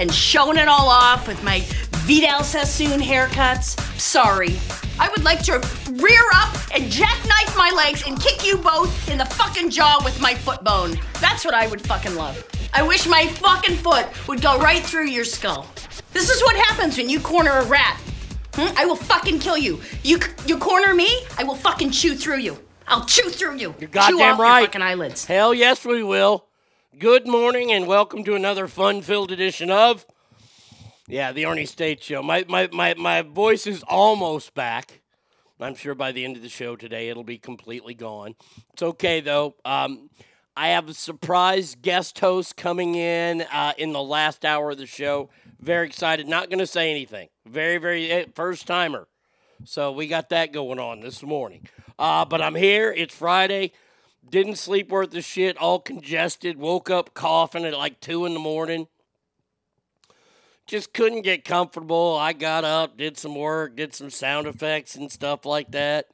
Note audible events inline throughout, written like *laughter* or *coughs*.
and showing it all off with my Vidal Sassoon haircuts. Sorry. I would like to rear up and jackknife my legs and kick you both in the fucking jaw with my foot bone. That's what I would fucking love. I wish my fucking foot would go right through your skull. This is what happens when you corner a rat. Hmm? I will fucking kill you. You you corner me, I will fucking chew through you. I'll chew through you. You're chew goddamn off right. Your fucking eyelids. Hell yes, we will. Good morning and welcome to another fun-filled edition of yeah, the Arnie State Show. My my my my voice is almost back. I'm sure by the end of the show today it'll be completely gone. It's okay though. Um, I have a surprise guest host coming in uh, in the last hour of the show. Very excited. Not going to say anything. Very very eh, first timer. So we got that going on this morning. Uh, but I'm here. It's Friday. Didn't sleep worth the shit. All congested. Woke up coughing at like two in the morning. Just couldn't get comfortable. I got up, did some work, did some sound effects and stuff like that.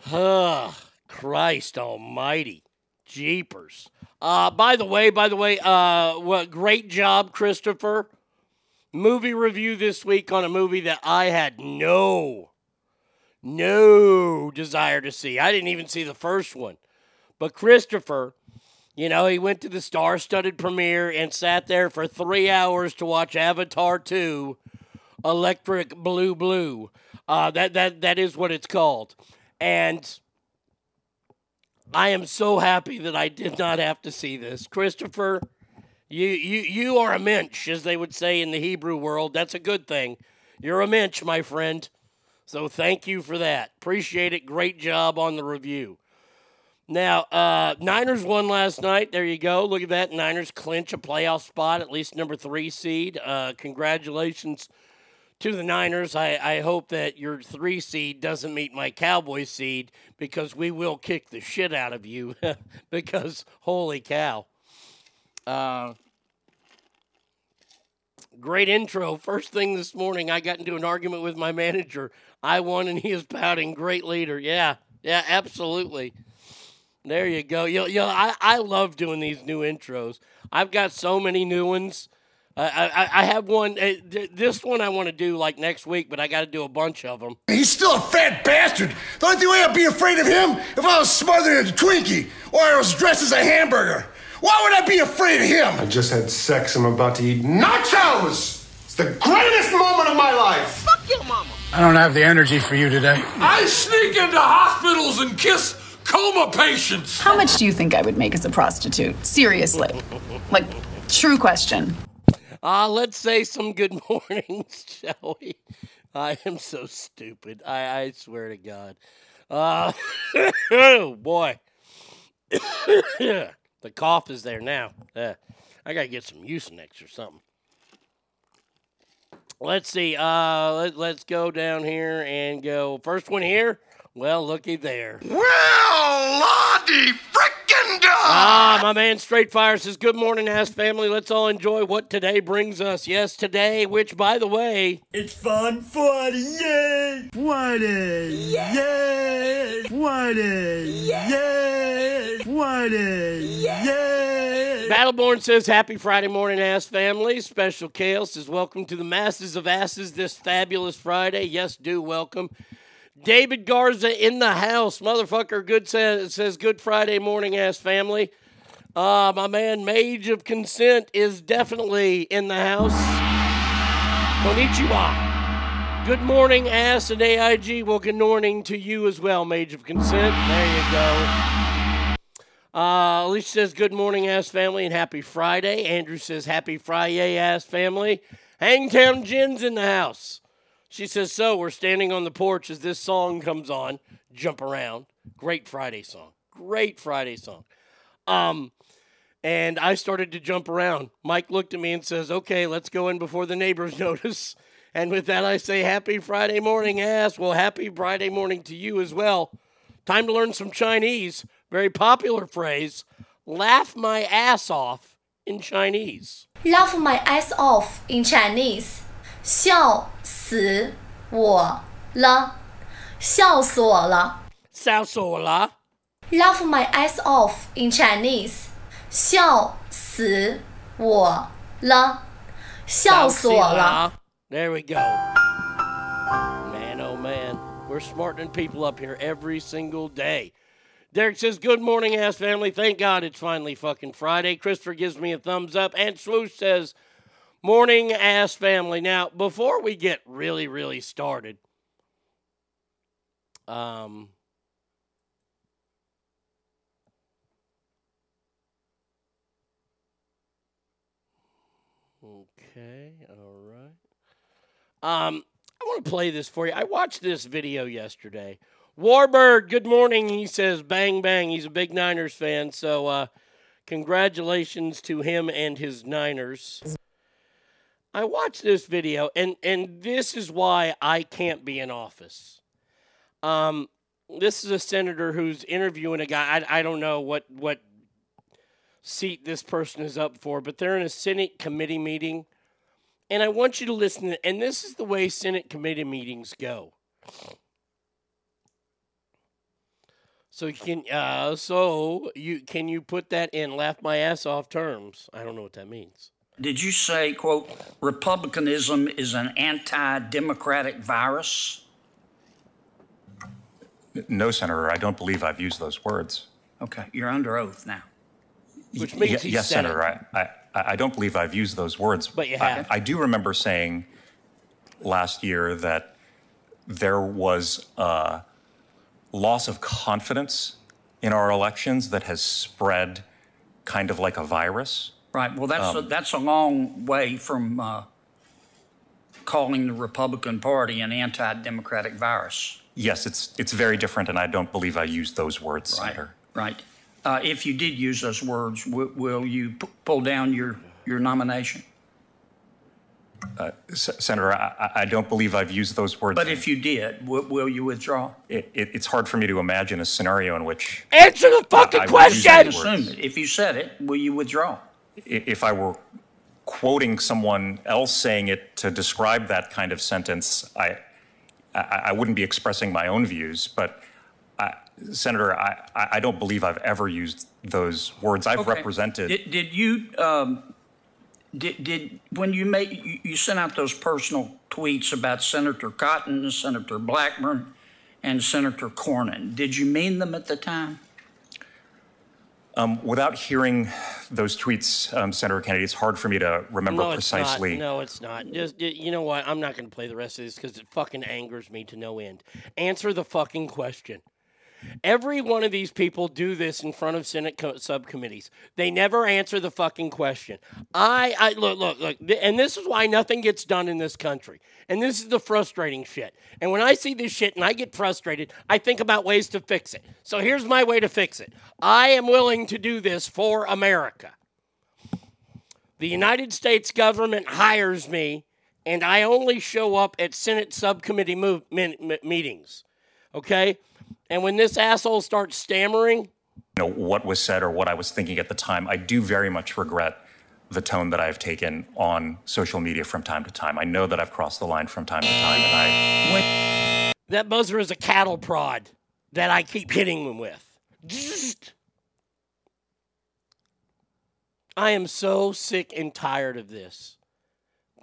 Huh, Christ Almighty, jeepers. Uh, by the way, by the way, uh, what great job, Christopher. Movie review this week on a movie that I had no, no desire to see. I didn't even see the first one. But Christopher, you know, he went to the star studded premiere and sat there for three hours to watch Avatar 2 Electric Blue Blue. Uh, that, that, that is what it's called. And I am so happy that I did not have to see this. Christopher, you, you, you are a mensch, as they would say in the Hebrew world. That's a good thing. You're a mensch, my friend. So thank you for that. Appreciate it. Great job on the review. Now, uh, Niners won last night. There you go. Look at that. Niners clinch a playoff spot, at least number three seed. Uh, congratulations to the Niners. I, I hope that your three seed doesn't meet my Cowboy seed because we will kick the shit out of you. *laughs* because, holy cow. Uh, great intro. First thing this morning, I got into an argument with my manager. I won and he is pouting. Great leader. Yeah, yeah, absolutely. There you go. Yo, yo, I, I love doing these new intros. I've got so many new ones. Uh, I, I, I have one. Uh, th- this one I want to do like next week, but I got to do a bunch of them. He's still a fat bastard. The only way I'd be afraid of him if I was smothered in a Twinkie or I was dressed as a hamburger. Why would I be afraid of him? I just had sex. I'm about to eat nachos. It's the greatest moment of my life. I don't have the energy for you today. I sneak into hospitals and kiss coma patients. How much do you think I would make as a prostitute? Seriously. Like, true question. Uh, let's say some good *laughs* mornings, shall we? I am so stupid. I, I swear to God. Uh, oh, *laughs* boy. *coughs* the cough is there now. Uh, I got to get some Mucinex or something. Let's see. Uh, let, let's go down here and go. First one here. Well, looky there. Well, Lottie frickin' dog! Ah, my man Straight Fire says, Good morning, ass family. Let's all enjoy what today brings us. Yes, today, which, by the way, It's fun Friday, yay! Friday, yay! Friday, yay! Friday, yay! Battleborn says, Happy Friday morning, ass family. Special Kale says, Welcome to the masses of asses this fabulous Friday. Yes, do welcome. David Garza in the house. Motherfucker, good says, says Good Friday morning, ass family. Uh, my man Mage of Consent is definitely in the house. Konnichiwa. Good morning, ass and AIG. Well, good morning to you as well, Mage of Consent. There you go. Uh, Alicia says, Good morning, ass family, and happy Friday. Andrew says, Happy Friday, ass family. Hangtown Jen's in the house. She says, So we're standing on the porch as this song comes on. Jump around. Great Friday song. Great Friday song. Um, and I started to jump around. Mike looked at me and says, Okay, let's go in before the neighbors *laughs* notice. And with that, I say, Happy Friday morning, ass. Well, happy Friday morning to you as well. Time to learn some Chinese Very popular phrase. Laugh my ass off in Chinese. Laugh my ass off in Chinese，笑死我了，笑死我了。笑死我了。 Laugh my ass off in Chinese，笑死我了，笑死我了。 There we go. Man, oh man. We're smartening people up here every single day. Derek says, Good morning, ass family. Thank God it's finally fucking Friday. Christopher gives me a thumbs up. And Swoosh says, Morning, ass family. Now, before we get really, really started, um, Okay, all right. Um, I want to play this for you. I watched this video yesterday. Warbird, good morning. He says, bang, bang. He's a big Niners fan. So, uh, congratulations to him and his Niners. I watched this video, and, and this is why I can't be in office. Um, this is a senator who's interviewing a guy. I, I don't know what, what seat this person is up for, but they're in a Senate committee meeting. And I want you to listen. And this is the way Senate committee meetings go. So can uh, so you can you put that in laugh my ass off terms? I don't know what that means. Did you say, quote, Republicanism is an anti democratic virus? No, Senator, I don't believe I've used those words. Okay, you're under oath now. Which Y- means he yes, said Senator, I, I, I don't believe I've used those words. But you I- have. I, do remember saying last year that there was a loss of confidence in our elections that has spread kind of like a virus. Right. Well, that's a, Um, that's a long way from uh, calling the Republican Party an anti-democratic virus. Yes, it's it's very different, and I don't believe I used those words, Right. Senator. Right. Uh, if you did use those words, w- will you p- pull down your your nomination? Uh, S- Senator, I, I- I don't believe I've used those words. But if you did, w- will you withdraw? it, it, it's hard for me to imagine a scenario in which Answer the fucking I would use question. those words. Assume it. If you said it, will you withdraw? I- if I were quoting someone else saying it to describe that kind of sentence, I, I, I wouldn't be expressing my own views. But, I, Senator, I, I I don't believe I've ever used those words. I've Okay. represented. Did, did you um, did did when you made you, you sent out those personal tweets about Senator Cotton, Senator Blackburn, and Senator Cornyn? Did you mean them at the time? Um, without hearing those tweets, um, Senator Kennedy, it's hard for me to remember no, precisely. Not. No, it's not. Just you know what? I'm not going to play the rest of this because it fucking angers me to no end. Answer the fucking question. Every one of these people do this in front of Senate co- subcommittees. They never answer the fucking question. I, I look, look, look, th- and this is why nothing gets done in this country. And this is the frustrating shit. And when I see this shit and I get frustrated, I think about ways to fix it. So here's my way to fix it. I am willing to do this for America. The United States government hires me, and I only show up at Senate subcommittee move, meetings. Okay? And when this asshole starts stammering, you know what was said or what I was thinking at the time. I do very much regret the tone that I've taken on social media from time to time. I know that I've crossed the line from time to time, and I. that buzzer is a cattle prod that I keep hitting them with. Zzzt. I am so sick and tired of this.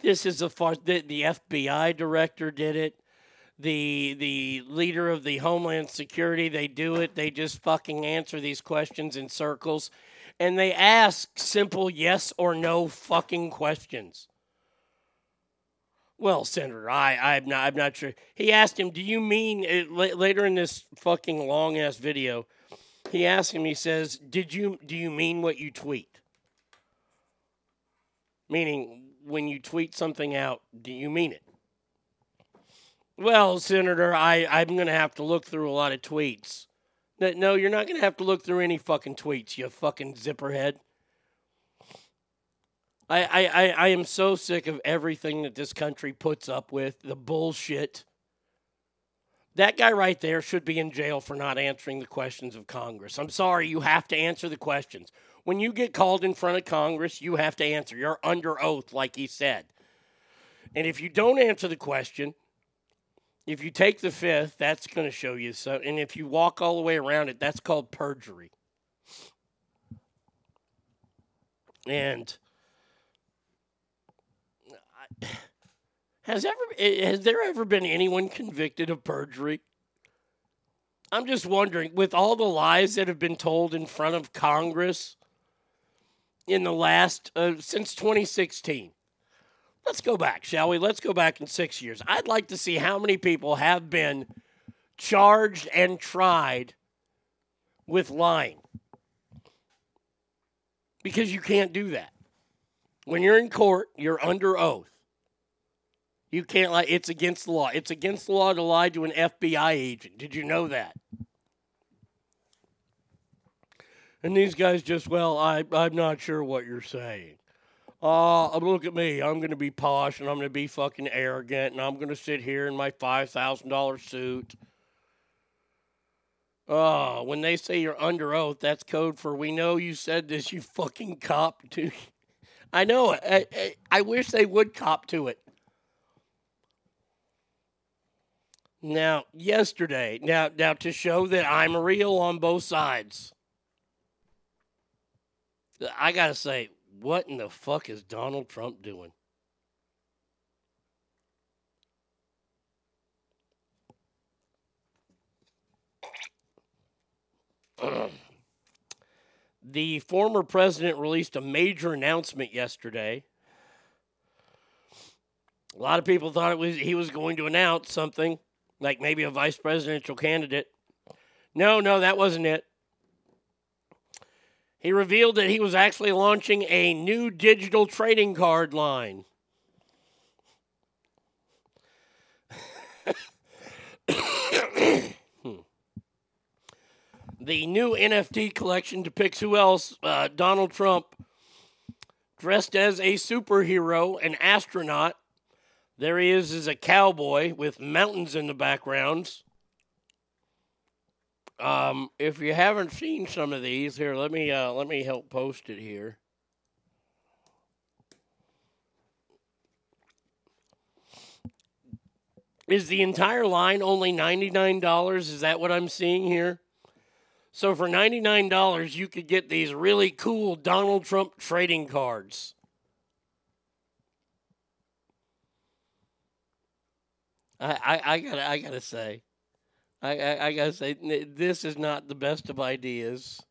This is a far the, the FBI director did it. The the leader of the Homeland Security, they do it. They just fucking answer these questions in circles and they ask simple yes or no fucking questions. Well, Senator, I, I'm not, I'm not sure. He asked him, "Do you mean it, la- later in this fucking long ass video?" He asked him. He says, "Did you do you mean what you tweet?" Meaning, when you tweet something out, do you mean it? Well, Senator, I, I'm going to have to look through a lot of tweets. No, you're not going to have to look through any fucking tweets, you fucking zipperhead. I, I, I, I am so sick of everything that this country puts up with the bullshit. That guy right there should be in jail for not answering the questions of Congress. I'm sorry, you have to answer the questions. When you get called in front of Congress, you have to answer. You're under oath, like he said. And if you don't answer the question, if you take the fifth, that's going to show you so. And if you walk all the way around it, that's called perjury. And *sighs* has ever has there ever been anyone convicted of perjury? I'm just wondering, with all the lies that have been told in front of Congress in the last uh, since 2016. Let's go back, shall we? Let's go back in six years. I'd like to see how many people have been charged and tried with lying. Because you can't do that. When you're in court, you're under oath. You can't lie. It's against the law. It's against the law to lie to an FBI agent. Did you know that? And these guys just, well, I, I'm not sure what you're saying. Uh, look at me. I'm going to be posh and I'm going to be fucking arrogant and I'm going to sit here in my $5,000 suit. Oh, when they say you're under oath, that's code for we know you said this, you fucking cop *laughs* to. I know. I, I, I wish they would cop to it. Now, yesterday, now, now to show that I'm real on both sides, I gotta say, what in the fuck is Donald Trump doing? *clears throat* the former president released a major announcement yesterday. A lot of people thought was he was going to announce something, like maybe a vice presidential candidate. No, no, that wasn't it. He revealed that he was actually launching a new digital trading card line. *coughs* The new NFT collection depicts who else? Uh, Donald Trump dressed as a superhero, an astronaut. There he is as a cowboy with mountains in the backgrounds. Um, if you haven't seen some of these, here let me uh, let me help post it here. Is the entire line only ninety nine dollars? Is that what I'm seeing here? So for ninety nine dollars, you could get these really cool Donald Trump trading cards. I, I, I gotta I gotta say, I, I, I gotta say, this is not the best of ideas.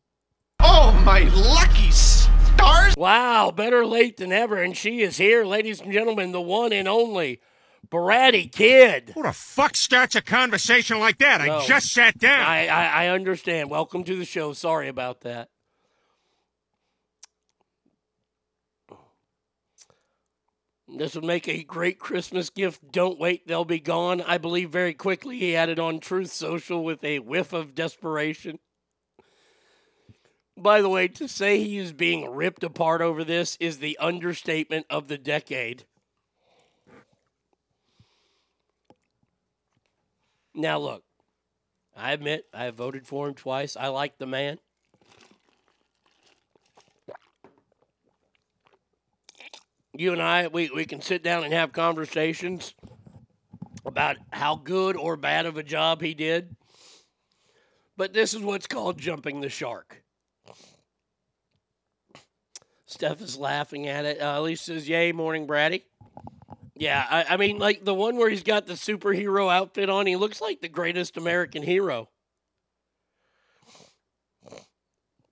Oh, my lucky stars! Wow, better late than ever, and she is here, ladies and gentlemen, the one and only Bratty Kid. Who the fuck starts a conversation like that? No. I just sat down. I, I I understand. Welcome to the show. Sorry about that. This would make a great Christmas gift. Don't wait, they'll be gone. I believe very quickly he added on Truth Social with a whiff of desperation. By the way, to say he is being ripped apart over this is the understatement of the decade. Now, look, I admit I have voted for him twice. I like the man. You and I, we, we can sit down and have conversations about how good or bad of a job he did. But this is what's called jumping the shark. Steph is laughing at it. Uh, Elise says, Yay, morning, Bratty. Yeah, I, I mean, like the one where he's got the superhero outfit on, he looks like the greatest American hero.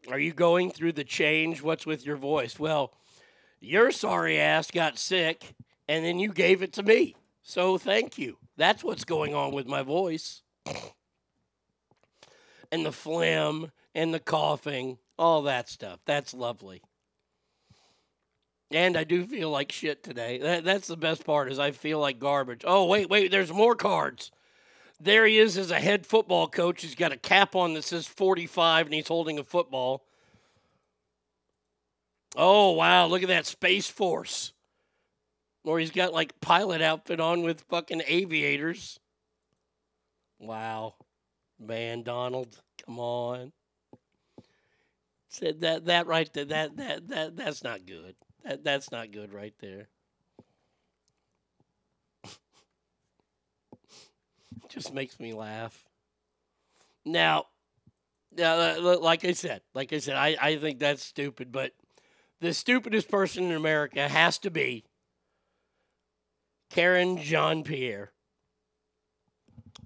Are you going through the change? What's with your voice? Well, your sorry ass got sick, and then you gave it to me. So thank you. That's what's going on with my voice. *sniffs* And the phlegm and the coughing, all that stuff. That's lovely. And I do feel like shit today. That, that's the best part is I feel like garbage. Oh, wait, wait, there's more cards. There he is as a head football coach. He's got a cap on that says 45 and he's holding a football. Oh, wow, look at that Space Force. Or he's got like pilot outfit on with fucking aviators. Wow. Man, Donald, come on. Said that that right there, that that that that's not good. That that's not good right there. *laughs* Just makes me laugh. Now, now, like I said, like I said, I, I think that's stupid, but the stupidest person in America has to be Karen Jean Pierre.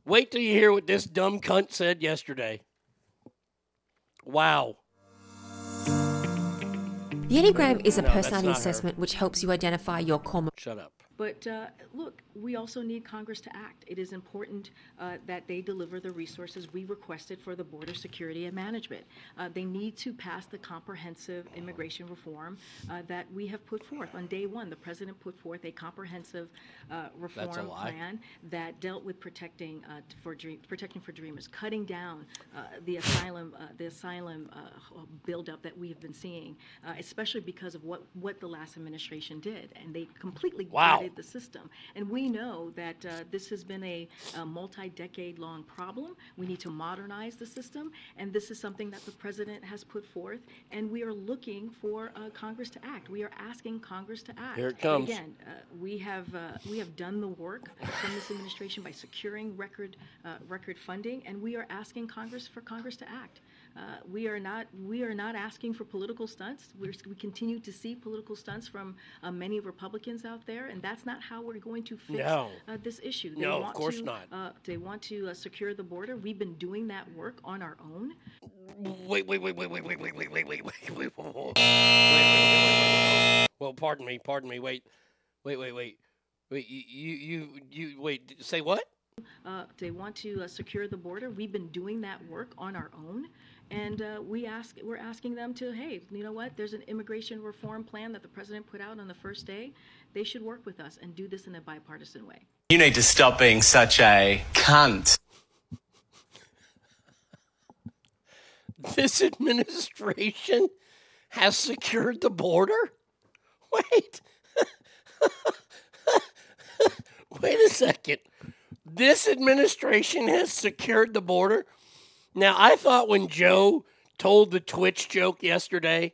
Wait till you hear what this dumb cunt said yesterday. Wow. The Enneagram is a No, personality her. assessment which helps you identify your common. Shut up. But uh, look, we also need Congress to act. It is important uh, that they deliver the resources we requested for the border security and management. Uh, they need to pass the comprehensive immigration reform uh, that we have put forth. On day one, the president put forth a comprehensive uh, reform plan that dealt with protecting uh, for dream, protecting for dreamers, cutting down uh, the asylum uh, the asylum uh, buildup that we have been seeing, uh, especially because of what what the last administration did, and they completely Wow. The system. And we know that uh, this has been a, a multi-decade long problem. We need to modernize the system, and this is something that the president has put forth. And we are looking for uh, Congress to act. We are asking Congress to act. Here it comes. Again, uh, we have uh, we have done the work from this administration by securing record uh, record funding, and we are asking Congress for Congress to act. Uh, we are not we are not asking for political stunts. We're, we continue to see political stunts from uh, many Republicans out there, and that's not how we're going to fix No. uh, this issue. No, of course to, not. Uh, they want to uh, secure the border. We've been doing that work on our own. Wait, wait, wait, wait, wait, wait, wait, wait, wait, wait, wait, wait, wait, wait, wait. Well, pardon me, pardon me. Wait, wait, wait, wait, wait. You, you, you, you wait. Say what? Uh, they want to uh, secure the border. We've been doing that work on our own, and uh, we ask we're asking them to, hey, you know what? There's an immigration reform plan that the president put out on the first day. They should work with us and do this in a bipartisan way. You need to stop being such a cunt. *laughs* This administration has secured the border? Wait. *laughs* Wait a second. This administration has secured the border? Now, I thought when Joe told the Twitch joke yesterday,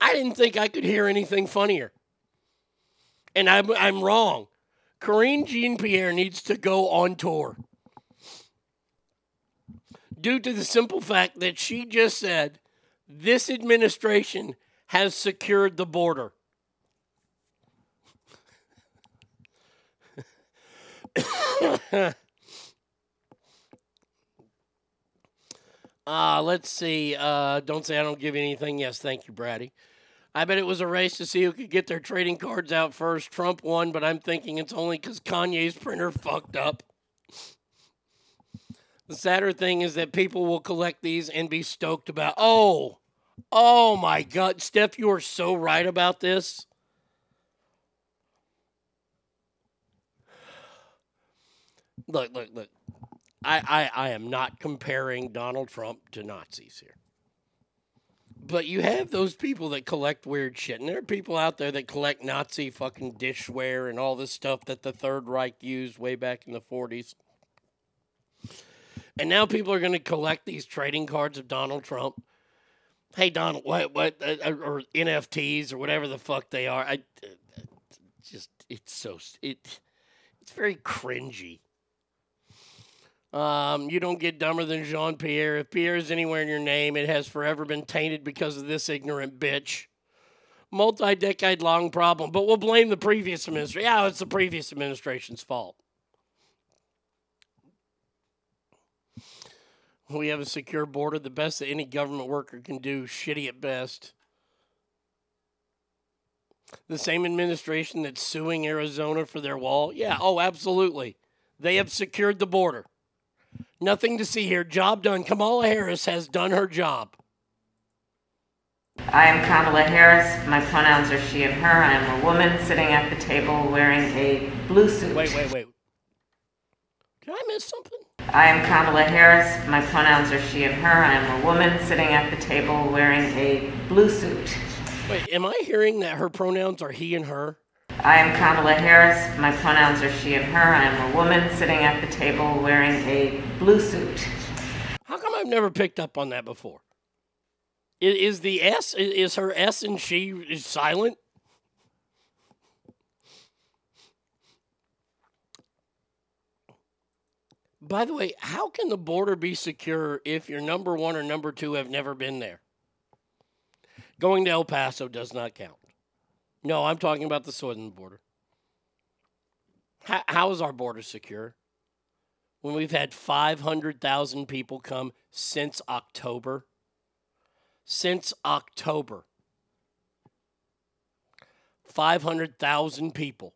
I didn't think I could hear anything funnier. And I'm, I'm wrong. Karine Jean Pierre needs to go on tour due to the simple fact that she just said this administration has secured the border. Uh, let's see. Uh, don't say I don't give you anything. Yes, thank you, Brady. I bet it was a race to see who could get their trading cards out first. Trump won, but I'm thinking it's only because Kanye's printer fucked up. The sadder thing is that people will collect these and be stoked about. Oh, oh my God, Steph, you are so right about this. Look, look, look. I, I, I am not comparing Donald Trump to Nazis here. But you have those people that collect weird shit. And there are people out there that collect Nazi fucking dishware and all this stuff that the Third Reich used way back in the 40s. And now people are going to collect these trading cards of Donald Trump. Hey, Donald, what, what, uh, or NFTs or whatever the fuck they are. I uh, just, it's so, it, it's very cringy. Um, you don't get dumber than Jean Pierre. If Pierre is anywhere in your name, it has forever been tainted because of this ignorant bitch. Multi decade long problem, but we'll blame the previous administration. Yeah, it's the previous administration's fault. We have a secure border, the best that any government worker can do, shitty at best. The same administration that's suing Arizona for their wall? Yeah, oh, absolutely. They have secured the border. Nothing to see here. Job done. Kamala Harris has done her job. I am Kamala Harris. My pronouns are she and her. I am a woman sitting at the table wearing a blue suit. Wait, wait, wait. Did I miss something? I am Kamala Harris. My pronouns are she and her. I am a woman sitting at the table wearing a blue suit. Wait, am I hearing that her pronouns are he and her? I am Kamala Harris. My pronouns are she and her. I am a woman sitting at the table wearing a blue suit. How come I've never picked up on that before? Is the S is her S and she is silent? By the way, how can the border be secure if your number one or number two have never been there? Going to El Paso does not count. No, I'm talking about the southern border. How, how is our border secure? When we've had 500,000 people come since October. Since October. 500,000 people.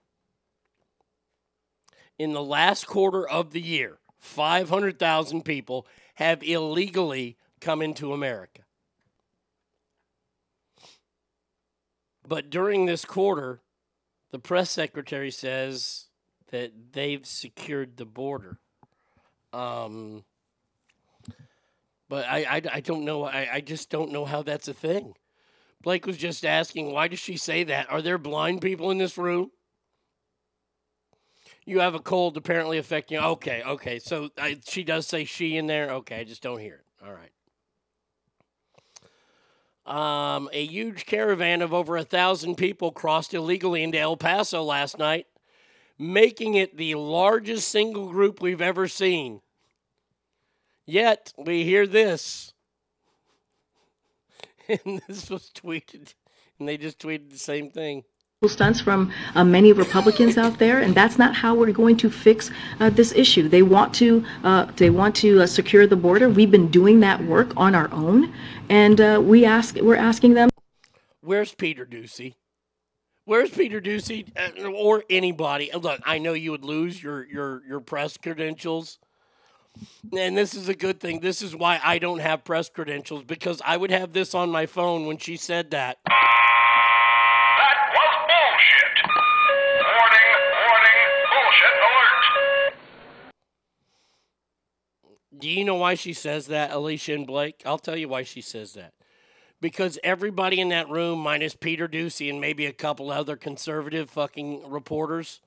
In the last quarter of the year, 500,000 people have illegally come into America. But during this quarter, the press secretary says that they've secured the border. Um, but I, I, I don't know. I, I just don't know how that's a thing. Blake was just asking, why does she say that? Are there blind people in this room? You have a cold apparently affecting you. Okay, okay. So I, she does say she in there. Okay, I just don't hear it. All right. Um, a huge caravan of over a thousand people crossed illegally into El Paso last night, making it the largest single group we've ever seen. Yet we hear this. *laughs* And this was tweeted, and they just tweeted the same thing. Stunts from uh, many Republicans out there, and that's not how we're going to fix uh, this issue. They want to uh, they want to uh, secure the border. We've been doing that work on our own, and uh, we ask we're asking them. Where's Peter Doocy? Where's Peter Doocy uh, or anybody? Look, I know you would lose your your your press credentials. And this is a good thing. This is why I don't have press credentials because I would have this on my phone when she said that. Do you know why she says that, Alicia and Blake? I'll tell you why she says that. Because everybody in that room, minus Peter Doocy and maybe a couple other conservative fucking reporters,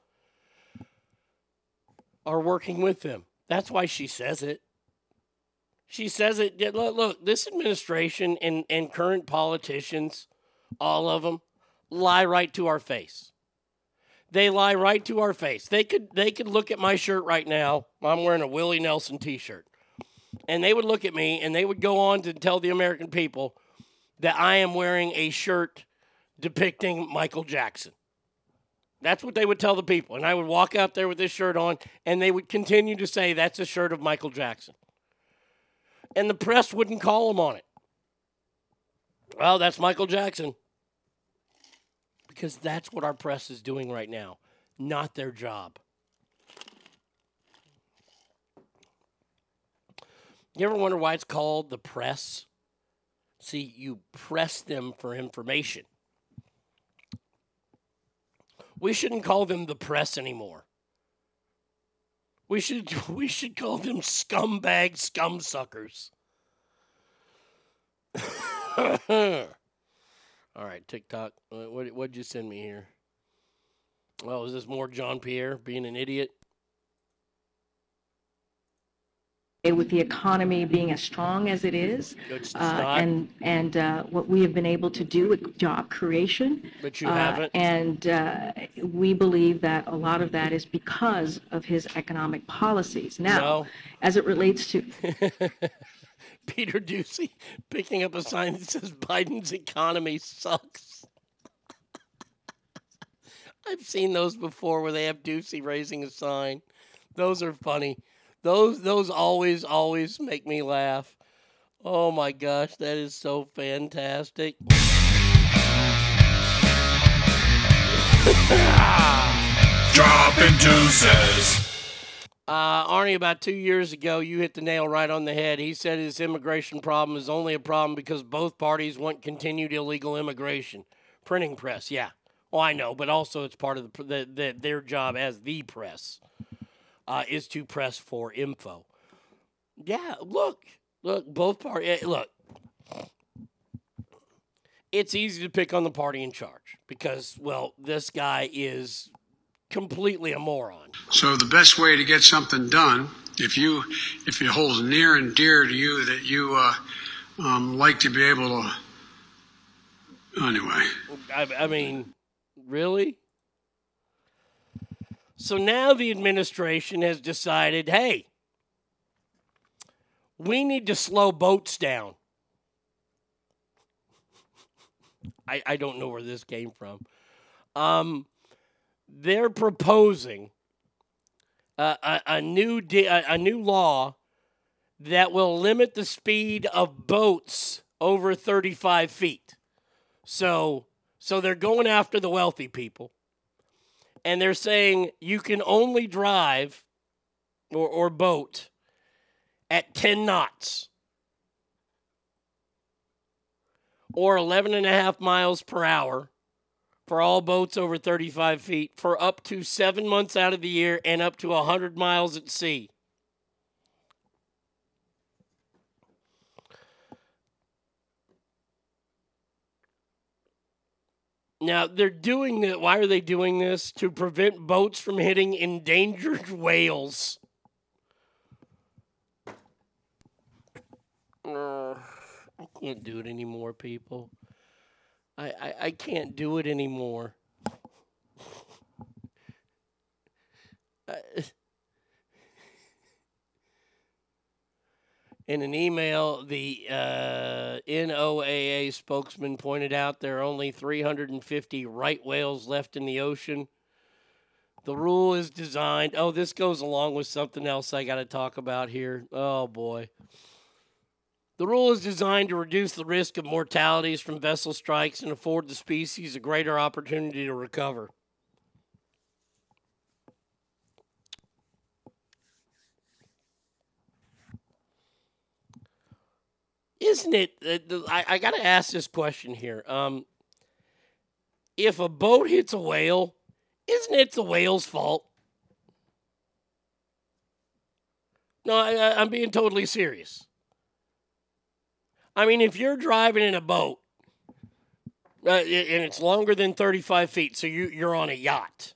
are working with them. That's why she says it. She says it. Look, look this administration and, and current politicians, all of them, lie right to our face. They lie right to our face. They could they could look at my shirt right now. I'm wearing a Willie Nelson t-shirt. And they would look at me and they would go on to tell the American people that I am wearing a shirt depicting Michael Jackson. That's what they would tell the people. And I would walk out there with this shirt on and they would continue to say that's a shirt of Michael Jackson. And the press wouldn't call them on it. Well, that's Michael Jackson. Because that's what our press is doing right now, not their job. You ever wonder why it's called the press? See, you press them for information. We shouldn't call them the press anymore. We should *laughs* we should call them scumbag scumsuckers. *laughs* All right, TikTok. What what'd you send me here? Well, is this more Jean Pierre being an idiot? With the economy being as strong as it is, uh, and and uh, what we have been able to do with job creation. But you uh, haven't. And uh, we believe that a lot of that is because of his economic policies. Now, No. as it relates to *laughs* Peter Doocy picking up a sign that says Biden's economy sucks. *laughs* I've seen those before where they have Doocy raising a sign. Those are funny. Those those always always make me laugh. Oh my gosh, that is so fantastic. Dropping deuces. Uh, Arnie, about two years ago, you hit the nail right on the head. He said his immigration problem is only a problem because both parties want continued illegal immigration. Printing press, yeah. Well, I know, but also it's part of the, the, the their job as the press uh, is to press for info. Yeah, look, look, both parties. Look, it's easy to pick on the party in charge because, well, this guy is completely a moron. So the best way to get something done, if you if it holds near and dear to you that you uh, um, like to be able to. Anyway, I, I mean, really? So now the administration has decided hey, we need to slow boats down. I, I don't know where this came from. Um, they're proposing uh, a, a new di- a, a new law that will limit the speed of boats over 35 feet. So so they're going after the wealthy people. And they're saying you can only drive or, or boat at 10 knots or 11 and a half miles per hour for all boats over 35 feet for up to seven months out of the year and up to 100 miles at sea. Now, they're doing it. Why are they doing this? To prevent boats from hitting endangered *laughs* whales. Uh, I can't do it anymore, people. I, I, I can't do it anymore. *laughs* In an email, the uh, NOAA spokesman pointed out there are only 350 right whales left in the ocean. The rule is designed. Oh, this goes along with something else I got to talk about here. Oh, boy. The rule is designed to reduce the risk of mortalities from vessel strikes and afford the species a greater opportunity to recover. Isn't it? Uh, I, I got to ask this question here. Um, if a boat hits a whale, isn't it the whale's fault? No, I, I'm being totally serious. I mean, if you're driving in a boat uh, and it's longer than 35 feet, so you, you're on a yacht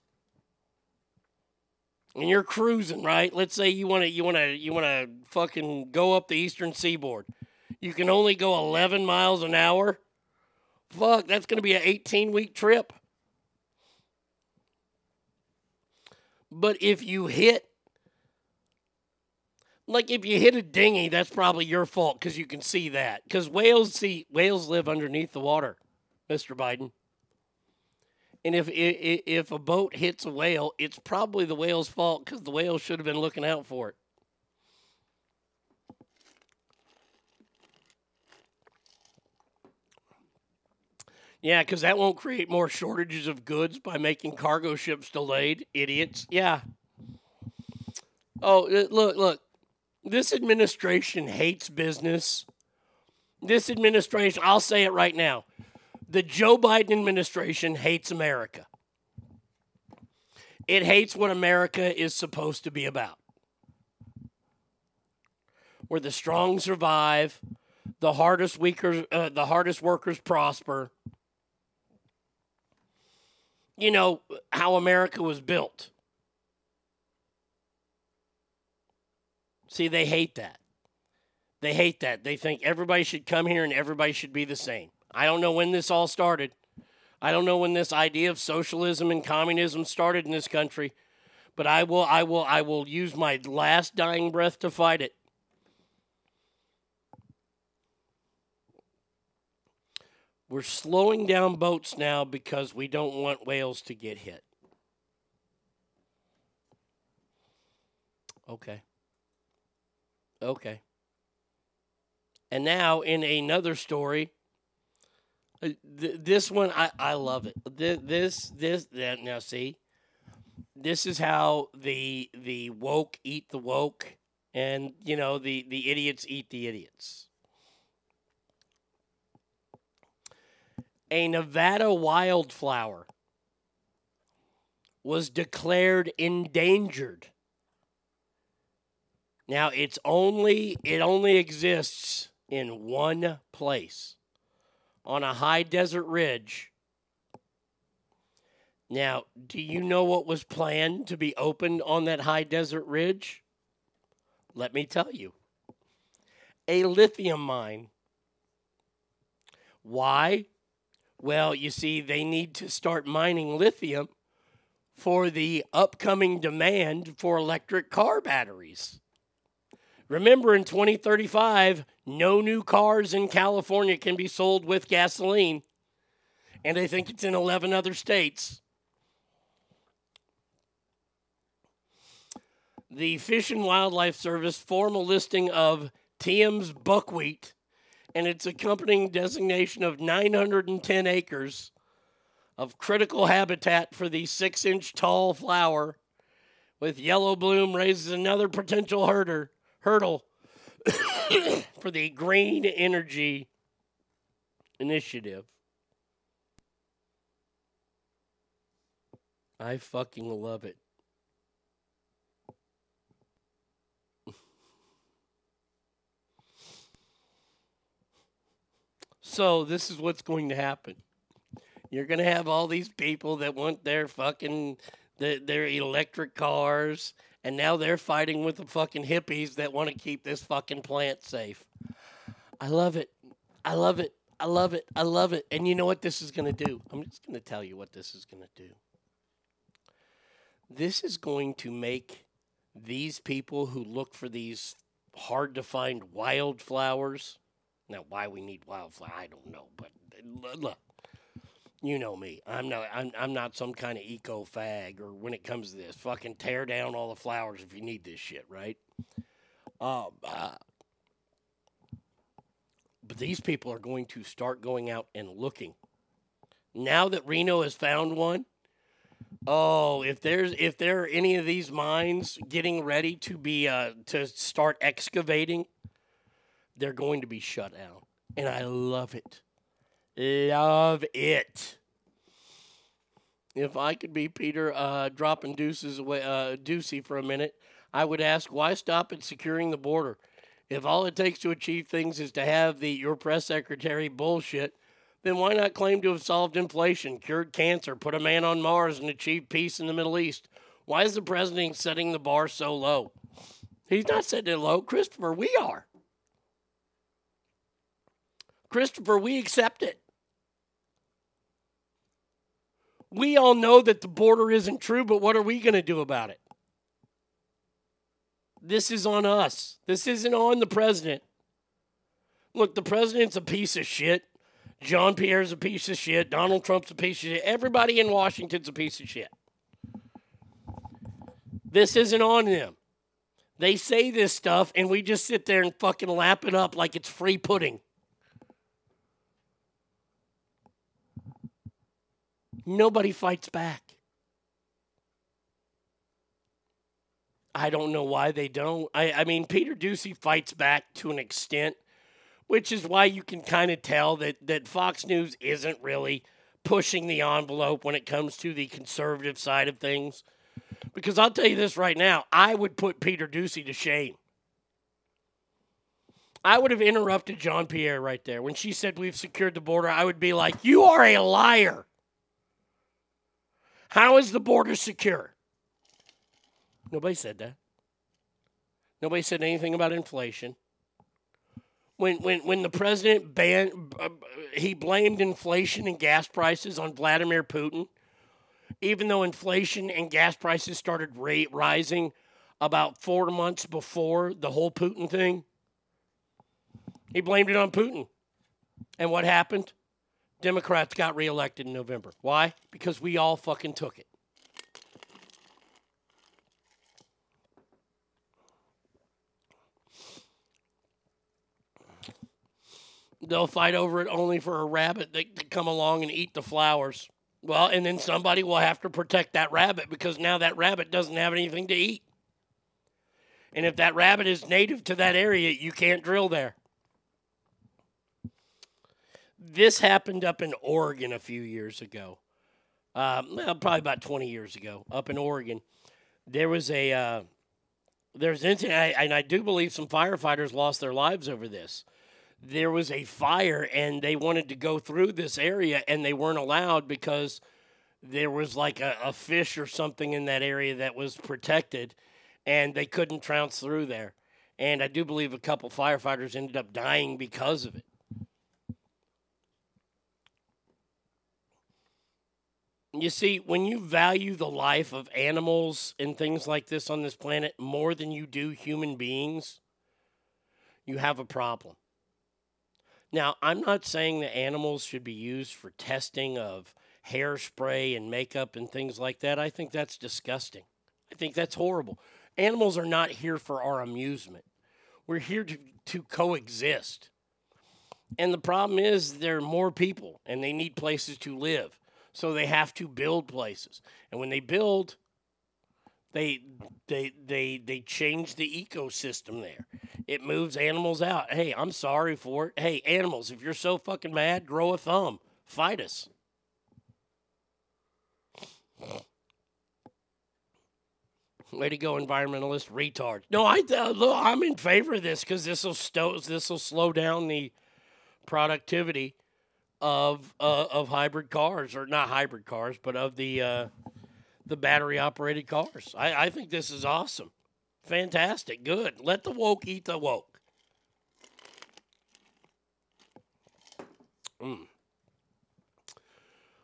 and you're cruising, right? Let's say you want to you want to you want to fucking go up the eastern seaboard. You can only go 11 miles an hour. Fuck, that's going to be an 18 week trip. But if you hit like if you hit a dinghy, that's probably your fault because you can see that. Because whales see whales live underneath the water, Mr. Biden. And if if, if a boat hits a whale, it's probably the whale's fault because the whale should have been looking out for it. Yeah, because that won't create more shortages of goods by making cargo ships delayed. Idiots. Yeah. Oh, look, look. This administration hates business. This administration, I'll say it right now. The Joe Biden administration hates America. It hates what America is supposed to be about. Where the strong survive, the hardest weaker, uh, the hardest workers prosper. You know how America was built. See, they hate that. They hate that. They think everybody should come here and everybody should be the same. I don't know when this all started. I don't know when this idea of socialism and communism started in this country, but I will I will I will use my last dying breath to fight it. We're slowing down boats now because we don't want whales to get hit. Okay. Okay. And now, in another story, uh, th- this one I, I love it. This this this that now see, this is how the the woke eat the woke, and you know the the idiots eat the idiots. A Nevada wildflower was declared endangered. Now it's only it only exists in one place on a high desert ridge. Now, do you know what was planned to be opened on that high desert ridge? Let me tell you a lithium mine. Why? Well, you see, they need to start mining lithium for the upcoming demand for electric car batteries. Remember, in 2035, no new cars in California can be sold with gasoline. And I think it's in 11 other states. The Fish and Wildlife Service formal listing of Tiehm's buckwheat and its accompanying designation of 910 acres of critical habitat for the six inch tall flower with yellow bloom raises another potential herder, hurdle *coughs* for the green energy initiative. I fucking love it. So this is what's going to happen. You're going to have all these people that want their fucking their, their electric cars, and now they're fighting with the fucking hippies that want to keep this fucking plant safe. I love it. I love it. I love it. I love it. And you know what this is going to do? I'm just going to tell you what this is going to do. This is going to make these people who look for these hard to find wildflowers. Now, why we need wildflower, I don't know. But uh, look, you know me. I'm not. I'm, I'm not some kind of eco fag. Or when it comes to this, fucking tear down all the flowers if you need this shit, right? Um, uh, but these people are going to start going out and looking. Now that Reno has found one, oh, if there's if there are any of these mines getting ready to be uh, to start excavating, they're going to be shut down, and I love it. Love it. If I could be Peter uh, dropping deuces away, uh, for a minute, I would ask why stop at securing the border? If all it takes to achieve things is to have the your press secretary bullshit, then why not claim to have solved inflation, cured cancer, put a man on Mars, and achieved peace in the Middle East? Why is the president setting the bar so low? He's not setting it low, Christopher. We are. Christopher, we accept it. We all know that the border isn't true, but what are we going to do about it? This is on us. This isn't on the president. Look, the president's a piece of shit. Jean Pierre's a piece of shit. Donald Trump's a piece of shit. Everybody in Washington's a piece of shit. This isn't on them. They say this stuff, and we just sit there and fucking lap it up like it's free pudding. Nobody fights back. I don't know why they don't. I, I mean, Peter Doocy fights back to an extent, which is why you can kind of tell that, that Fox News isn't really pushing the envelope when it comes to the conservative side of things. Because I'll tell you this right now, I would put Peter Doocy to shame. I would have interrupted Jean Pierre right there. When she said we've secured the border, I would be like, You are a liar. How is the border secure? Nobody said that. Nobody said anything about inflation. When, when, when the president banned, uh, he blamed inflation and gas prices on Vladimir Putin, even though inflation and gas prices started rising about four months before the whole Putin thing. He blamed it on Putin. And what happened? Democrats got reelected in November. Why? Because we all fucking took it. They'll fight over it only for a rabbit that to come along and eat the flowers. Well, and then somebody will have to protect that rabbit because now that rabbit doesn't have anything to eat. And if that rabbit is native to that area, you can't drill there. This happened up in Oregon a few years ago. Um, well, probably about 20 years ago, up in Oregon. There was a uh, there's an incident, and I do believe some firefighters lost their lives over this. there was a fire and they wanted to go through this area and they weren't allowed because there was like a, a fish or something in that area that was protected and they couldn't trounce through there. And I do believe a couple firefighters ended up dying because of it. You see, when you value the life of animals and things like this on this planet more than you do human beings, you have a problem. Now, I'm not saying that animals should be used for testing of hairspray and makeup and things like that. I think that's disgusting. I think that's horrible. Animals are not here for our amusement. We're here to, to coexist. And the problem is there are more people and they need places to live. So they have to build places. And when they build, they they they they change the ecosystem there. It moves animals out. Hey, I'm sorry for it. Hey, animals, if you're so fucking mad, grow a thumb. Fight us. Way to go, environmentalist retard. No, I uh, look, I'm in favor of this because this will sto- this will slow down the productivity of uh, of hybrid cars, or not hybrid cars, but of the uh, the battery operated cars. I, I think this is awesome, fantastic, good. Let the woke eat the woke. Mm.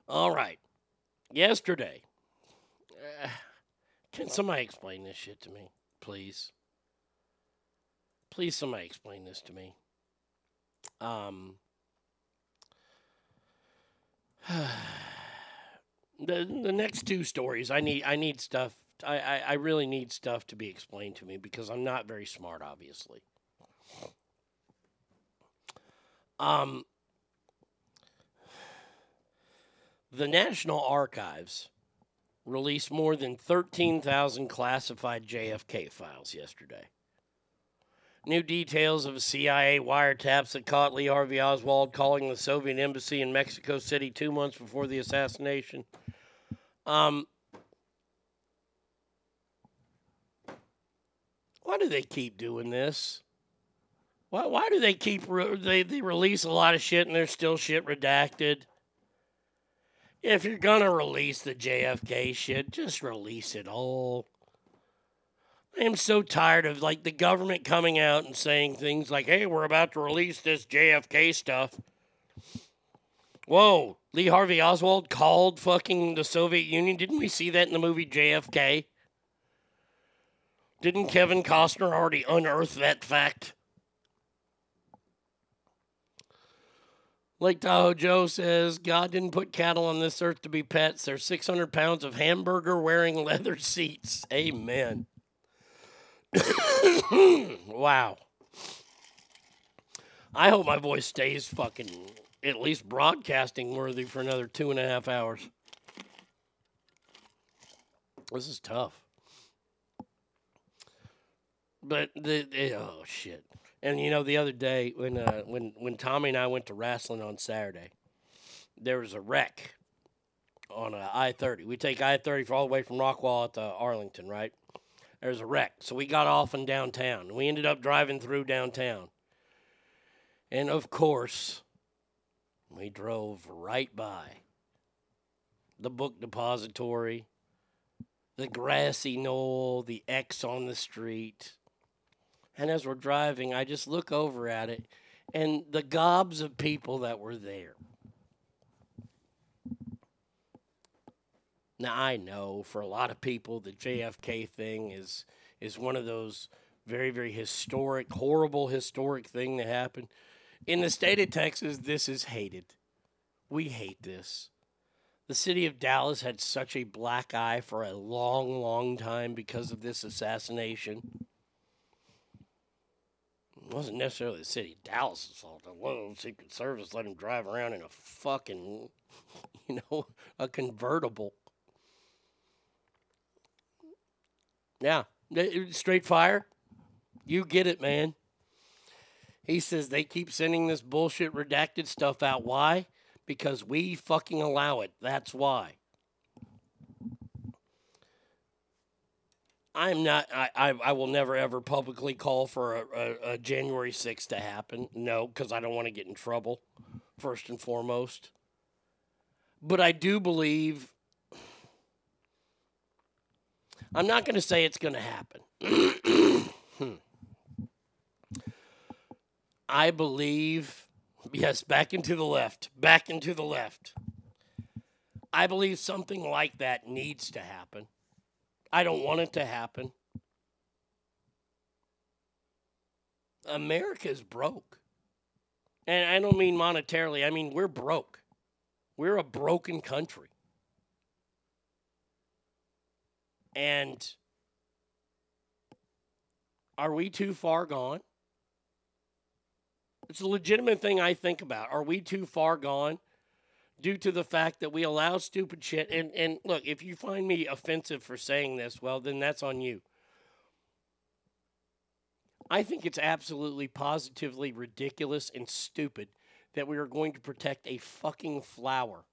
All right, yesterday. Uh, *sighs* can somebody explain this shit to me, please? Please, somebody explain this to me. Um. *sighs* the the next two stories, I need I need stuff. I, I, I really need stuff to be explained to me because I'm not very smart, obviously. Um. The National Archives released more than 13,000 classified JFK files yesterday. New details of CIA wiretaps that caught Lee Harvey Oswald calling the Soviet embassy in Mexico City two months before the assassination. Um, why do they keep doing this? Why, why do they keep re- they, they release a lot of shit and there's still shit redacted? If you're gonna release the JFK shit, just release it all. I am so tired of like the government coming out and saying things like, "Hey, we're about to release this JFK stuff." Whoa, Lee Harvey Oswald called fucking the Soviet Union. Didn't we see that in the movie JFK? Didn't Kevin Costner already unearth that fact? Lake Tahoe Joe says, God didn't put cattle on this earth to be pets. They're 600 pounds of hamburger wearing *laughs* leather seats. Amen. *coughs* wow. I hope my voice stays fucking at least broadcasting worthy for another two and a half hours. This is tough. But the, the oh shit. And you know, the other day when uh, when when Tommy and I went to wrestling on Saturday, there was a wreck on uh, I thirty. We take I thirty all the way from Rockwall to Arlington, right? There's a wreck, so we got off in downtown. We ended up driving through downtown, and of course, we drove right by the book depository, the grassy knoll, the X on the street. And as we're driving, I just look over at it and the gobs of people that were there. Now I know for a lot of people the JFK thing is is one of those very very historic, horrible historic thing that happened. In the state of Texas, this is hated. We hate this. The city of Dallas had such a black eye for a long, long time because of this assassination. It wasn't necessarily the city of Dallas' fault. The little Secret Service let him drive around in a fucking, *laughs* you know, a convertible. Yeah, straight fire. You get it, man. He says they keep sending this bullshit redacted stuff out. Why? Because we fucking allow it. That's why. I'm not. I, I, I will never ever publicly call for a, a, a January 6th to happen. No, because I don't want to get in trouble. First and foremost. But I do believe. I'm not going to say it's going to happen. *clears throat* I believe. Yes, back into the left. Back into the left. I believe something like that needs to happen. I don't want it to happen. America's broke. And I don't mean monetarily, I mean we're broke. We're a broken country. And are we too far gone? It's a legitimate thing I think about. Are we too far gone due to the fact that we allow stupid shit? And, and look, if you find me offensive for saying this, well, then that's on you. I think it's absolutely positively ridiculous and stupid that we are going to protect a fucking flower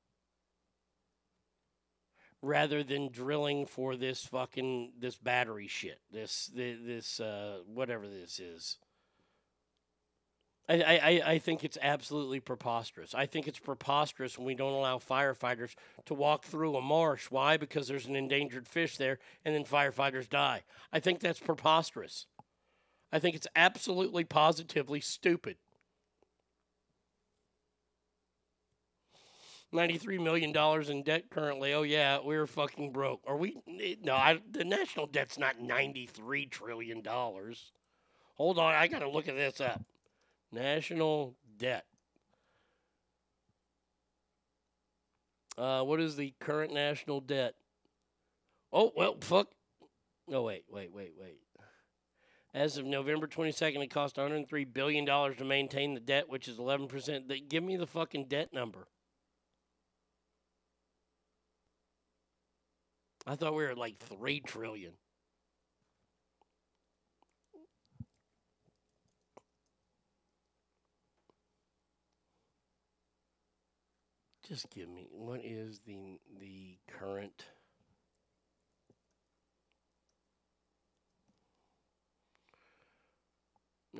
rather than drilling for this fucking this battery shit. This this, uh, whatever this is. I, I, I think it's absolutely preposterous. I think it's preposterous when we don't allow firefighters to walk through a marsh. Why? Because there's an endangered fish there and then firefighters die. I think that's preposterous. I think it's absolutely positively stupid. $93 million in debt currently. Oh, yeah, we're fucking broke. Are we? No, I, the national debt's not $93 trillion. Hold on, I got to look at this up. National debt. Uh, what is the current national debt? Oh, well, fuck. No, wait, wait, wait, wait. As of November 22nd, it cost $103 billion to maintain the debt, which is 11%. They, give me the fucking debt number. I thought we were at like 3 trillion. Just give me what is the the current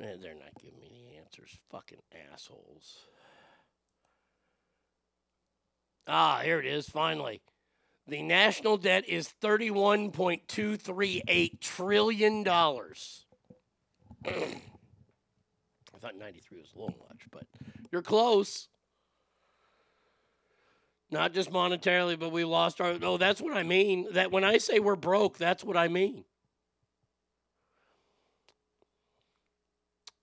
Eh, they're not giving me any answers. Fucking assholes. Ah, here it is, finally. The national debt is $31.238 trillion. *clears throat* I thought 93 was a little much, but you're close. Not just monetarily, but we lost our. No, that's what I mean. That when I say we're broke, that's what I mean.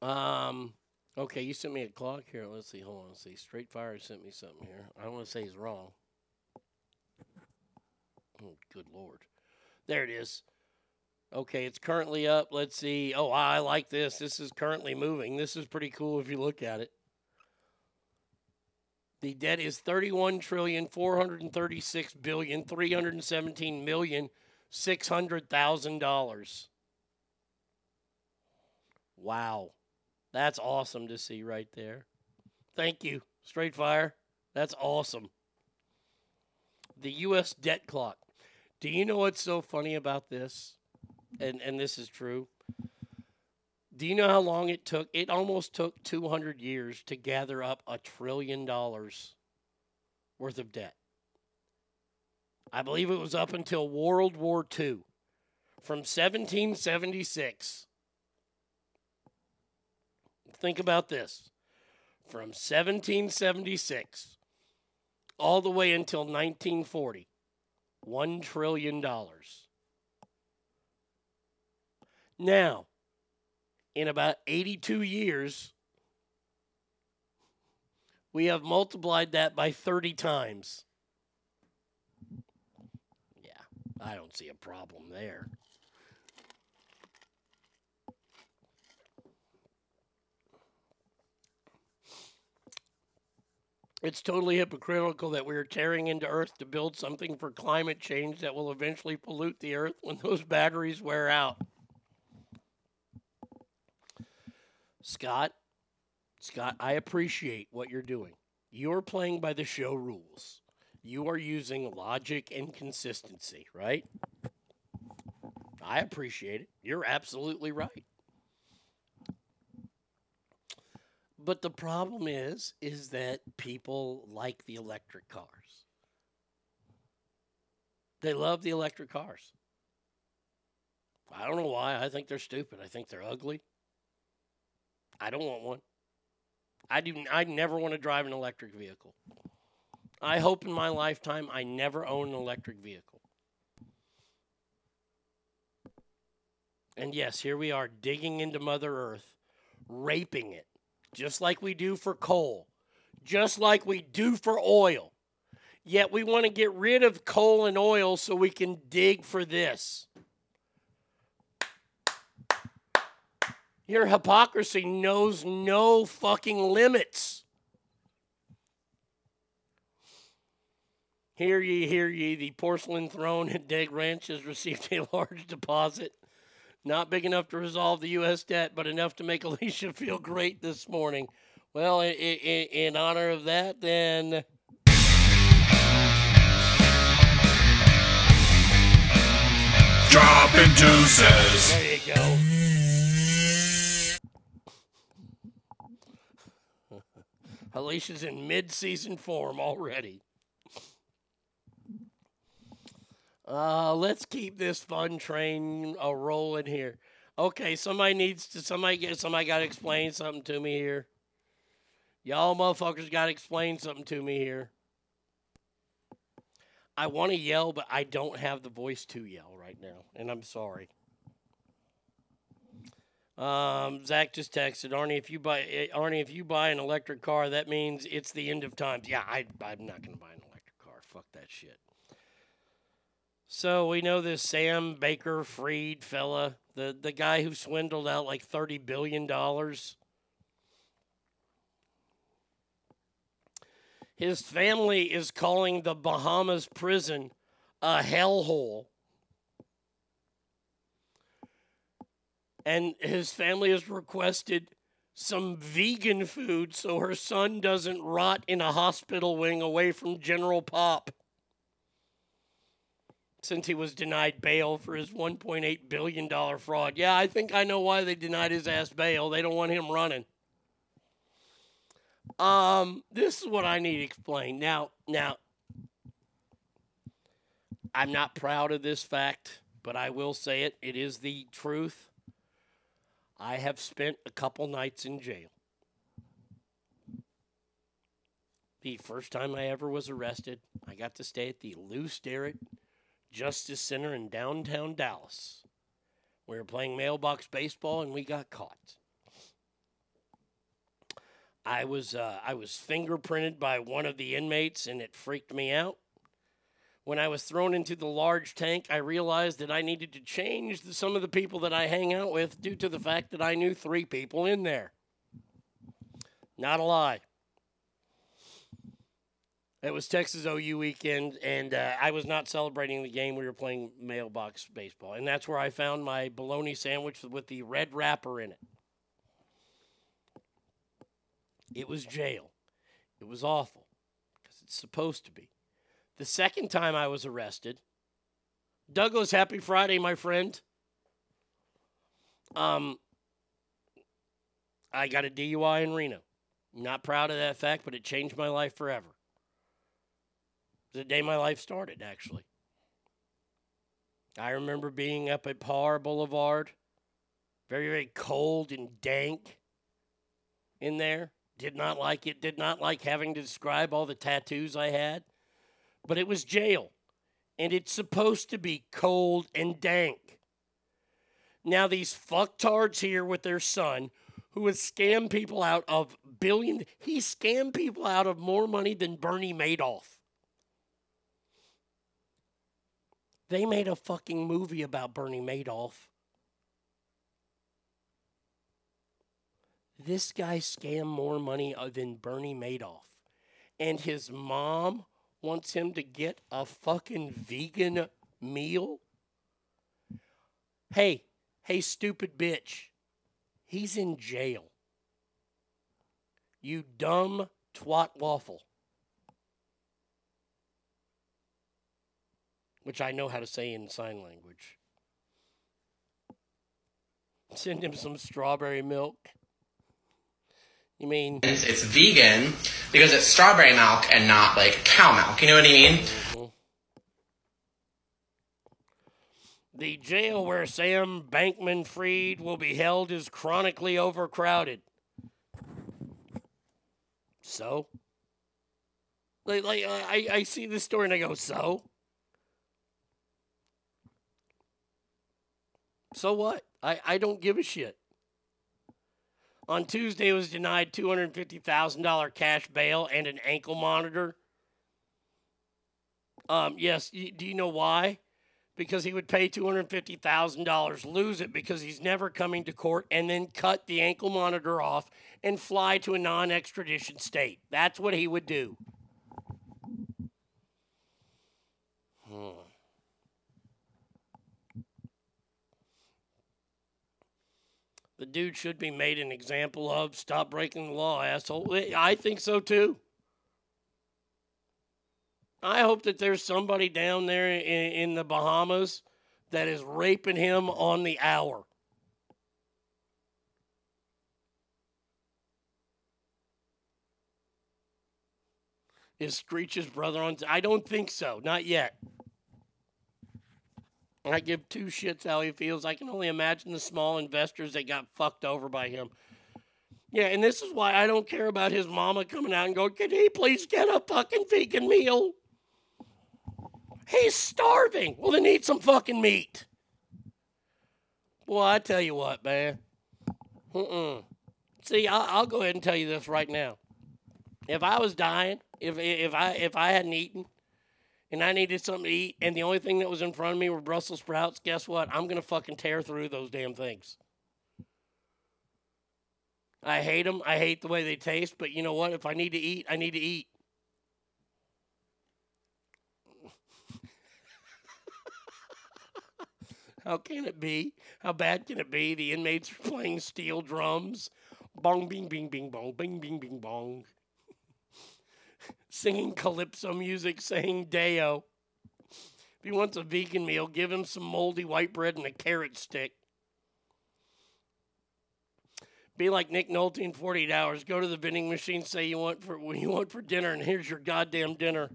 Um. Okay, you sent me a clock here. Let's see. Hold on. Let's see. Straight Fire sent me something here. I don't want to say he's wrong. Oh, good lord. There it is. Okay, it's currently up. Let's see. Oh, I like this. This is currently moving. This is pretty cool if you look at it. The debt is thirty-one trillion four hundred and thirty-six billion three hundred and seventeen million six hundred thousand dollars. Wow, that's awesome to see right there. Thank you, Straight Fire. That's awesome. The U.S. debt clock. Do you know what's so funny about this? And and this is true. Do you know how long it took? It almost took 200 years to gather up a trillion dollars worth of debt. I believe it was up until World War II. From 1776. Think about this. From 1776 all the way until 1940. $1 trillion. Now, in about 82 years, we have multiplied that by 30 times. Yeah, I don't see a problem there. It's totally hypocritical that we are tearing into Earth to build something for climate change that will eventually pollute the Earth when *laughs* those batteries wear out. Scott, Scott, I appreciate what you're doing. You're playing by the show rules. You are using logic and consistency, right? I appreciate it. You're absolutely right. But the problem is, is that people like the electric cars. They love the electric cars. I don't know why. I think they're stupid. I think they're ugly. I don't want one. I do. I never want to drive an electric vehicle. I hope in my lifetime I never own an electric vehicle. And yes, here we are digging into Mother Earth, raping it, just like we do for coal, just like we do for oil. Yet we want to get rid of coal and oil so we can dig for this. Your hypocrisy knows no fucking limits. Hear ye, hear ye, the porcelain throne at Deg Ranch has received a large deposit. Not big enough to resolve the U.S. debt, but enough to make *laughs* Alicia feel great this morning. Well, in, in, in honor of that, then. Dropping deuces. There you go. *laughs* Alicia's in mid-season form already. Uh, let's keep this fun train a rolling here. Okay, somebody needs to somebody get somebody got to explain something to me here. Y'all motherfuckers got to explain something to me here. I want to yell, but I don't have the voice to yell right now, and I'm sorry. Um, Zach just texted Arnie. If you buy eh, Arnie, if you buy an electric car, that means it's the end of times. Yeah, I, I'm not to buy an electric car. Fuck that shit. So we know this Sam Bankman-Fried fella, the the guy who swindled out like thirty billion dollars. His family is calling the Bahamas prison a hellhole. And his family has requested some vegan food so her son doesn't rot in a hospital wing away from General Pop. Since he was denied bail for his $1.8 billion fraud. Yeah, I think I know why they denied his ass bail. They don't want him running. Um, this is what I need explained. Now, now, I'm not proud of this fact, but I will say it. It is the truth. I have spent a couple nights in jail. The first time I ever was arrested, I got to stay at the Lew Sterrett Justice Center in downtown Dallas. We were playing mailbox baseball and we got caught. I was uh, I was fingerprinted by one of the inmates and it freaked me out. When I was thrown into the large tank, I realized that I needed to change some of the people that I hang out with due to the fact that I knew three people in there. Not a lie. It was Texas OU weekend, and uh, I was not celebrating the game. We were playing mailbox baseball, and that's where I found my bologna sandwich with the red wrapper in it. It was jail. It was awful because it's supposed to be. The second time I was arrested, Douglas, happy Friday, my friend. Um, I got a DUI in Reno. Not proud of that fact, but it changed my life forever. The day my life started, actually. I remember being up at Parr Boulevard, very, very cold and dank in there. Did not like it, did not like having to describe all the tattoos I had. But it was jail, and it's supposed to be cold and dank. Now, these fucktards here with their son, who has scammed people out of billion, he scammed people out of more money than Bernie Madoff. They made a fucking movie about Bernie Madoff. This guy scammed more money uh, than Bernie Madoff. And his mom wants him to get a fucking vegan meal? Hey, hey, stupid bitch. He's in jail. You dumb twat waffle. Which I know how to say in sign language. *laughs* Send him some strawberry milk. You mean It's, vegan because it's strawberry milk and not like cow milk. You know what I mean? Mm-hmm. the jail where Sam Bankman Fried will be held is chronically overcrowded? So? Like, like I, I see this story and I go, so? So what? I, I don't give a shit. On Tuesday, was denied $250,000 cash bail and an ankle monitor. Um, yes, do you know why? Because he would pay $250,000, lose it because he's never coming to court, and then cut the ankle monitor off and fly to a non extradition state. That's what he would do. Hmm. The dude should be made an example of. Stop breaking the law, asshole. I think so too. I hope that there's somebody down there in, in the Bahamas that is raping him on the hour. Is Screech's brother on? I don't think so. Not yet. I give two shits how he feels. I can only imagine the small investors that got fucked over by him. Yeah, and this is why I don't care about his mama coming out and going, Can he please get a fucking vegan meal? He's starving. Well, then eat some fucking meat. Boy, I tell you what, man. Mm-mm. See, I'll, I'll go ahead and tell you this right now. If I was dying, if if I if I hadn't eaten, and I needed something to eat, and the only thing that was in front of me were Brussels sprouts, guess what? I'm gonna fucking tear through those damn things. I hate them. I hate the way they taste, but you know what? If I need to eat, I need to eat. *laughs* How can it be? How bad can it be? The inmates are playing steel drums. Bong, bing, bing, bing, bong, bing, bing, bing, bong. Singing calypso music, saying Day-O. If he wants a vegan meal, give him some moldy white bread and a carrot stick. Be like Nick Nolte in 48 hours. Go to the vending machine, say you want for what you want for dinner, and here's your goddamn dinner.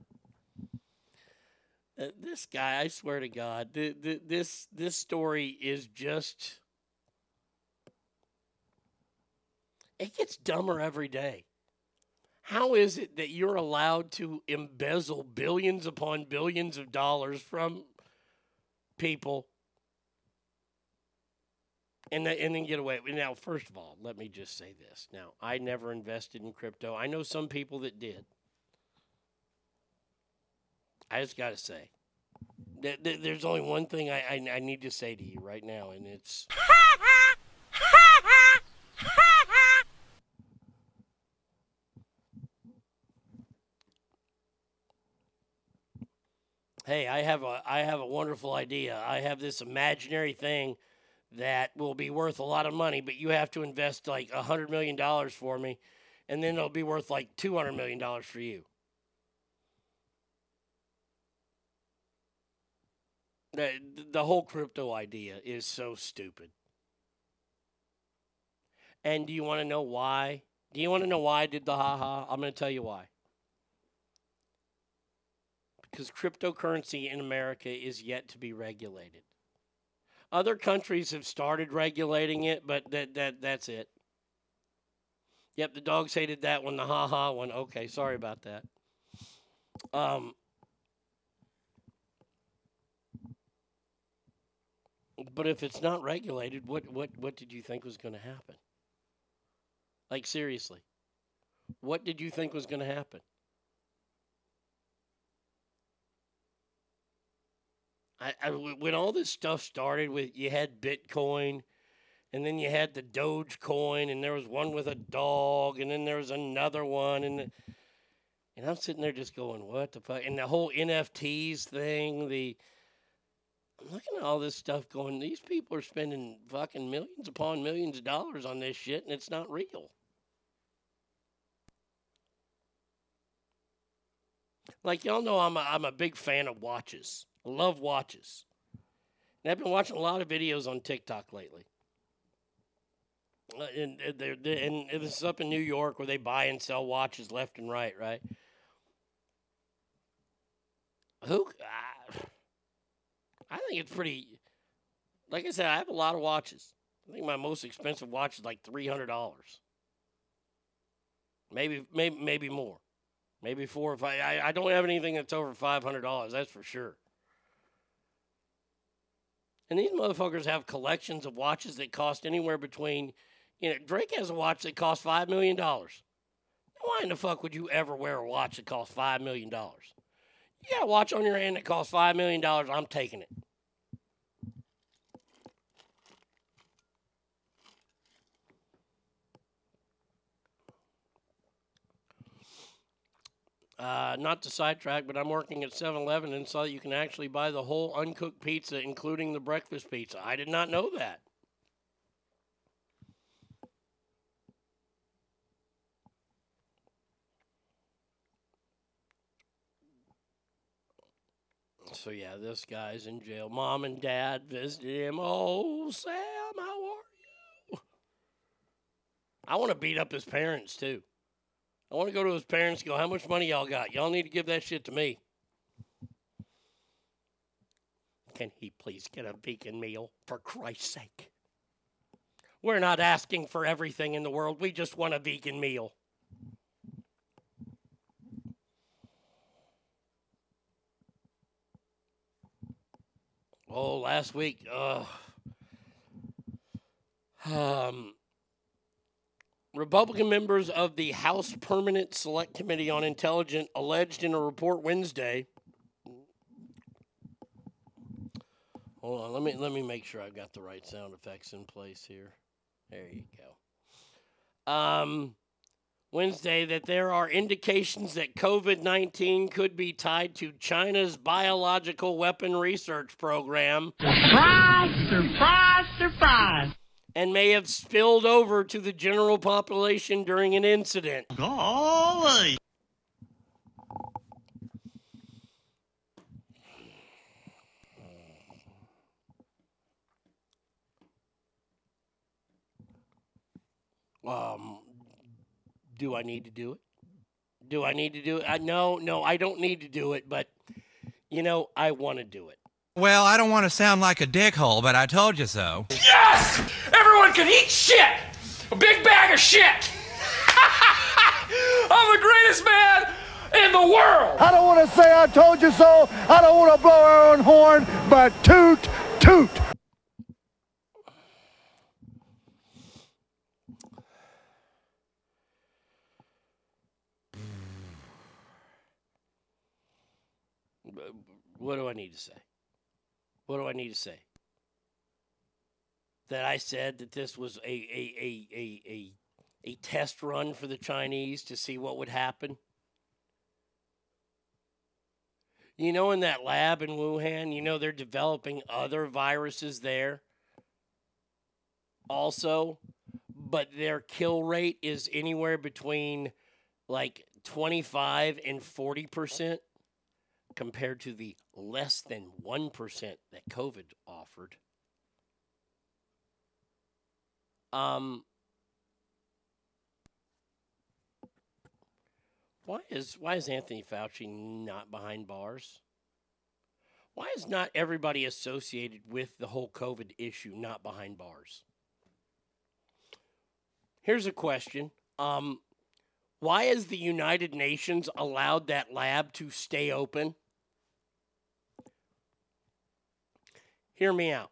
Uh, this guy, I swear to God, th- th- this this story is just it gets dumber every day. How is it that you're allowed to embezzle billions upon billions of dollars from people and, and then get away? Now, first of all, let me just say this. Now, I never invested in crypto. I know some people that did. I just got to say, that there's only one thing I, I, I need to say to you right now, and it's. *laughs* Hey, I have a I have a wonderful idea. I have this imaginary thing that will be worth a lot of money, but you have to invest like a hundred million dollars for me, and then it'll be worth like two hundred million dollars for you. The, the whole crypto idea is so stupid. And do you want to know why? Do you want to know why I did the haha? I'm going to tell you why. Because cryptocurrency in America is yet to be regulated. Other countries have started regulating it, but that, that that's it. Yep, the dogs hated that one, the haha one. Okay, sorry about that. Um, But if it's not regulated, what what what did you think was going to happen? Like seriously, what did you think was going to happen? I, I when all this stuff started with you had Bitcoin, and then you had the Dogecoin, and there was one with a dog, and then there was another one, and and I'm sitting there just going, what the fuck? And the whole NFTs thing, the I'm looking at all this stuff going, these people are spending fucking millions upon millions of dollars on this shit and it's not real. Like y'all know I'm a, I'm a big fan of watches. I love watches. And I've been watching a lot of videos on TikTok lately. Uh, and, and they're, they're- and this is up in New York where they buy and sell watches left and right, right? Who? Uh, I think it's pretty. Like I said, I have a lot of watches. I think my most expensive watch is like three hundred dollars. Maybe, maybe, maybe more. Maybe four five. I, I don't have anything that's over five hundred dollars. That's for sure. And these motherfuckers have collections of watches that cost anywhere between, you know, Drake has a watch that costs $5 million. Why in the fuck would you ever wear a watch that costs $5 million? You got a watch on your hand that costs $5 million, I'm taking it. Uh, not to sidetrack, but I'm working at 7 Eleven and saw that you can actually buy the whole uncooked pizza, including the breakfast pizza. I did not know that. So, yeah, this guy's in jail. Mom and dad visited him. Oh, Sam, how are you? I want to beat up his parents, too. I want to go to his parents and go, How much money y'all got? Y'all need to give that shit to me. Can he please get a vegan meal, for Christ's sake? We're not asking for everything in the world. We just want a vegan meal. Oh, last week, uh, *sighs* um, Republican members of the House Permanent Select Committee on Intelligence alleged in a report Wednesday. Hold on, let me let me make sure I've got the right sound effects in place here. There you go. Um, Wednesday that there are indications that COVID 19 could be tied to China's biological weapon research program. Surprise, surprise, surprise. And may have spilled over to the general population during an incident. Golly. Um, do I need to do it? Do I need to do it? I, no, no, I don't need to do it, but you know, I want to do it. Well, I don't want to sound like a dickhole, but I told you so. Yes! Everyone can eat shit! A big bag of shit! *laughs* I'm the greatest man in the world! I don't want to say I told you so. I don't want to blow our own horn, but toot, toot. What do I need to say? What do I need to say? That I said that this was a a, a, a, a, a test run for the Chinese to see what would happen? You know, in that lab in Wuhan, you know, they're developing other viruses there also, but their kill rate is anywhere between like 25 and 40% compared to the less than 1% that COVID offered. Um, why is why is Anthony Fauci not behind bars? Why is not everybody associated with the whole COVID issue not behind bars? Here's a question. Um, why has the United Nations allowed that lab to stay open? Hear me out.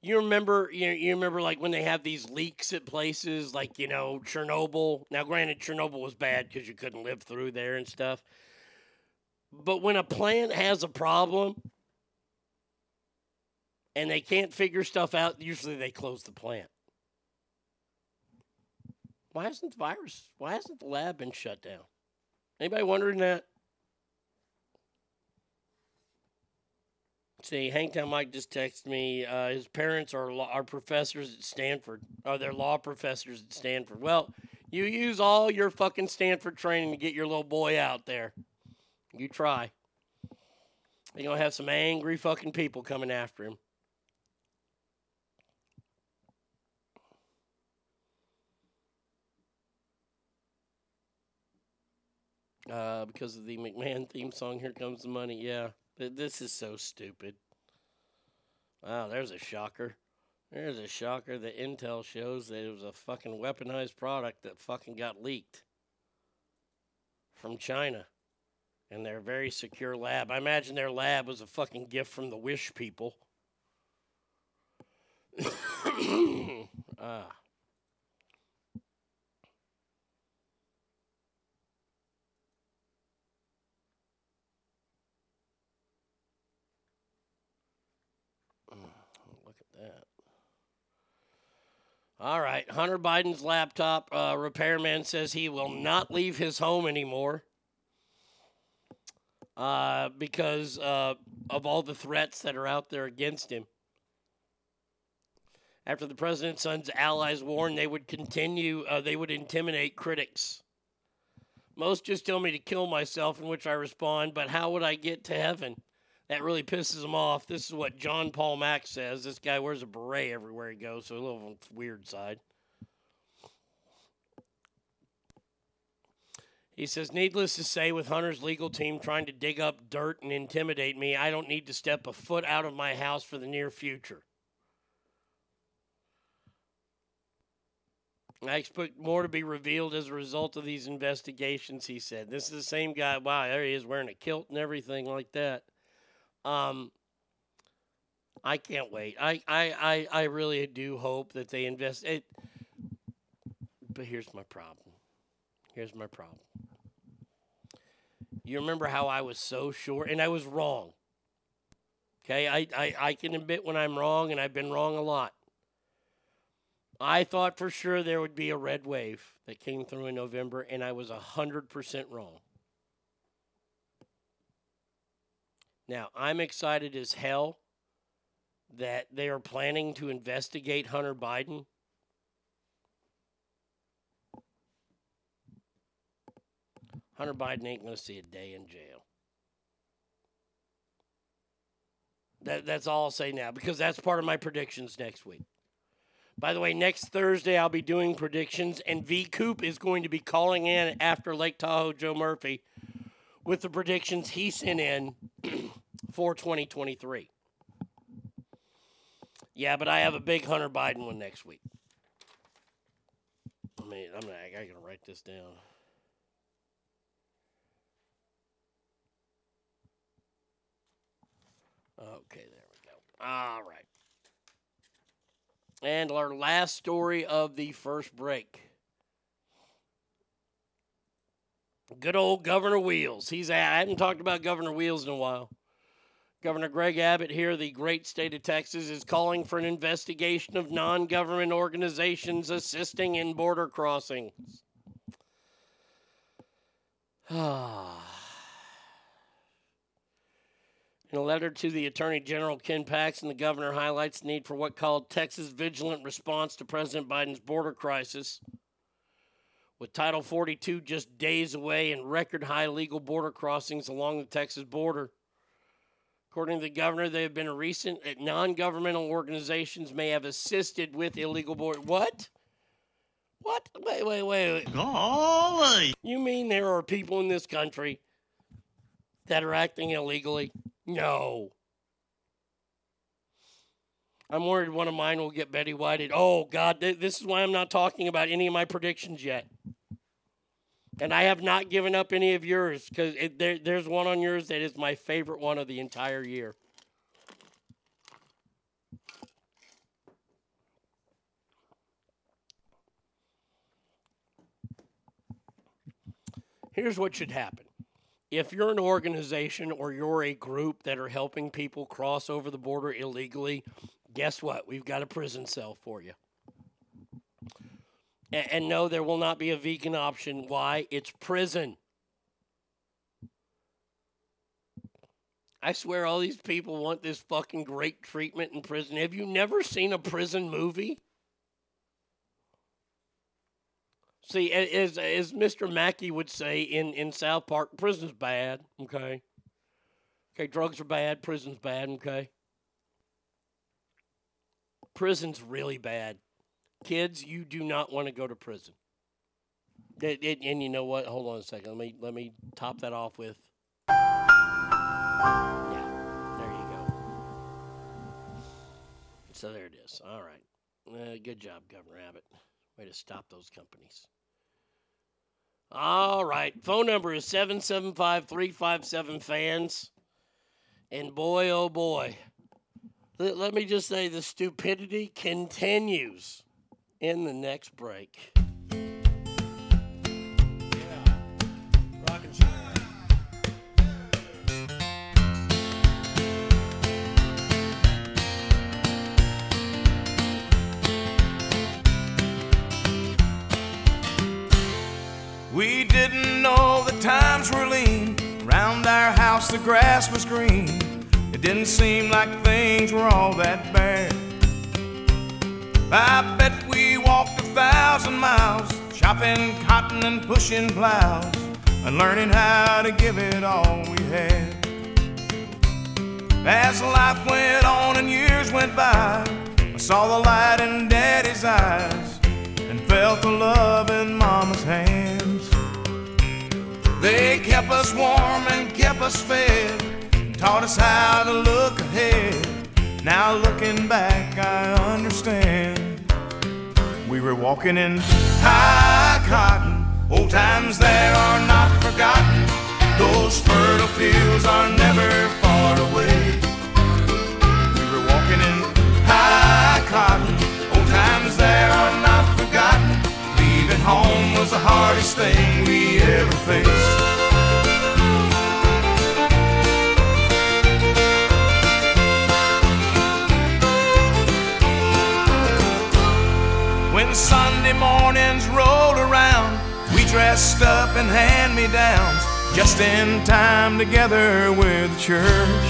You remember, you, you remember, like when they have these leaks at places, like you know Chernobyl. Now, granted, Chernobyl was bad because you couldn't live through there and stuff. But when a plant has a problem and they can't figure stuff out, usually they close the plant. Why hasn't the virus? Why hasn't the lab been shut down? Anybody wondering that? See, Hangtown Mike just texted me. Uh, his parents are law, are professors at Stanford. Oh, are they law professors at Stanford? Well, you use all your fucking Stanford training to get your little boy out there. You try. You're gonna have some angry fucking people coming after him. Uh, because of the McMahon theme song, "Here Comes the Money." Yeah this is so stupid. Wow, there's a shocker. There's a shocker. The intel shows that it was a fucking weaponized product that fucking got leaked from China and their very secure lab. I imagine their lab was a fucking gift from the Wish people. *coughs* ah. All right. Hunter Biden's laptop uh, repairman says he will not leave his home anymore uh, because uh, of all the threats that are out there against him. After the president's son's allies warned they would continue, uh, they would intimidate critics. Most just tell me to kill myself, in which I respond, but how would I get to heaven? That really pisses him off. This is what John Paul Mack says. This guy wears a beret everywhere he goes, so a little weird side. He says, needless to say, with Hunter's legal team trying to dig up dirt and intimidate me, I don't need to step a foot out of my house for the near future. I expect more to be revealed as a result of these investigations, he said. This is the same guy. Wow, there he is wearing a kilt and everything like that. Um, I can't wait. I, I, I, I really do hope that they invest it. But here's my problem. Here's my problem. You remember how I was so sure, and I was wrong. Okay, I, I, I can admit when I'm wrong, and I've been wrong a lot. I thought for sure there would be a red wave that came through in November, and I was 100% wrong. Now, I'm excited as hell that they are planning to investigate Hunter Biden. Hunter Biden ain't going to see a day in jail. That, that's all I'll say now because that's part of my predictions next week. By the way, next Thursday I'll be doing predictions, and V Coop is going to be calling in after Lake Tahoe Joe Murphy with the predictions he sent in *clears throat* for 2023. Yeah, but I have a big Hunter Biden one next week. I mean, I'm gonna, I gotta write this down. Okay, there we go. All right. And our last story of the first break. Good old Governor Wheels. He's I haven't talked about Governor Wheels in a while. Governor Greg Abbott here, the great state of Texas, is calling for an investigation of non government organizations assisting in border crossings. *sighs* In a letter to the Attorney General Ken Paxton, the governor highlights the need for what called Texas vigilant response to President Biden's border crisis. With Title 42 just days away and record high legal border crossings along the Texas border. According to the governor, there have been recent that non-governmental organizations may have assisted with illegal border. What? What? Wait, wait, wait, wait. Golly. You mean there are people in this country that are acting illegally? No. I'm worried one of mine will get Betty Whited. Oh, God, th- this is why I'm not talking about any of my predictions yet. And I have not given up any of yours because there, there's one on yours that is my favorite one of the entire year. Here's what should happen. If you're an organization or you're a group that are helping people cross over the border illegally, guess what? We've got a prison cell for you. And, and no, there will not be a vegan option. Why? It's prison. I swear all these people want this fucking great treatment in prison. Have you never seen a prison movie? See, as, as Mr. Mackey would say in, in South Park, prison's bad, okay? Okay, drugs are bad, prison's bad, okay? Prison's really bad. Kids, you do not want to go to prison. It- it- and you know what? Hold on a second. Let me let me top that off with. Yeah, there you go. So there it is. All right. Uh, good job, Governor Abbott. Way to stop those companies. All right. Phone number is 775 357 fans. And boy, oh boy. Let, let me just say the stupidity continues in the next break. We didn't know the times were lean. Around our house, the grass was green. It didn't seem like things were all that bad. I bet thousand miles, chopping cotton and pushing plows, and learning how to give it all we had. As life went on and years went by, I saw the light in Daddy's eyes and felt the love in Mama's hands. They kept us warm and kept us fed, and taught us how to look ahead. Now looking back, I understand. We were walking in high cotton, old times there are not forgotten. Those fertile fields are never far away. We were walking in high cotton, old times there are not forgotten. Leaving home was the hardest thing we ever faced. Sunday mornings rolled around, we dressed up in hand me downs, just in time together with the church.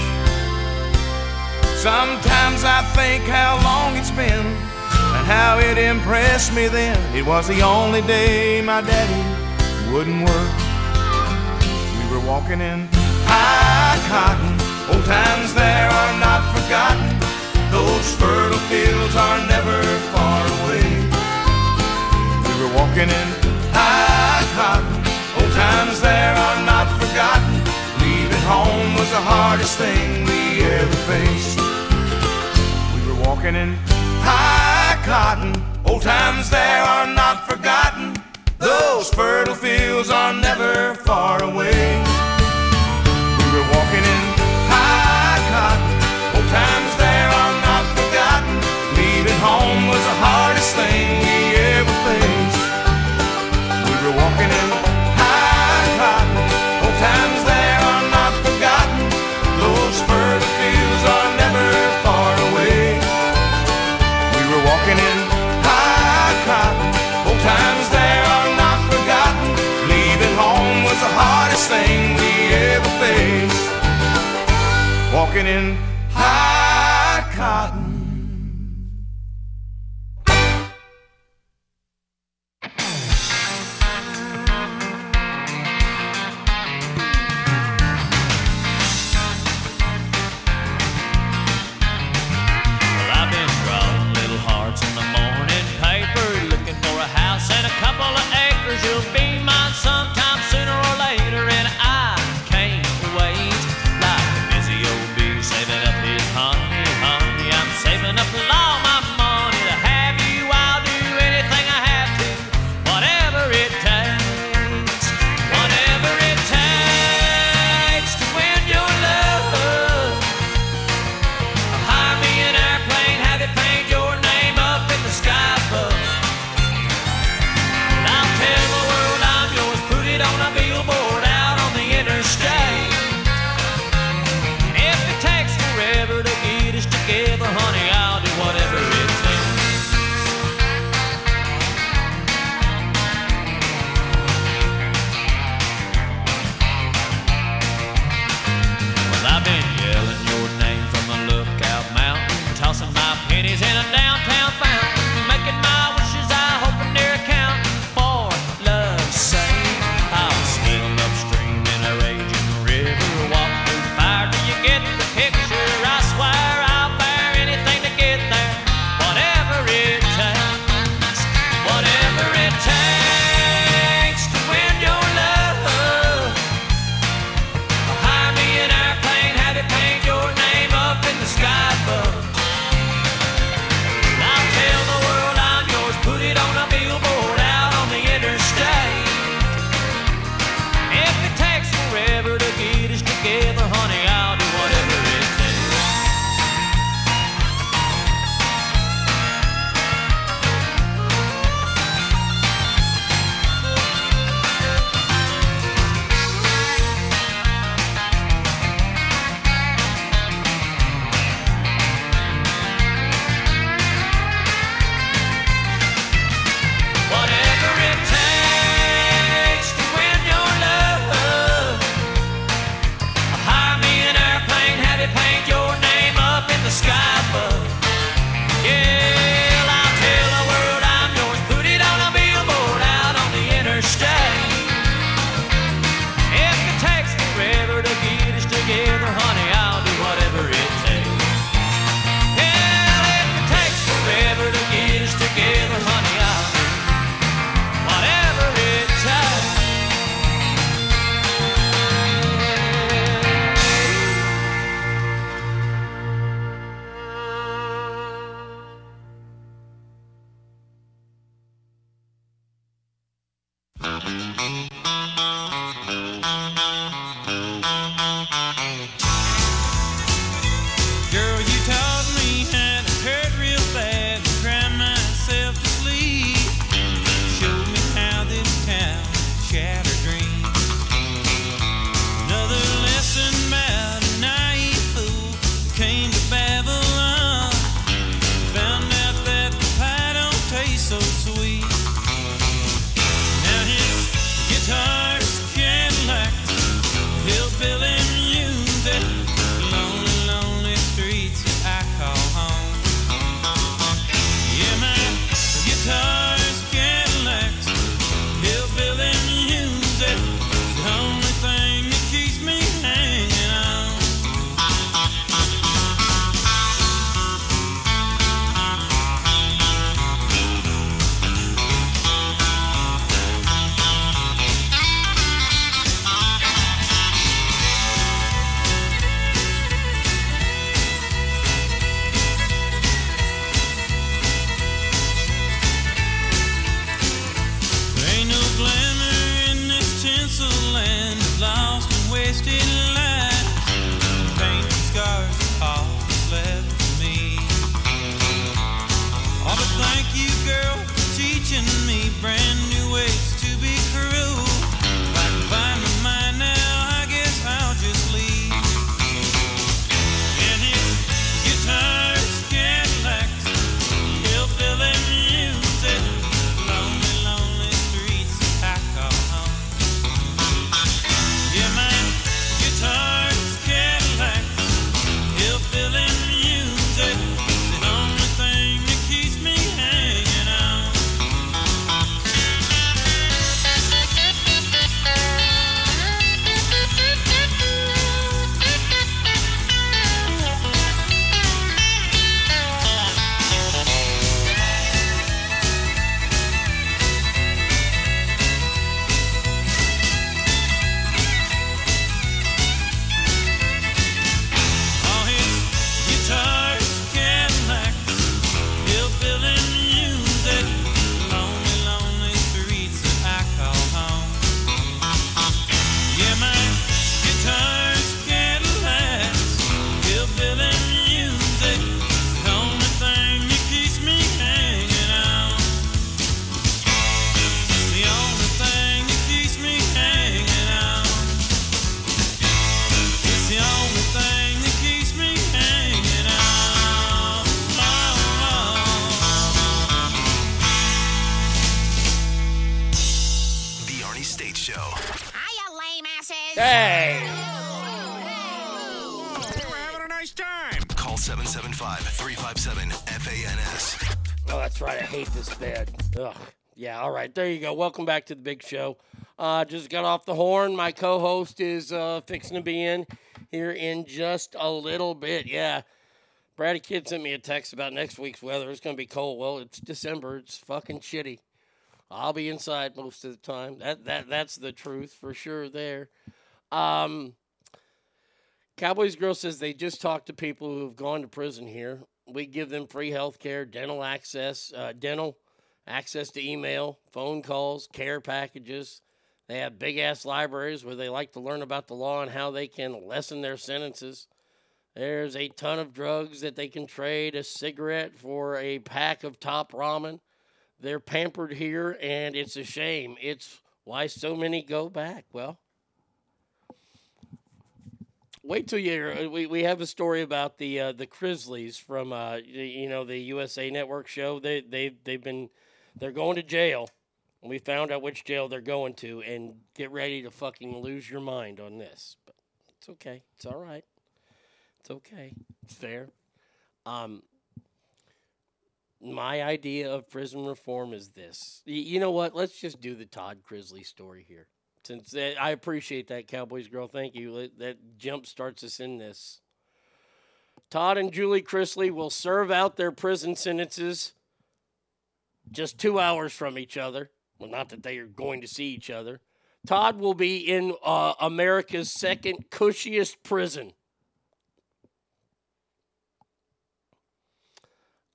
Sometimes I think how long it's been and how it impressed me then. It was the only day my daddy wouldn't work. We were walking in high cotton, old times there are not forgotten. Those fertile fields are never far away. We were walking in high cotton, old times there are not forgotten. Leaving home was the hardest thing we ever faced. We were walking in high cotton, old times there are not forgotten. Those fertile fields are never far away. Walking in Welcome back to the big show. Uh, just got off the horn. My co host is uh, fixing to be in here in just a little bit. Yeah. Brady Kid sent me a text about next week's weather. It's going to be cold. Well, it's December. It's fucking shitty. I'll be inside most of the time. That that that's the truth for sure there. Um Cowboys Girl says they just talked to people who have gone to prison here. We give them free health care, dental access, uh, dental access to email, phone calls, care packages. They have big ass libraries where they like to learn about the law and how they can lessen their sentences. There's a ton of drugs that they can trade a cigarette for a pack of top ramen. They're pampered here, and it's a shame. It's why so many go back. Well, wait till you we, we have a story about the uh, the Chrisleys from uh, you know the USA Network show. They they they've been they're going to jail. We found out which jail they're going to, and get ready to fucking lose your mind on this. But it's okay. It's all right. It's okay. It's fair. Um, my idea of prison reform is this. Y- You know what? Let's just do the Todd Chrisley story here. Since uh, I appreciate that, Cowboys girl. Thank you. Let- That jump starts us in this. Todd and Julie Chrisley will serve out their prison sentences just two hours from each other. Well, not that they are going to see each other. Todd will be in uh, America's second cushiest prison.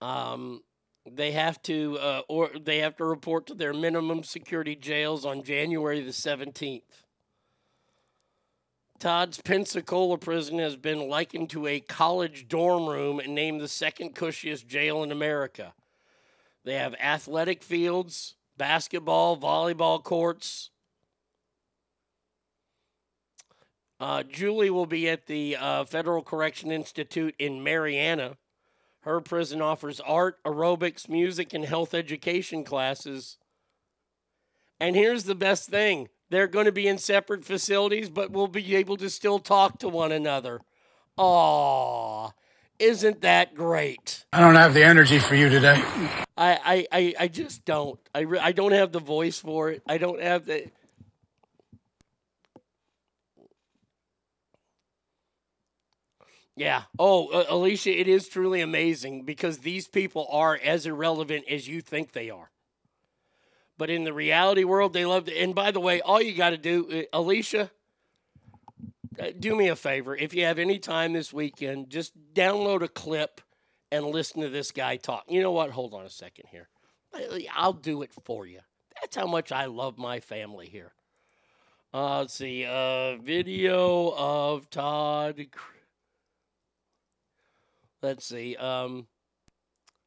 Um, they have to uh, or they have to report to their minimum security jails on January the 17th. Todd's Pensacola prison has been likened to a college dorm room and named the second cushiest jail in America. They have athletic fields, basketball, volleyball courts. Uh, Julie will be at the uh, Federal Correction Institute in Marianna. Her prison offers art, aerobics, music, and health education classes. And here's the best thing they're going to be in separate facilities, but we'll be able to still talk to one another. Aw, isn't that great? I don't have the energy for you today. I, I, I, I just don't. I, re- I don't have the voice for it. I don't have the. Yeah. Oh, uh, Alicia, it is truly amazing because these people are as irrelevant as you think they are. But in the reality world, they love to. And by the way, all you got to do, uh, Alicia, do me a favor. If you have any time this weekend, just download a clip and listen to this guy talk. You know what? Hold on a second here. I'll do it for you. That's how much I love my family here. Uh, let's see. Uh, video of Todd. Let's see. Um,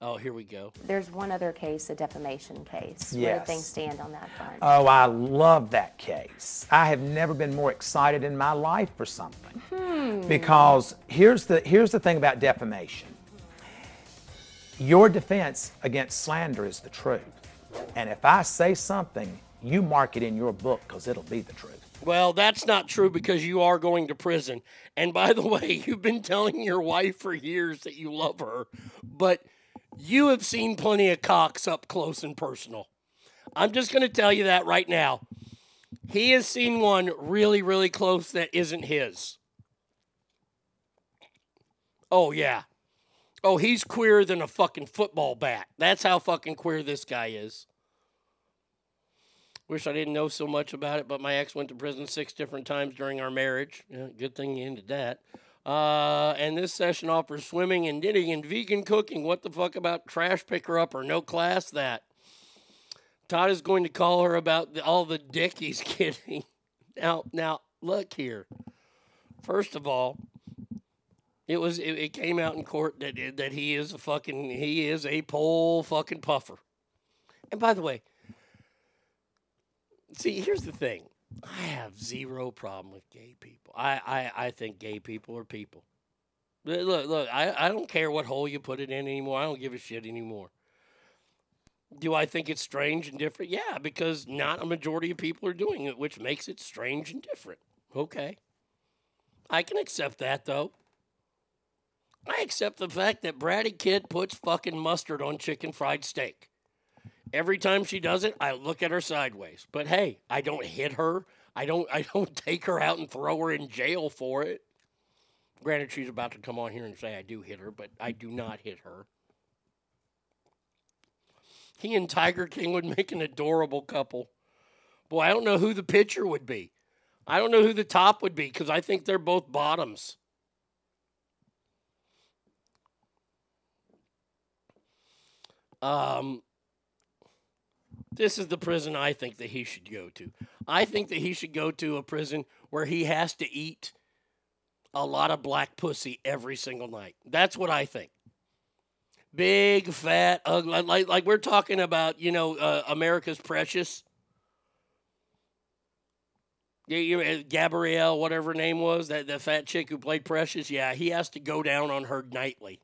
oh, here we go. There's one other case, a defamation case. Yes. Where do things stand on that front? Oh, I love that case. I have never been more excited in my life for something. Hmm. Because here's the here's the thing about defamation. Your defense against slander is the truth. And if I say something, you mark it in your book because it'll be the truth. Well, that's not true because you are going to prison. And by the *laughs* way, you've been telling your wife for years that you love her, but you have seen plenty of cocks up close and personal. I'm just going to tell you that right now. He has seen one really, really close that isn't his. Oh, yeah. Oh, he's queerer than a fucking football bat. That's how fucking queer this guy is. Wish I didn't know so much about it, but my ex went to prison six different times during our marriage. Yeah, good thing you ended that. Uh, and this session offers swimming and knitting and vegan cooking. What the fuck about trash picker up or no class that? Todd is going to call her about the, all the dick he's *laughs* getting. Now, now look here. First of all, it was it, it came out in court that that he is a fucking he is a pole fucking puffer. And by the way, see here's the thing. I have zero problem with gay people. I I, I think gay people are people. Look look, I, I don't care what hole you put it in anymore. I don't give a shit anymore. Do I think it's strange and different? Yeah, because not a majority of people are doing it, which makes it strange and different. Okay. I can accept that though. I accept the fact that Bratty Kid puts fucking mustard on chicken fried steak. Every time she does it, I look at her sideways. But hey, I don't hit her. I don't I don't *laughs* take her out and throw her in jail for it. Granted, she's about to come on here and say I do hit her, but I do not hit her. He and Tiger King would make an adorable couple. Boy, I don't know who the pitcher would be. I don't know who the top would be because I think they're both bottoms. Um, this is the prison I think that he should go to. I think that he should go to a prison where he has to eat a lot of black pussy every single night. That's what I think. Big, fat, ugly, like, like we're talking about, you know, uh, America's Precious. Yeah, you, uh, Gabrielle, whatever her name was, that the fat chick who played Precious. Yeah, he has to go down on her nightly.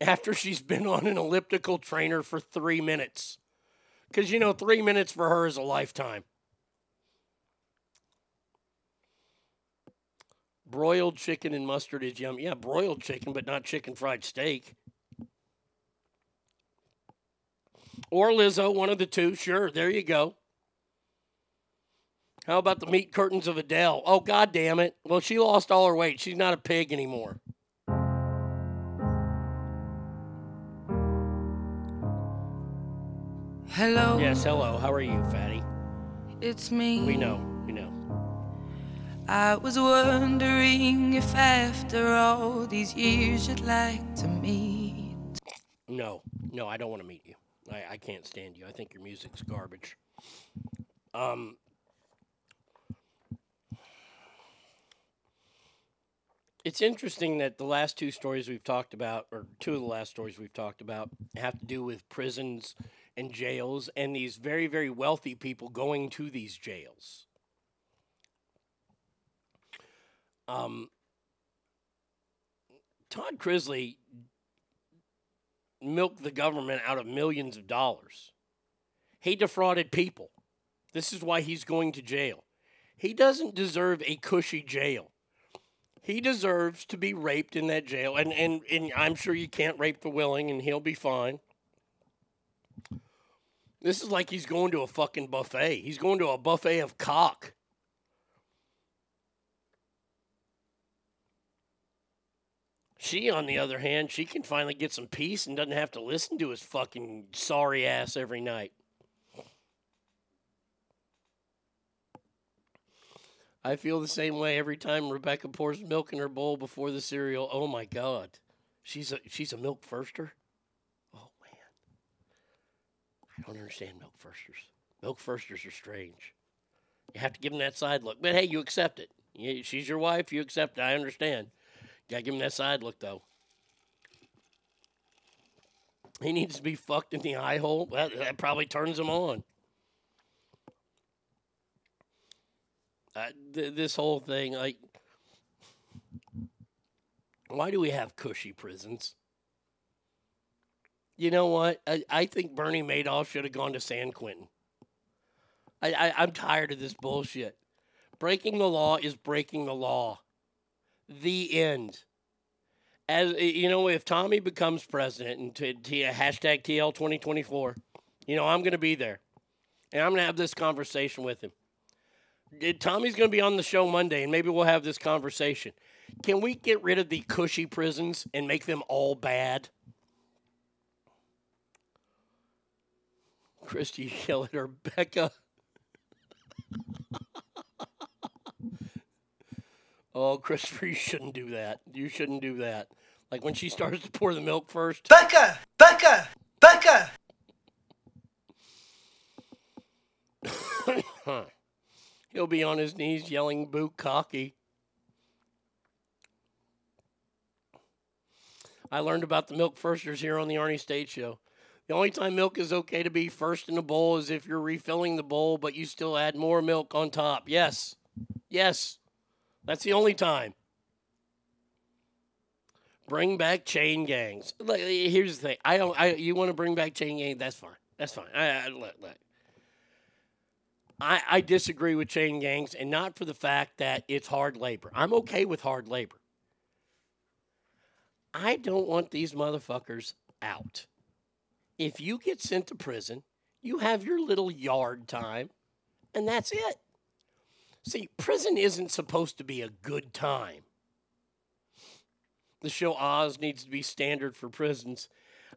After she's been on an elliptical trainer for three minutes. Because, you know, three minutes for her is a lifetime. Broiled chicken and mustard is yum. Yeah, broiled chicken, but not chicken fried steak. Or Lizzo, one of the two. Sure, there you go. How about the meat curtains of Adele? Oh, god damn it. Well, she lost all her weight. She's not a pig anymore. Hello, Yes, hello. How are you, fatty? it's me. We know. We know. I was wondering if after all these years you'd like to meet. No, no, I don't want to meet you. I, I can't stand you. I think your music's garbage. Um, it's interesting that the last two stories we've talked about, or two of the last stories we've talked about, have to do with prisons and jails and these very, very wealthy people going to these jails. Um, Todd Chrisley milked the government out of millions of dollars. He defrauded people. This is why he's going to jail. He doesn't deserve a cushy jail. He deserves to be raped in that jail. And, and, and I'm sure you can't rape the willing, and he'll be fine. This is like he's going to a fucking buffet. He's going to a buffet of cock. She, on the other hand, she can finally get some peace and doesn't have to listen to his fucking sorry ass every night. I feel the same way every time Rebecca pours milk in her bowl before the cereal. Oh my god. She's a she's a milk firster? Oh man. I don't understand milk firsters. Milk firsters are strange. You have to give them that side look. But hey, you accept it. You- She's your wife, you accept it. I understand. Gotta give him that side look though. He needs to be fucked in the eye hole. That, that probably turns him on. Uh, th- this whole thing, like, why do we have cushy prisons? You know what? I, I think Bernie Madoff should have gone to San Quentin. I, I, I'm tired of this bullshit. Breaking the law is breaking the law. The end. As you know, if Tommy becomes president and hashtag TL 2024, you know I'm going to be there, and I'm going to have this conversation with him. Uh, Tommy's going to be on the show Monday, and maybe we'll have this conversation. Can we get rid of the cushy prisons and make them all bad? Christy yell at her, Becca. oh, Christopher, you shouldn't do that. You shouldn't do that. Like when she starts to pour the milk first. Becca! Becca! Becca! *coughs* He'll be on his knees yelling boo cocky. I learned about the milk firsters here on the Arnie State Show. The only time milk is okay to be first in the bowl is if you're refilling the bowl, but you still add more milk on top. Yes. Yes. That's the only time. Bring back chain gangs. Look, eh, here's the thing. I don't. I you want to bring back chain gangs? That's fine. That's fine. I, I, look, look. I, I disagree with chain gangs, and not for the fact that it's hard labor. I'm okay with hard labor. I don't want these motherfuckers out. If you get sent to prison, you have your little yard time, and that's it. See, prison isn't supposed to be a good time. The show Oz needs to be standard for prisons.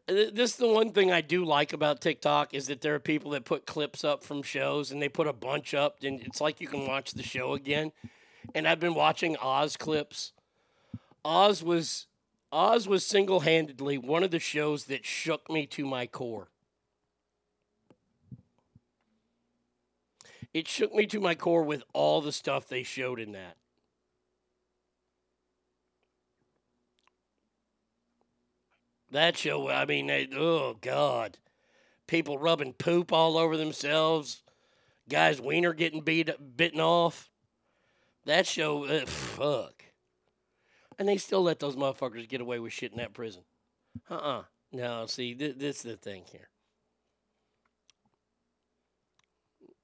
This is the one thing I do like about TikTok is that there are people that put clips up from shows and they put a bunch up and it's like you can watch the show again. And I've been watching Oz clips. Oz was Oz was single-handedly one of the shows that shook me to my core. It shook me to my core with all the stuff they showed in that. That show, I mean, they, oh God, people rubbing poop all over themselves, guys' wiener getting beat, bitten off. That show, fuck. And they still let those motherfuckers get away with shit in that prison. Uh uh No, see, th- this is the thing here.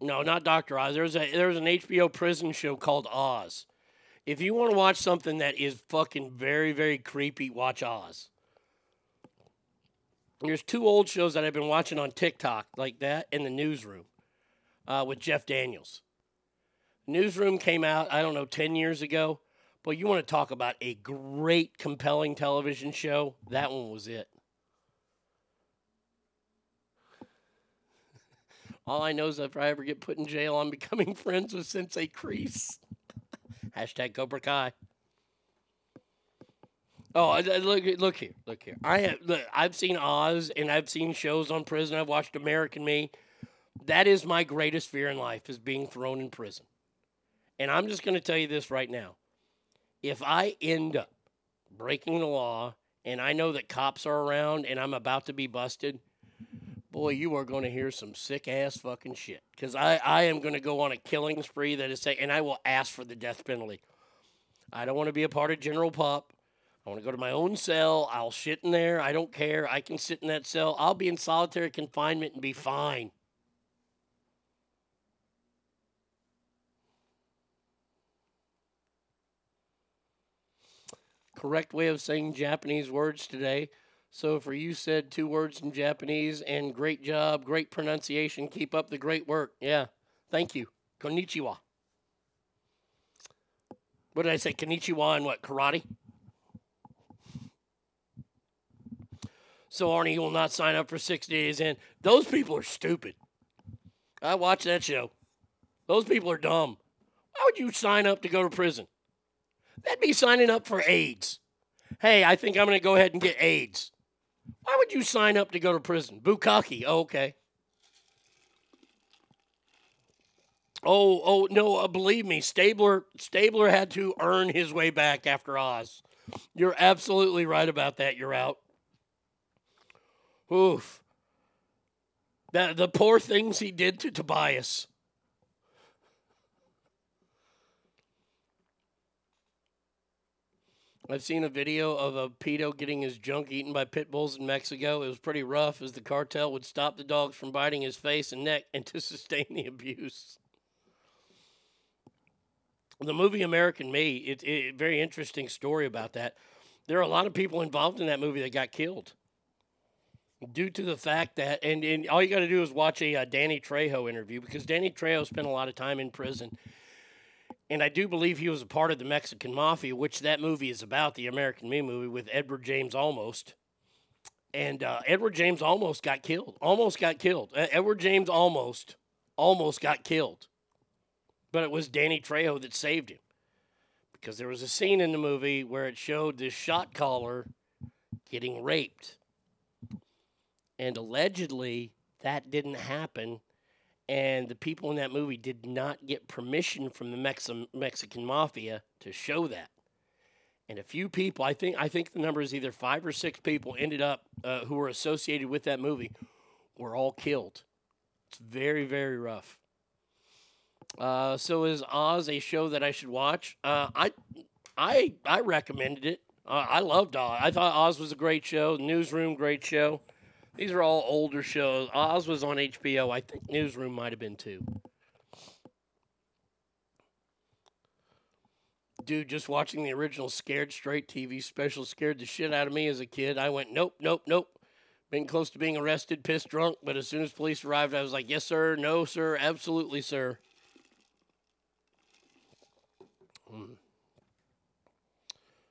No, not Doctor Oz. There's a there's an HBO prison show called Oz. If you want to watch something that is fucking very very creepy, watch Oz. There's two old shows that I've been watching on TikTok like that in the newsroom uh, with Jeff Daniels. Newsroom came out I don't know ten years ago, but you want to talk about a great compelling television show? That one was it. All I know is if I ever get put in jail, I'm becoming *laughs* friends with Sensei Kreese. *laughs* Hashtag Cobra Kai. Oh, look! Look here! Look here! I have. Look, I've seen Oz, and I've seen shows on prison. I've watched American Me. That is my greatest fear in life: is being thrown in prison. And I'm just going to tell you this right now: if I end up breaking the law, and I know that cops are around, and I'm about to be busted, boy, you are going to hear some sick ass fucking shit. Because I, I am going to go on a killing spree that is say, and I will ask for the death penalty. I don't want to be a part of General Pup. I want to go to my own cell. I'll shit in there. I don't care. I can sit in that cell. I'll be in solitary confinement and be fine. Correct way of saying Japanese words today. So for you said two words in Japanese and great job, great pronunciation. Keep up the great work. Yeah. Thank you. Konnichiwa. What did I say? Konnichiwa and what? Karate? So Arnie will not sign up for six days and Those people are stupid. I watched that show. Those people are dumb. Why would you sign up to go to prison? That'd be signing up for AIDS. Hey, I think I'm going to go ahead and get AIDS. Why would you sign up to go to prison? Bukaki. Oh, okay. Oh, oh no! Uh, believe me, Stabler Stabler had to earn his way back after Oz. You're absolutely right about that. You're out. Oof. The the poor things he did to Tobias. I've seen a video of a pedo getting his junk eaten by pit bulls in Mexico. It was pretty rough as the cartel would stop the dogs from biting his face and neck and *laughs* to sustain the abuse. The movie American Me, it's a very interesting story about that. There are a lot of people involved in that movie that got killed due to the fact that, and, and all you got to do is watch a uh, Danny Trejo interview because Danny Trejo spent a lot of time in prison. And I do believe he was a part of the Mexican Mafia, which that movie is about, the American Me movie with Edward James Olmos. And uh, Edward James almost got killed. Almost got killed. Uh, Edward James almost, almost got killed. But it was Danny Trejo that saved him. Because there was a scene in the movie where it showed this shot caller getting raped. And allegedly, that didn't happen. And the people in that movie did not get permission from the Mex- Mexican mafia to show that. And a few people, I think, I think the number is either five or six people ended up uh, who were associated with that movie were all killed. It's very, very rough. Uh, so is Oz a show that I should watch? Uh, I, I, I recommended it. Uh, I loved Oz. I thought Oz was a great show. Newsroom, great show. These are all older shows. Oz was on HBO. I think Newsroom might have been too. Dude, just watching the original Scared Straight TV special scared the shit out of me as a kid. I went, nope, nope, nope. Been close to being arrested, pissed drunk, but as soon as police arrived, I was like, yes, sir, no, sir, absolutely, sir.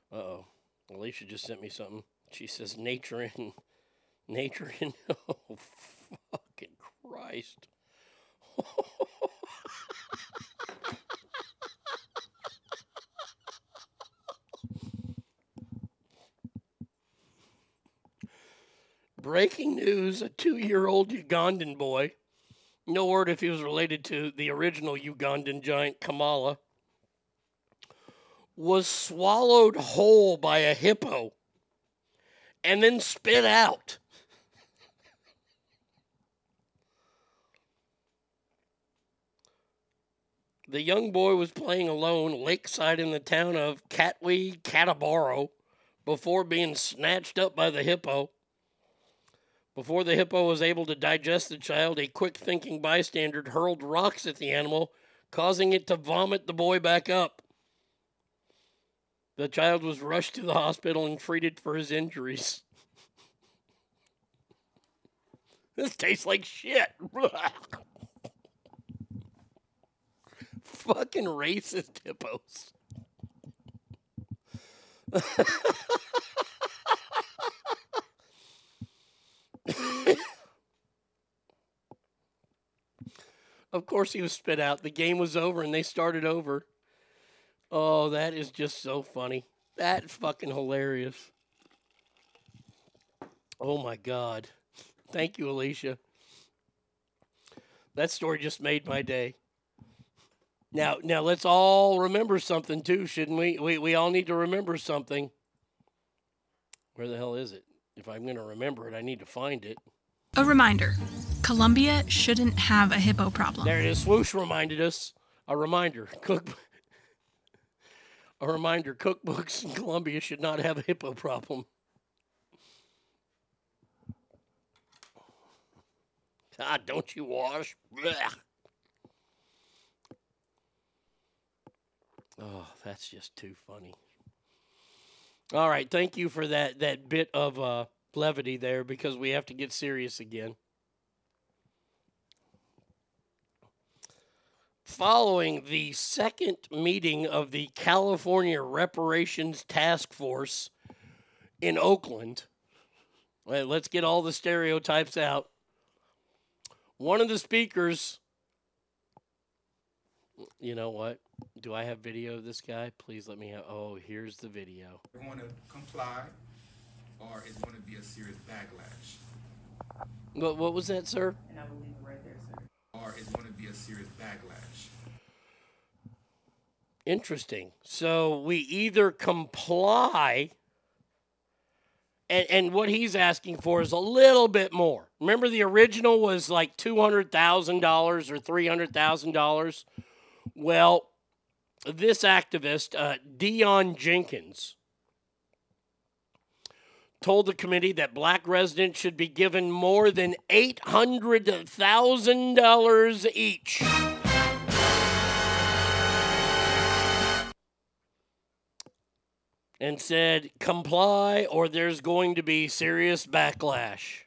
Uh oh. Alicia just sent me something. She says, nature in. Nature in. *laughs* Oh, fucking Christ. Breaking news a two year old Ugandan boy, no word if he was related to the original Ugandan giant Kamala, was swallowed whole by a hippo and then spit out. The young boy was playing alone lakeside in the town of Katwe, Kabatoro, before being snatched up by the hippo. Before the hippo was able to digest the child, a quick thinking bystander hurled rocks at the animal, causing it to vomit the boy back up. The child was rushed to the hospital and treated for his injuries. *laughs* this tastes like shit. *laughs* Fucking racist hippos. of course, he was spit out. The game was over and they started over. Oh, that is just so funny. That's fucking hilarious. Oh my God. Thank you, Alicia. That story just made my day. Now, now let's all remember something too, shouldn't we? We we all need to remember something. Where the hell is it? If I'm going to remember it, I need to find it. A reminder Colombia shouldn't have a hippo problem. There it is. Swoosh reminded us. A reminder. Cook. *laughs* A reminder. Cookbooks in Colombia should not have a hippo problem. God, don't you wash? Blech. Oh, that's just too funny. All right, thank you for that that bit of uh, levity there because we have to get serious again. Following the second meeting of the California Reparations Task Force in Oakland, let- let's get all the stereotypes out. One of the speakers, you know what? Do I have video of this guy? Please let me have. Oh, here's the video. They want to comply, or it's going to be a serious backlash. What, what was that, sir? And I will leave it right there, sir. Or it's going to be a serious backlash. Interesting. So we either comply, and, and what he's asking for is a little bit more. Remember, the original was like $200,000 or $300,000? Well, this activist, uh, Dion Jenkins, told the committee that black residents should be given more than $800,000 each. And said, comply or there's going to be serious backlash.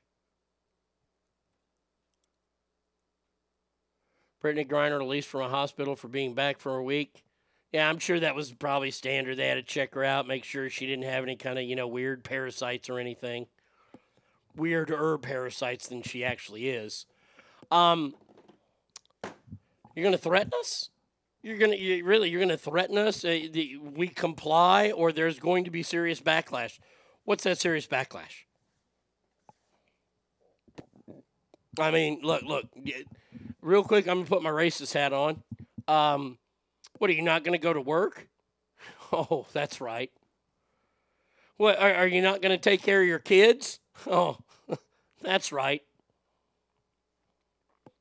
Brittney Griner released from a hospital for being back for a week. Yeah, I'm sure that was probably standard. They had to check her out, make sure she didn't have any kind of, you know, weird parasites or anything. Weirder parasites than she actually is. Um, you're going to threaten us? You're going to, you, really, you're going to threaten us? Uh, the, we comply or there's going to be serious backlash. What's that serious backlash? I mean, look, look. Real quick, I'm gonna put my racist hat on. Um, what are you not gonna go to work? *laughs* Oh, that's right. What are, are you not gonna take care of your kids? *laughs* Oh, *laughs* that's right.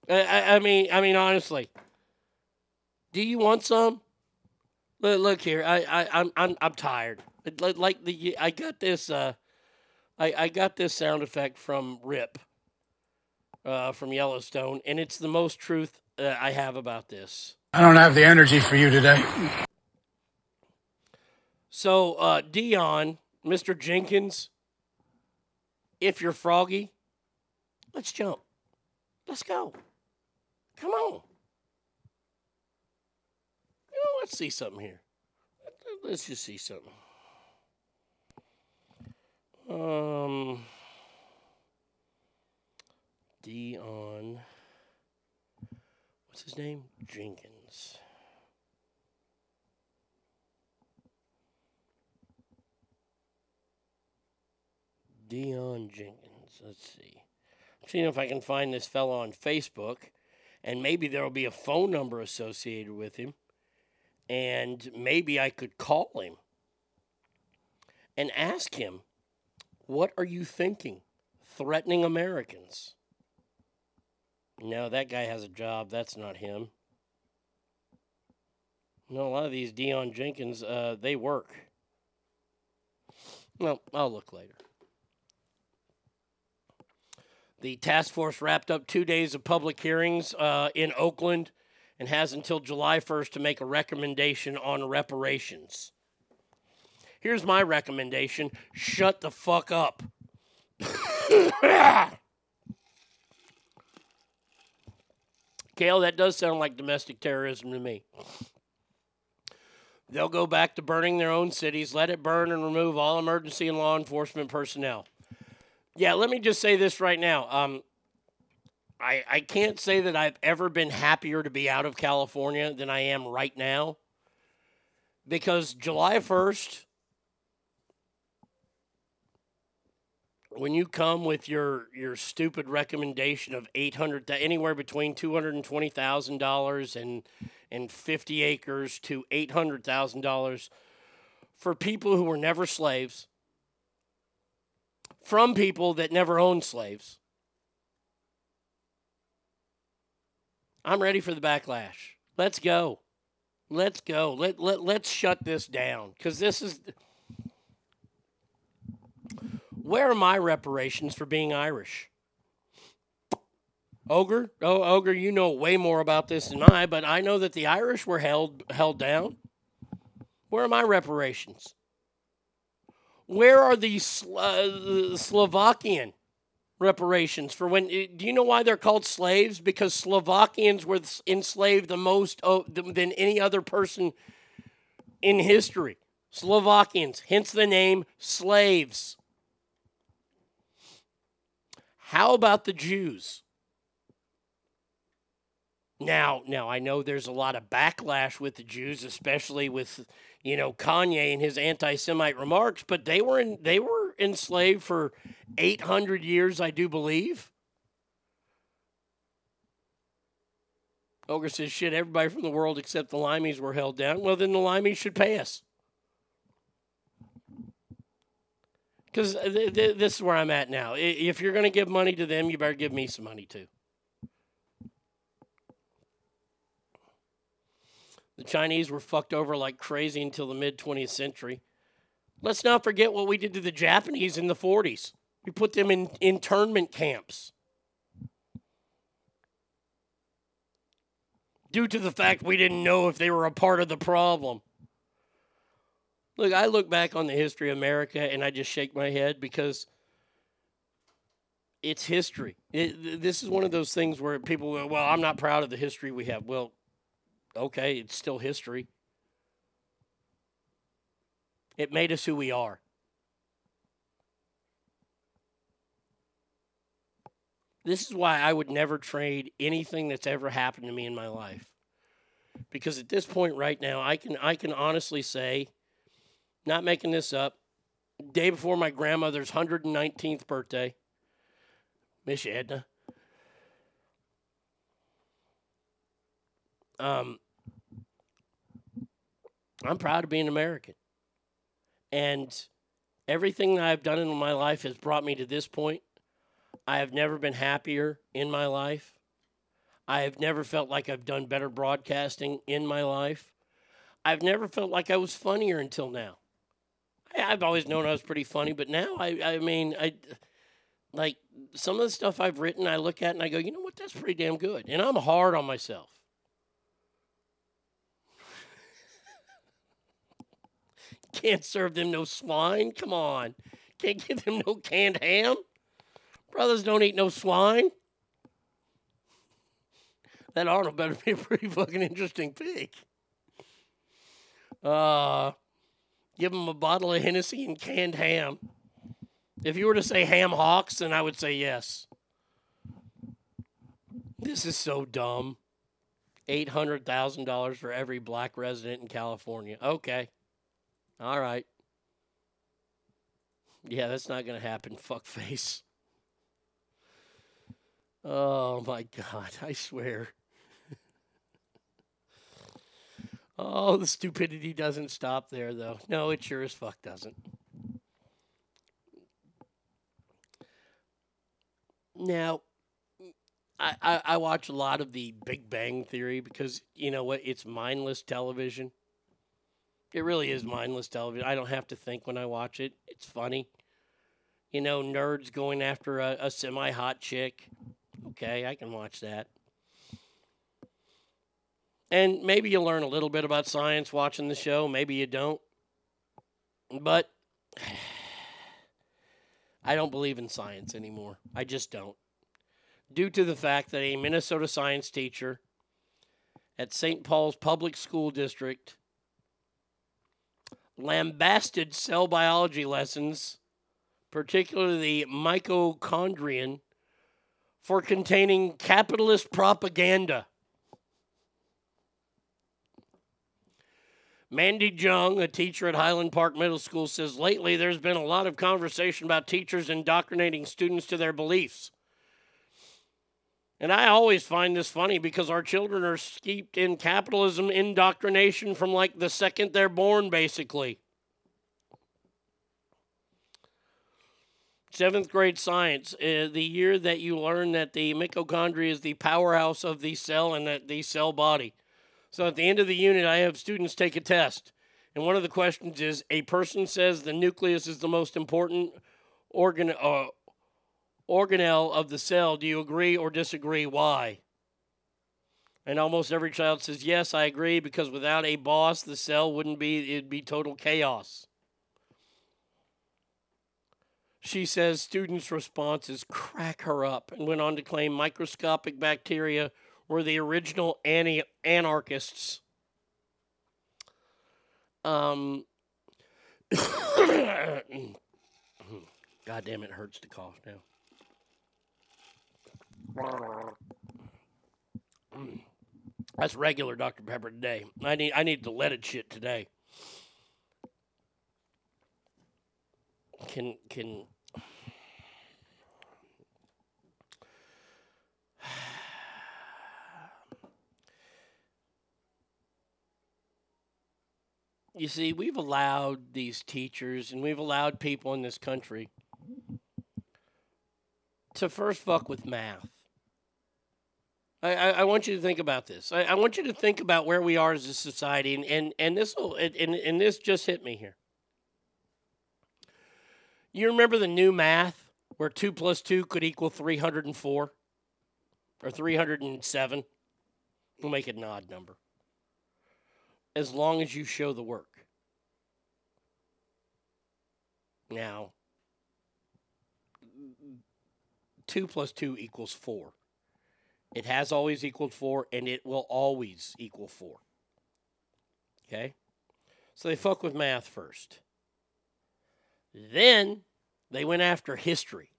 I, I, mean, I mean, honestly, do you want some? Look, look here. I, I, I'm, I'm, I'm tired. Like the, I got this. Uh, I, I got this sound effect from Rip, uh, from Yellowstone, and it's the most truth uh, I have about this. I don't have the energy for you today. So, uh, Dion, Mr. Jenkins, if you're froggy, let's jump. Let's go. Come on. You know, let's see something here. Let's just see something. Um, Dion, what's his name? Jenkins. Dion Jenkins. Let's see. I'm seeing if I can find this fellow on Facebook, and maybe there will be a phone number associated with him, and maybe I could call him and ask him, "What are you thinking? Threatening Americans?" No, that guy has a job. That's not him. No, a lot of these Dion Jenkins, uh, they work. Well, I'll look later. The task force wrapped up two days of public hearings uh, in Oakland and has until July 1st to make a recommendation on reparations. Here's my recommendation shut the fuck up. *laughs* Kale, that does sound like domestic terrorism to me. They'll go back to burning their own cities, let it burn, and remove all emergency and law enforcement personnel. Yeah, let me just say this right now. Um, I, I can't say that I've ever been happier to be out of California than I am right now. Because July 1st, when you come with your your stupid recommendation of 800 th- anywhere between $220,000 and and 50 acres to $800,000 for people who were never slaves from people that never owned slaves. I'm ready for the backlash. Let's go. Let's go. Let, let, let's shut this down because this is. Where are my reparations for being Irish? Ogre? Oh, Ogre, you know way more about this than I, but I know that the Irish were held held down. Where are my reparations? Where are the Slo- uh, Slovakian reparations for when? uh, Do you know why they're called slaves? Because Slovakians were enslaved the most oh, than any other person in history. Slovakians, hence the name slaves. How about the Jews? Now, now I know there's a lot of backlash with the Jews, especially with you know Kanye and his anti-Semite remarks, but they were in, they were enslaved for 800 years, I do believe. Ogre says, "Shit, everybody from the world except the Limeys were held down." Well, then the Limeys should pay us, because uh, th- th- this is where I'm at now. If you're going to give money to them, you better give me some money too. The Chinese were fucked over like crazy until the mid 20th century. Let's not forget what we did to the Japanese in the 40s. We put them in internment camps. Due to the fact we didn't know if they were a part of the problem. Look, I look back on the history of America and I just shake my head because it's history. It, this is one of those things where people go, well, I'm not proud of the history we have. Well, okay, it's still history. It made us who we are. This is why I would never trade anything that's ever happened to me in my life. Because at this point right now, I can I can honestly say, not making this up, day before my grandmother's 119th birthday, Miss Edna. Um, I'm proud of being American. And everything that I've done in my life has brought me to this point. I have never been happier in my life. I have never felt like I've done better broadcasting in my life. I've never felt like I was funnier until now. I, I've always known I was pretty funny, but now I, I mean, I like some of the stuff I've written. I look at and I go, you know what? That's pretty damn good. And I'm hard on myself. Can't serve them no swine. Come on. Can't *laughs* give them no canned ham. Brothers don't eat no swine. That Arnold better be a pretty fucking interesting pig. Uh, give him a bottle of Hennessy and canned ham. If you were to say ham hocks, then I would say yes. This is so dumb. $800,000 for every black resident in California. Okay. All right. Yeah, that's not going to happen, fuckface. Oh my God, I swear. oh, the stupidity doesn't stop there, though. No, it sure as fuck doesn't. Now, I, I, I watch a lot of the Big Bang Theory because, you know what, it's mindless television. It really is mm-hmm. mindless television. I don't have to think when I watch it. It's funny. You know, nerds going after a, a semi hot chick. Okay, I can watch that. And maybe you learn a little bit about science watching the show. Maybe you don't. But *sighs* I don't believe in science anymore. I just don't. Due to the fact that a Minnesota science teacher at St. Paul's Public School District lambasted cell biology lessons, particularly the mitochondrion, for containing capitalist propaganda. Mandy Jung, a teacher at Highland Park Middle School, says lately there's been a lot of conversation about teachers indoctrinating students to their beliefs. And I always find this funny because our children are steeped in capitalism indoctrination from like the second they're born, basically. Seventh grade science, uh, the year that you learn that the mitochondria is the powerhouse of the cell and that the cell body. So at the end of the unit, I have students take a test. And one of the questions is a person says the nucleus is the most important organ, uh, organelle of the cell. Do you agree or disagree? Why? And almost every child says, Yes, I agree, because without a boss, the cell wouldn't be, it'd be total chaos. She says students' responses crack her up and went on to claim microscopic bacteria were the original anti- anarchists. Um, *coughs* *coughs* God damn it, hurts to cough now. That's regular Dr. Pepper today. I need I need the leaded shit today. Can can *sighs* You see, we've allowed these teachers and we've allowed people in this country to first fuck with math. I, I, want you to think about this. I, I want you to think about where we are as a society, and, and, and this will and, and this just hit me here. You remember the new math where two plus two could equal three hundred and four or three hundred and seven? We'll make it an odd number. As long as you show the work. Now, two plus two equals four. It has always equaled four, and it will always equal four. Okay? So they fuck with math first. Then they went after history.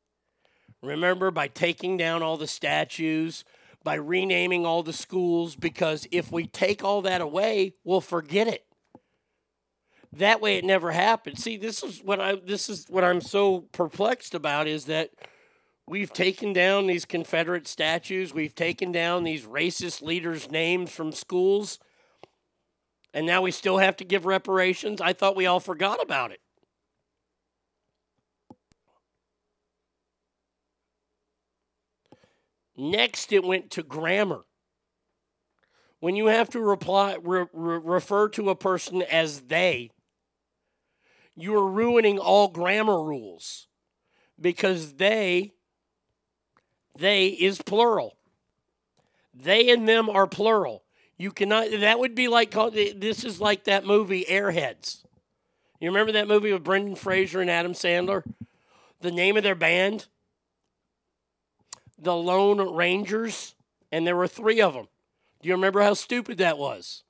Remember, by taking down all the statues, by renaming all the schools, because if we take all that away, we'll forget it. That way it never happened. See, this is what I this is what I'm so perplexed about is that we've taken down these Confederate statues, we've taken down these racist leaders' names from schools, and now we still have to give reparations. I thought we all forgot about it. Next, it went to grammar. When you have to reply, re- re- refer to a person as they, you are ruining all grammar rules because they, they is plural. They and them are plural. You cannot, that would be like, this is like that movie Airheads. You remember that movie with Brendan Fraser and Adam Sandler? The name of their band? The Lone Rangers. And there were three of them. Do you remember how stupid that was?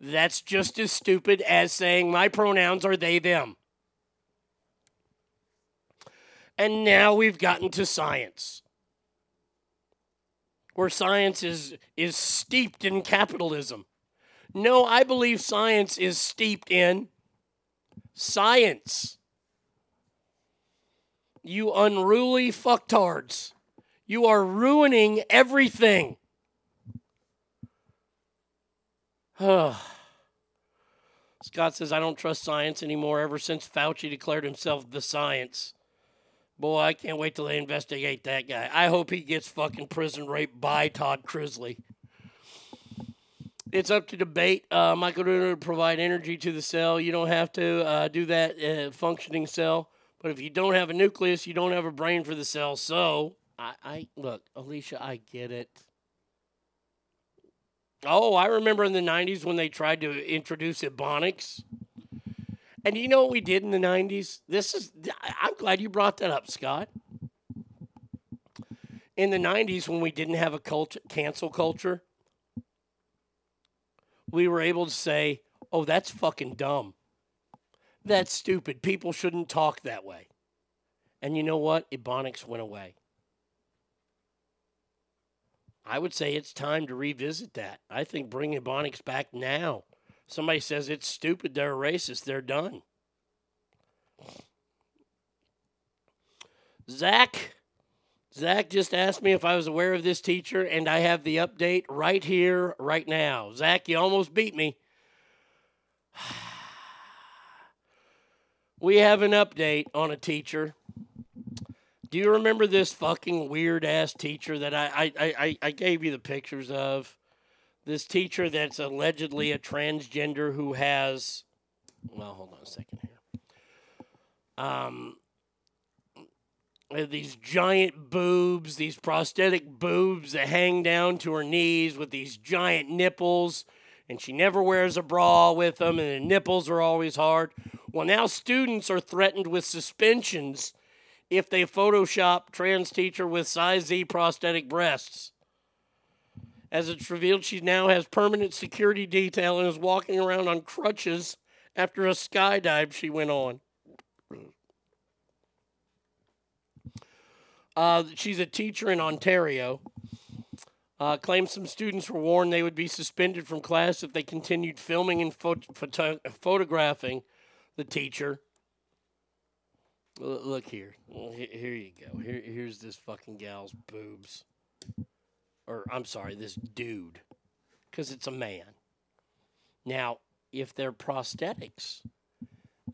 That's just as stupid as saying my pronouns are they, them. And now we've gotten to science, where science is, is steeped in capitalism. No, I believe science is steeped in science. You unruly fucktards. You are ruining everything. *sighs* Scott says, I don't trust science anymore ever since Fauci declared himself the science. Boy, I can't wait till they investigate that guy. I hope he gets fucking prison rape by Todd Chrisley. It's up to debate. Uh, to provide energy to the cell. You don't have to uh, do that uh, functioning cell. But if you don't have a nucleus, you don't have a brain for the cell. So, I, I look, Alicia, I get it. Oh, I remember in the 90s when they tried to introduce Ebonics. And you know what we did in the 90s? This is, I'm glad you brought that up, Scott. In the 90s, when we didn't have a culture, cancel culture, we were able to say, oh, that's fucking dumb. That's stupid. People shouldn't talk that way. And you know what? Ebonics went away. I would say it's time to revisit that. I think bring Ebonics back now. Somebody says it's stupid, they're racist, they're done. Zach, Zach just asked me if I was aware of this teacher, and I have the update right here, right now. Zach, you almost beat me. *sighs* We have an update on a teacher. Do you remember this fucking weird ass teacher that I, I, I, I gave you the pictures of? This teacher that's allegedly a transgender who has, well, hold on a second here. Um, these giant boobs, these prosthetic boobs that hang down to her knees with these giant nipples, and she never wears a bra with them, and the nipples are always hard. Well, now students are threatened with suspensions if they Photoshop trans teacher with size Z prosthetic breasts. As it's revealed, she now has permanent security detail and is walking around on crutches after a skydive she went on. Uh, she's a teacher in Ontario. Uh, claims some students were warned they would be suspended from class if they continued filming and pho- photo- photographing the teacher. L- Look here. H- Here you go. Here, here's this fucking gal's boobs. Or, I'm sorry, this dude. Because it's a man. Now, if they're prosthetics,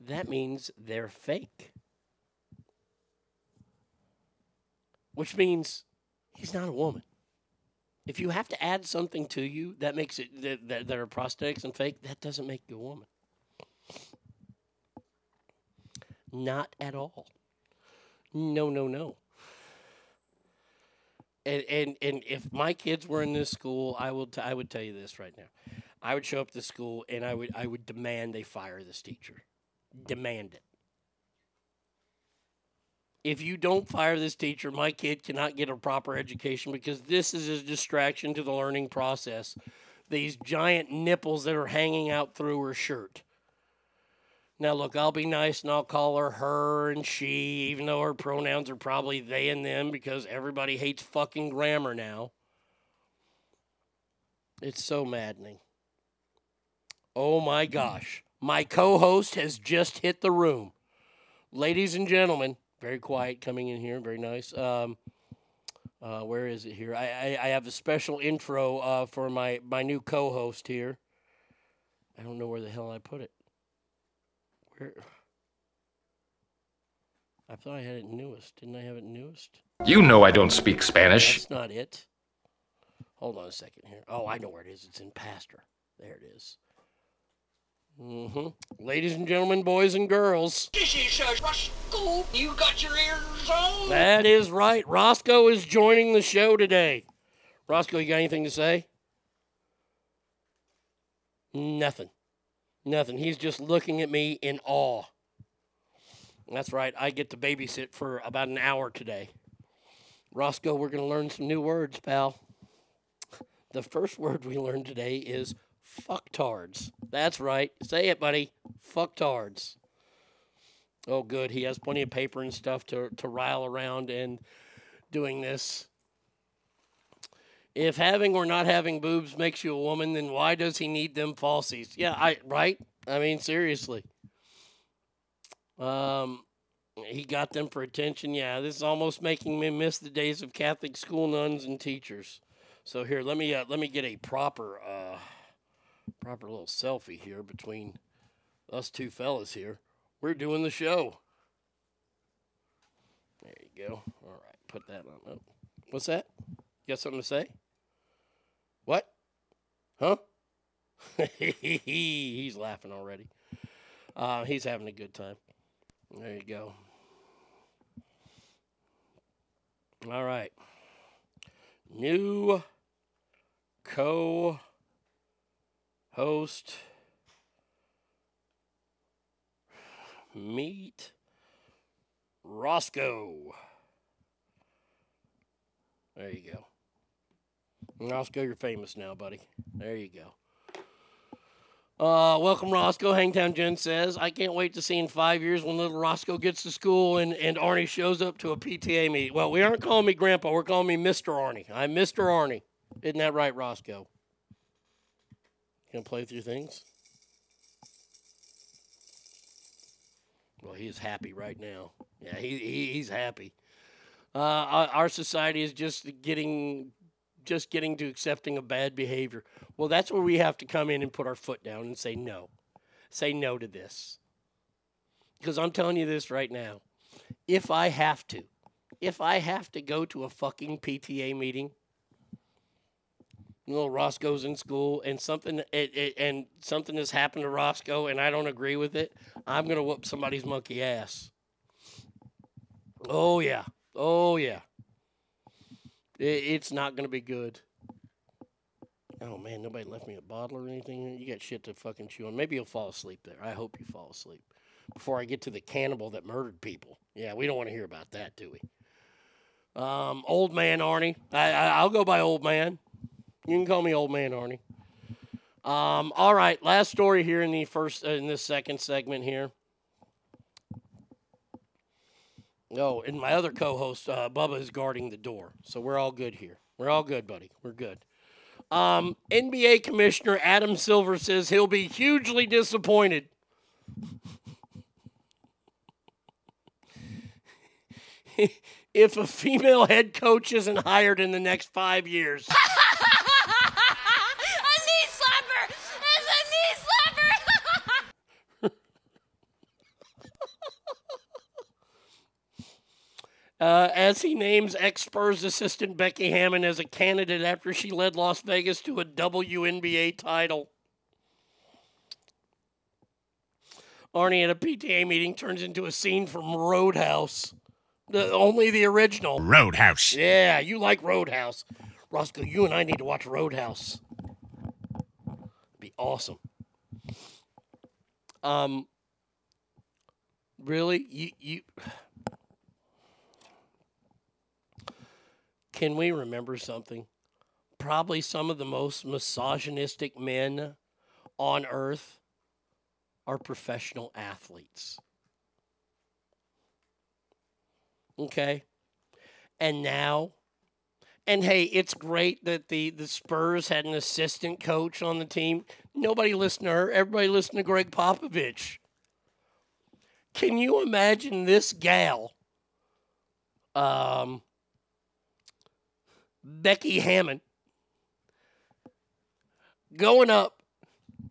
that means they're fake. Which means he's not a woman. If you have to add something to you that makes it that, that, are prosthetics and fake, that doesn't make you a woman. Not at all. No, no, no. And and and if my kids were in this school, I will t- I would tell you this right now. I would show up to school and I would I would demand they fire this teacher. Demand it. If you don't fire this teacher, my kid cannot get a proper education because this is a distraction to the learning process. These giant nipples that are hanging out through her shirt. Now, look, I'll be nice and I'll call her her and she, even though her pronouns are probably they and them because everybody hates fucking grammar now. It's so maddening. Oh my gosh. My co host has just hit the room. Ladies and gentlemen, very quiet coming in here, very nice. Um, uh, where is it here? I, I, I have a special intro uh, for my, my new co host here. I don't know where the hell I put it. Where? I thought I had it newest. Didn't I have it newest? You know I don't speak Spanish. That's not it. Hold on a second here. Oh, I know where it is. It's in Pastor. There it is. Mm-hmm. Ladies and gentlemen, boys and girls. This is uh, Roscoe. You got your ears on? That is right. Roscoe is joining the show today. Roscoe, you got anything to say? Nothing. Nothing. He's just looking at me in awe. That's right. I get to babysit for about an hour today. Roscoe, we're going to learn some new words, pal. The first *laughs* word we learned today is fucktards. That's right. Say it, buddy. Fucktards. Oh, good. He has plenty of paper and stuff to, to rile around and doing this. If having or not having boobs makes you a woman, then why does he need them falsies? Yeah, I right. I mean, seriously. Um, he got them for attention. Yeah, this is almost making me miss the days of Catholic school nuns and teachers. So here, let me uh, let me get a proper uh, proper little selfie here between us two fellas here. We're doing the show. There you go. All right, put that on. Oh. What's that? You got something to say? What? Huh? *laughs* he's laughing already. Uh, he's having a good time. There you go. All right. New co host meet Roscoe. There you go. Roscoe, you're famous now, buddy. There you go. Uh, welcome, Roscoe. Hangtown Jen says, I can't wait to see in five years when little Roscoe gets to school and, and Arnie shows up to a PTA meeting. Well, we aren't calling me Grandpa. We're calling me Mr. Arnie. I'm Mr. Arnie. Isn't that right, Roscoe? Gonna play your things? Well, he's happy right now. Yeah, he, he he's happy. Uh, our society is just getting just getting to accepting of bad behavior. Well, that's where we have to come in and put our foot down and say no. Say no to this. Because I'm telling you this right now. If I have to, if I have to go to a fucking PTA meeting, little Roscoe's in school and something it, it, and something has happened to Roscoe and I don't agree with it, I'm gonna whoop somebody's monkey ass. Oh yeah. Oh yeah. It, it's not gonna be good. Oh man, nobody left me a bottle or anything. You got shit to fucking chew on. Maybe you'll fall asleep there. I hope you fall asleep before I get to the cannibal that murdered people. Yeah, we don't want to hear about that, do we? Um, old man Arnie. I, I I'll go by old man. You can call me old man Arnie. Um, all right, last story here in the first uh, in this second segment here. Oh, and my other co-host uh, Bubba is guarding the door, so we're all good here. We're all good, buddy. We're good. Um, NBA Commissioner Adam Silver says he'll be hugely disappointed. *laughs* if a female head coach isn't hired in the next five years. *laughs* a knee slapper! It's a knee slapper! Uh, as he names ex Spurs assistant Becky Hammon as a candidate after she led Las Vegas to a WNBA title. Arnie at a PTA meeting turns into a scene from Roadhouse. The, only the original. Roadhouse. Yeah, you like Roadhouse. Roscoe, you and I need to watch Roadhouse. Be awesome. Um really? You you Can we remember something? Probably some of the most misogynistic men on earth are professional athletes. Okay. And now, and hey, it's great that the, the Spurs had an assistant coach on the team. Nobody listened to her. Everybody listened to Gregg Popovich. Can you imagine this gal, um, Becky Hammon, going up?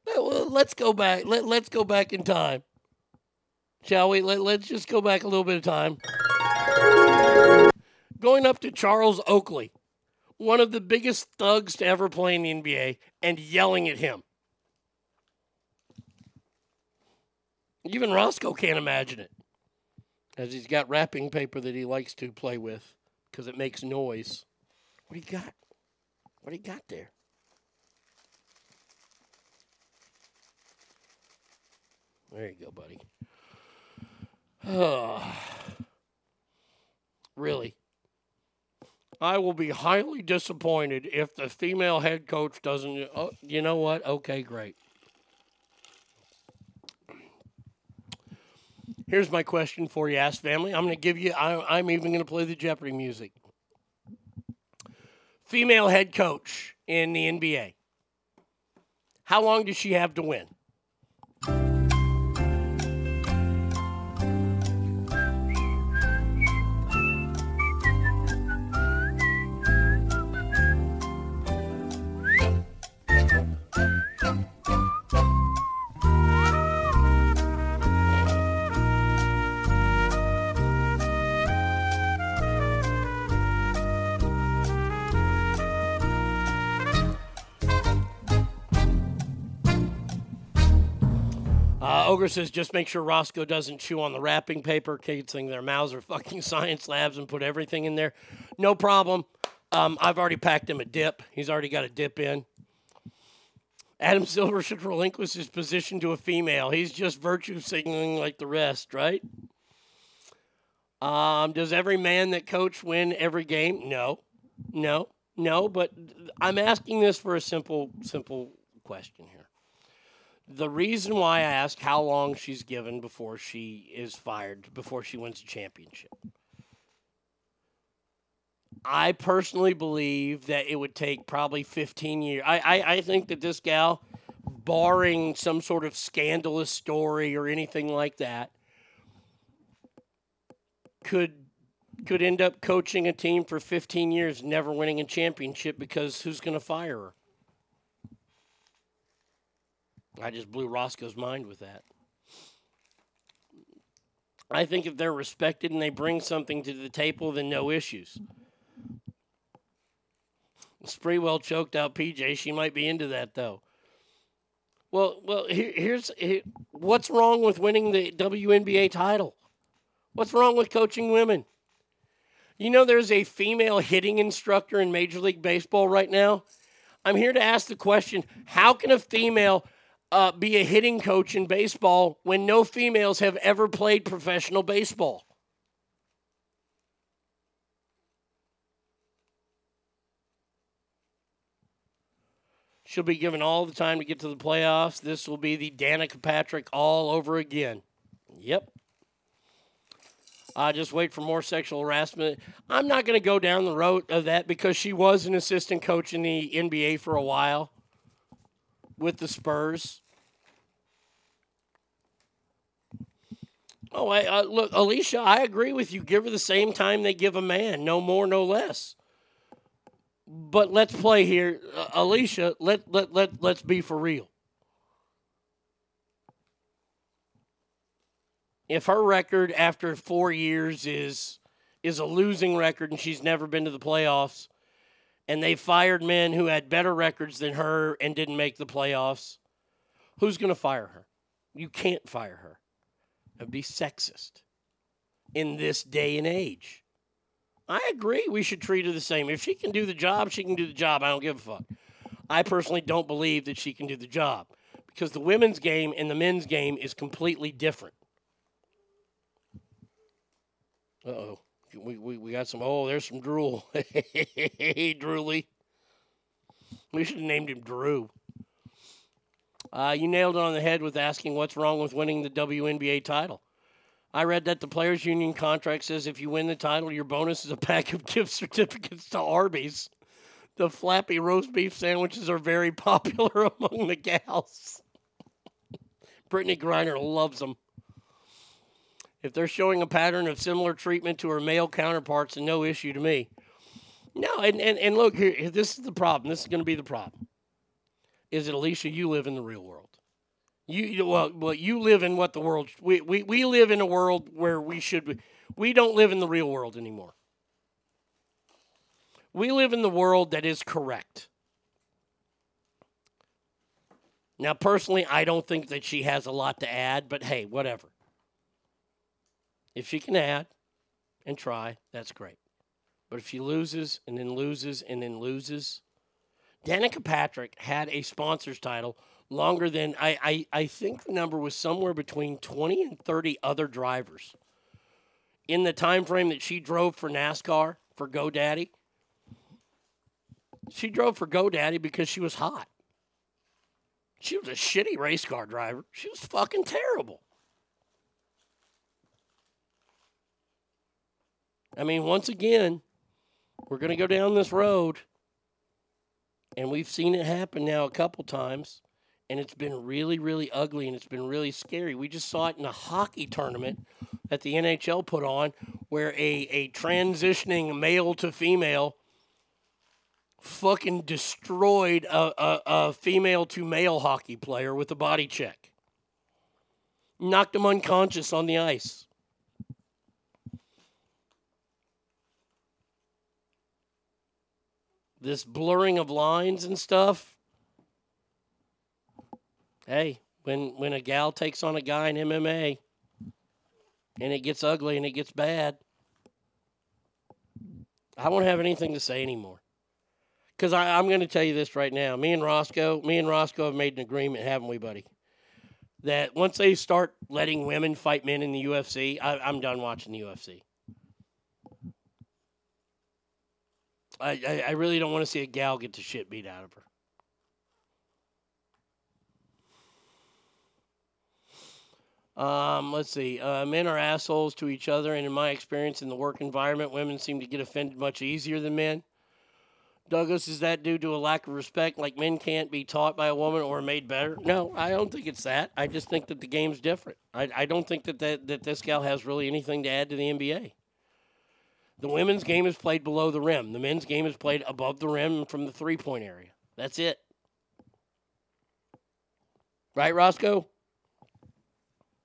Well, let's go back. Let, let's go back in time. Shall we? Let, let's just go back a little bit of time going up to Charles Oakley, one of the biggest thugs to ever play in the NBA and yelling at him. Even Roscoe can't imagine it, as he's got wrapping paper that he likes to play with because it makes noise. What do you got? What do you got there? There you go, buddy. *sighs* Really? I will be highly disappointed if the female head coach doesn't. Oh, you know what? Okay, great. Here's my question for you, Ask family. I'm going to give you. I, I'm even going to play the Jeopardy music. Female head coach in the NBA. How long does she have to win? Says just make sure Roscoe doesn't chew on the wrapping paper, casing their mouths are fucking *laughs* science labs and put everything in there. No problem. Um, I've already packed him a dip. He's already got a dip in. Adam Silver should relinquish his position to a female. He's just virtue signaling like the rest, right? Um, does every man that coach win every game? No, no, no. But I'm asking this for a simple, simple question here. The reason why I ask how long she's given before she is fired, before she wins a championship. I personally believe that it would take probably 15 years. I, I, I think that this gal, barring some sort of scandalous story or anything like that, could could end up coaching a team for 15 years, never winning a championship because who's going to fire her? I just blew Roscoe's mind with that. I think if they're respected and they bring something to the table, then no issues. Sprewell choked out PJ. She might be into that though. Well, well, here, here's here, what's wrong with winning the WNBA title. What's wrong with coaching women? You know, there's a female hitting instructor in Major League Baseball right now. I'm here to ask the question: How can a female uh, be a hitting coach in baseball when no females have ever played professional baseball? She'll be given all the time to get to the playoffs. This will be the Danica Patrick all over again. Yep. Uh, just wait for more sexual harassment. I'm not going to go down the road of that because she was an assistant coach in the NBA for a while with the Spurs. Oh, I, look, Alicia, I agree with you. Give her the same time they give a man, no more, no less. But let's play here, uh, Alicia. Let let let let's be for real. If her record after four years is is a losing record and she's never been to the playoffs, and they fired men who had better records than her and didn't make the playoffs, who's going to fire her? You can't fire her. It'd be sexist in this day and age. I agree we should treat her the same. If she can do the job, she can do the job. I don't give a fuck. I personally don't believe that she can do the job because the women's game and the men's game is completely different. Uh oh. We, we, we got some. Oh, there's some drool. *laughs* hey, Drooly. We should have named him Drew. Uh, you nailed it on the head with asking what's wrong with winning the WNBA title. I read that the Players Union contract says if you win the title, your bonus is a pack of *laughs* gift certificates to Arby's. The flappy roast beef sandwiches are very *laughs* popular among the gals. *laughs* Brittney Griner loves them. If they're showing a pattern of similar treatment to her male counterparts, no issue to me. No, and, and, and look, here, this is the problem. This is going to be the problem. Is it, Alicia, you live in the real world. You well, well, you live in what the world we, we, we live in a world where we should. We don't live in the real world anymore. We live in the world that is correct. Now, personally, I don't think that she has a lot to add, but hey, whatever. If she can add and try, that's great. But if she loses and then loses and then loses, Danica Patrick had a sponsors title longer than I, I, I think the number was somewhere between 20 and 30 other drivers in the time frame that she drove for NASCAR for GoDaddy. She drove for GoDaddy because she was hot. She was a shitty race car driver. She was fucking terrible. I mean, once again, we're going to go down this road, and we've seen it happen now a couple times, and it's been really, really ugly and it's been really scary. We just saw it in a hockey tournament that the NHL put on where a, a transitioning male to female fucking destroyed a, a, a female to male hockey player with a body check. Knocked him unconscious on the ice. This blurring of lines and stuff. Hey, when when a gal takes on a guy in MMA and it gets ugly and it gets bad, I won't have anything to say anymore. Because I'm going to tell you this right now. Me and Roscoe, me and Roscoe have made an agreement, haven't we, buddy? That once they start letting women fight men in the UFC, I, I'm done watching the UFC. I, I, I really don't want to see a gal get the shit beat out of her. Um, let's see. Uh, men are assholes to each other, and in my experience in the work environment, women seem to get offended much easier than men. Douglas, is that due to a lack of respect? Like men can't be taught by a woman or made better? No, I don't think it's that. I just think that the game's different. I, I don't think that, that that this gal has really anything to add to the NBA. The women's game is played below the rim. The men's game is played above the rim from the three point area. That's it. Right, Roscoe?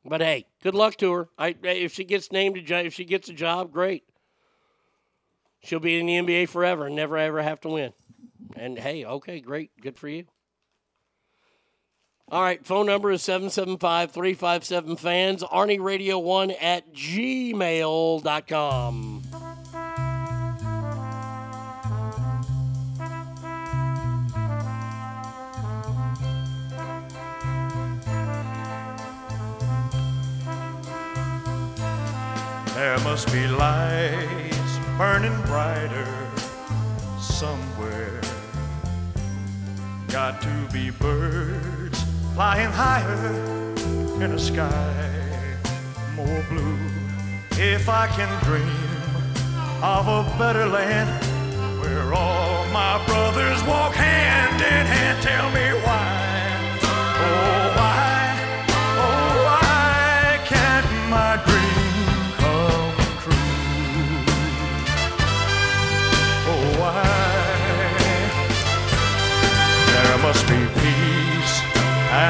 But hey, good luck to her. I if she gets named a if she gets a job, great. She'll be in the NBA forever and never ever have to win. And hey, okay, great, good for you. All right, phone number is 775 357 fans, Arnie Radio 1 at gmail.com. There must be lights burning brighter somewhere. Got to be birds flying higher in a sky more blue. If I can dream of a better land where all my brothers walk hand in hand, tell me why. Oh,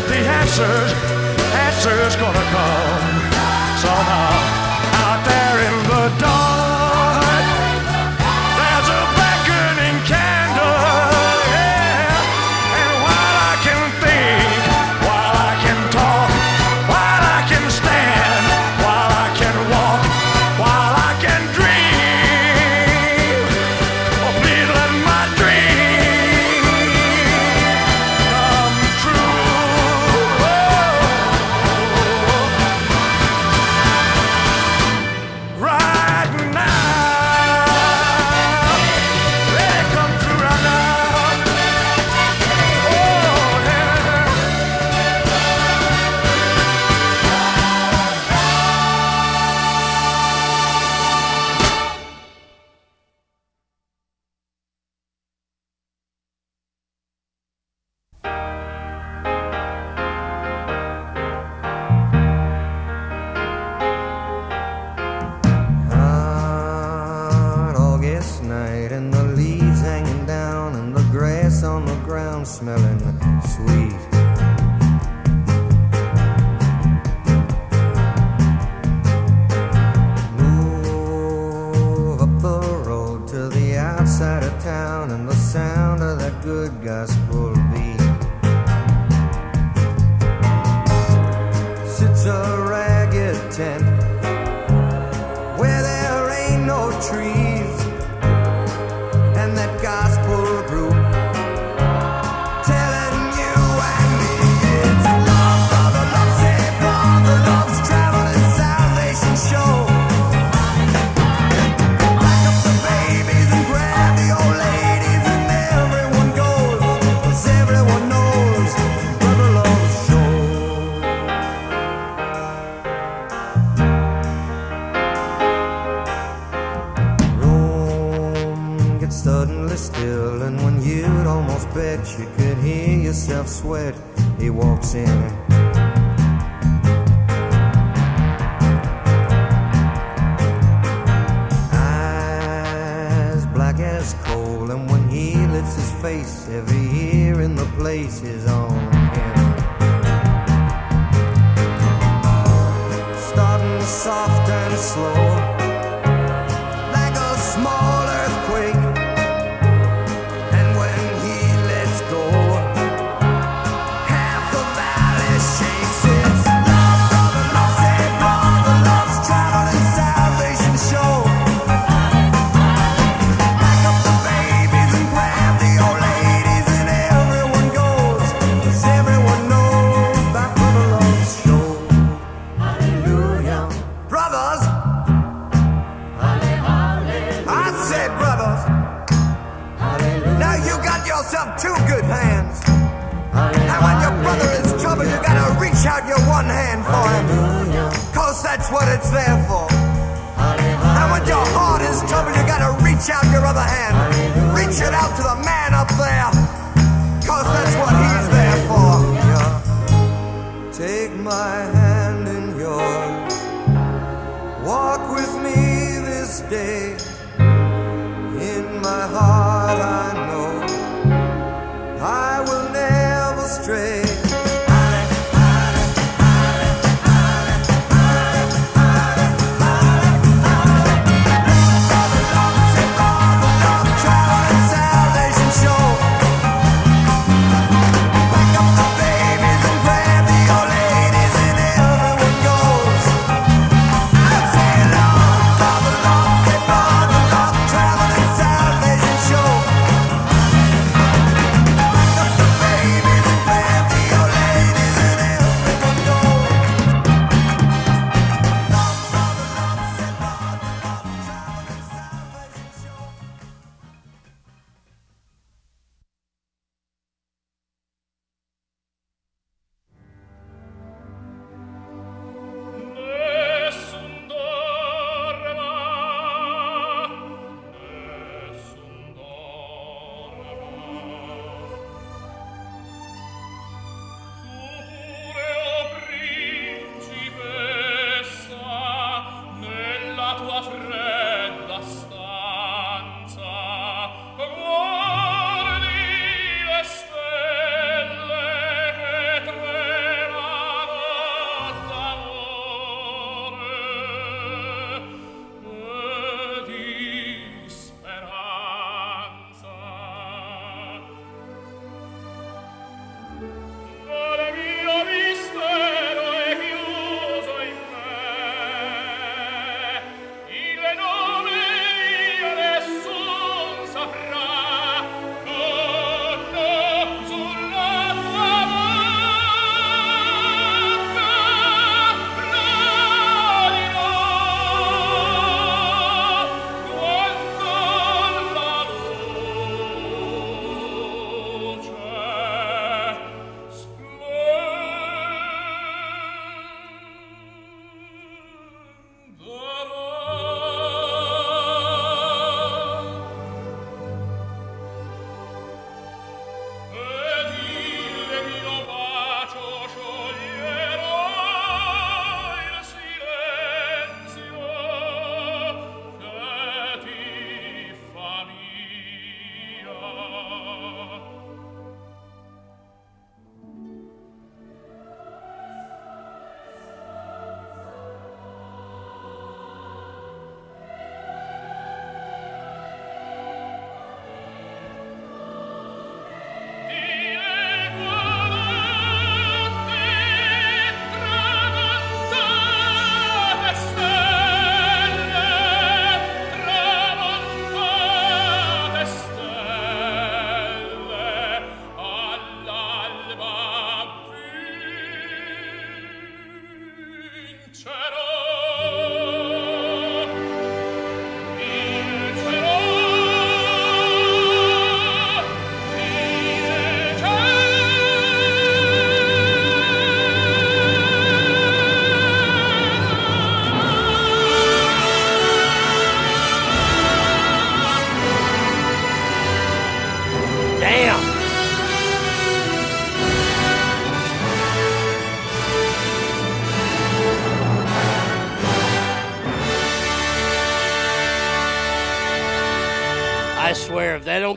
that the answers, answers gonna come somehow out there in the dark.